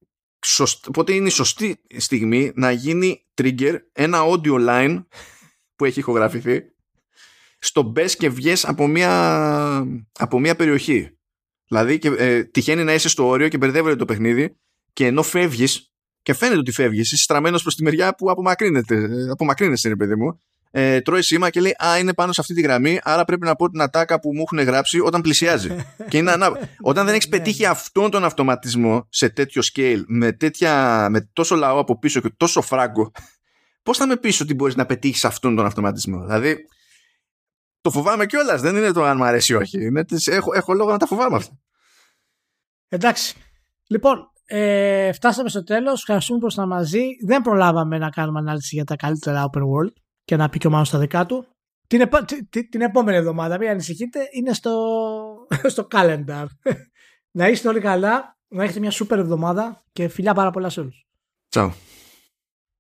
πότε είναι η σωστή στιγμή να γίνει trigger ένα audio line που έχει ηχογραφηθεί στο μπες και βγες από μια, από μια περιοχή. Δηλαδή και, ε, τυχαίνει να είσαι στο όριο και μπερδεύεται το παιχνίδι και ενώ φεύγεις και φαίνεται ότι φεύγεις, είσαι στραμμένος προς τη μεριά που απομακρύνεται, ε, απομακρύνεσαι, είναι παιδί μου. Ε, τρώει σήμα και λέει Α, είναι πάνω σε αυτή τη γραμμή, άρα πρέπει να πω την ατάκα που μου έχουν γράψει όταν πλησιάζει. και είναι ανά... Όταν δεν έχεις πετύχει αυτόν τον αυτοματισμό σε τέτοιο scale, με, τέτοια... με τόσο λαό από πίσω και τόσο φράγκο, πώς θα με πεις ότι μπορείς να πετύχεις αυτόν τον αυτοματισμό; Δηλαδή, το φοβάμαι κιόλας. Δεν είναι το αν μου αρέσει ή όχι. Είναι, έχω, έχω λόγο να τα φοβάμαι αυτά. Εντάξει. Λοιπόν, ε, φτάσαμε στο τέλος. Ευχαριστούμε που ήσασταν μαζί. Δεν προλάβαμε να κάνουμε ανάλυση για τα καλύτερα open world και να πει και ο Μάνος στα δικά του. Την, επο... την επόμενη εβδομάδα, μην ανησυχείτε, είναι στο, στο calendar. να είστε όλοι καλά, να έχετε μια σούπερ εβδομάδα και φιλιά πάρα πολλά σε όλους. Ciao.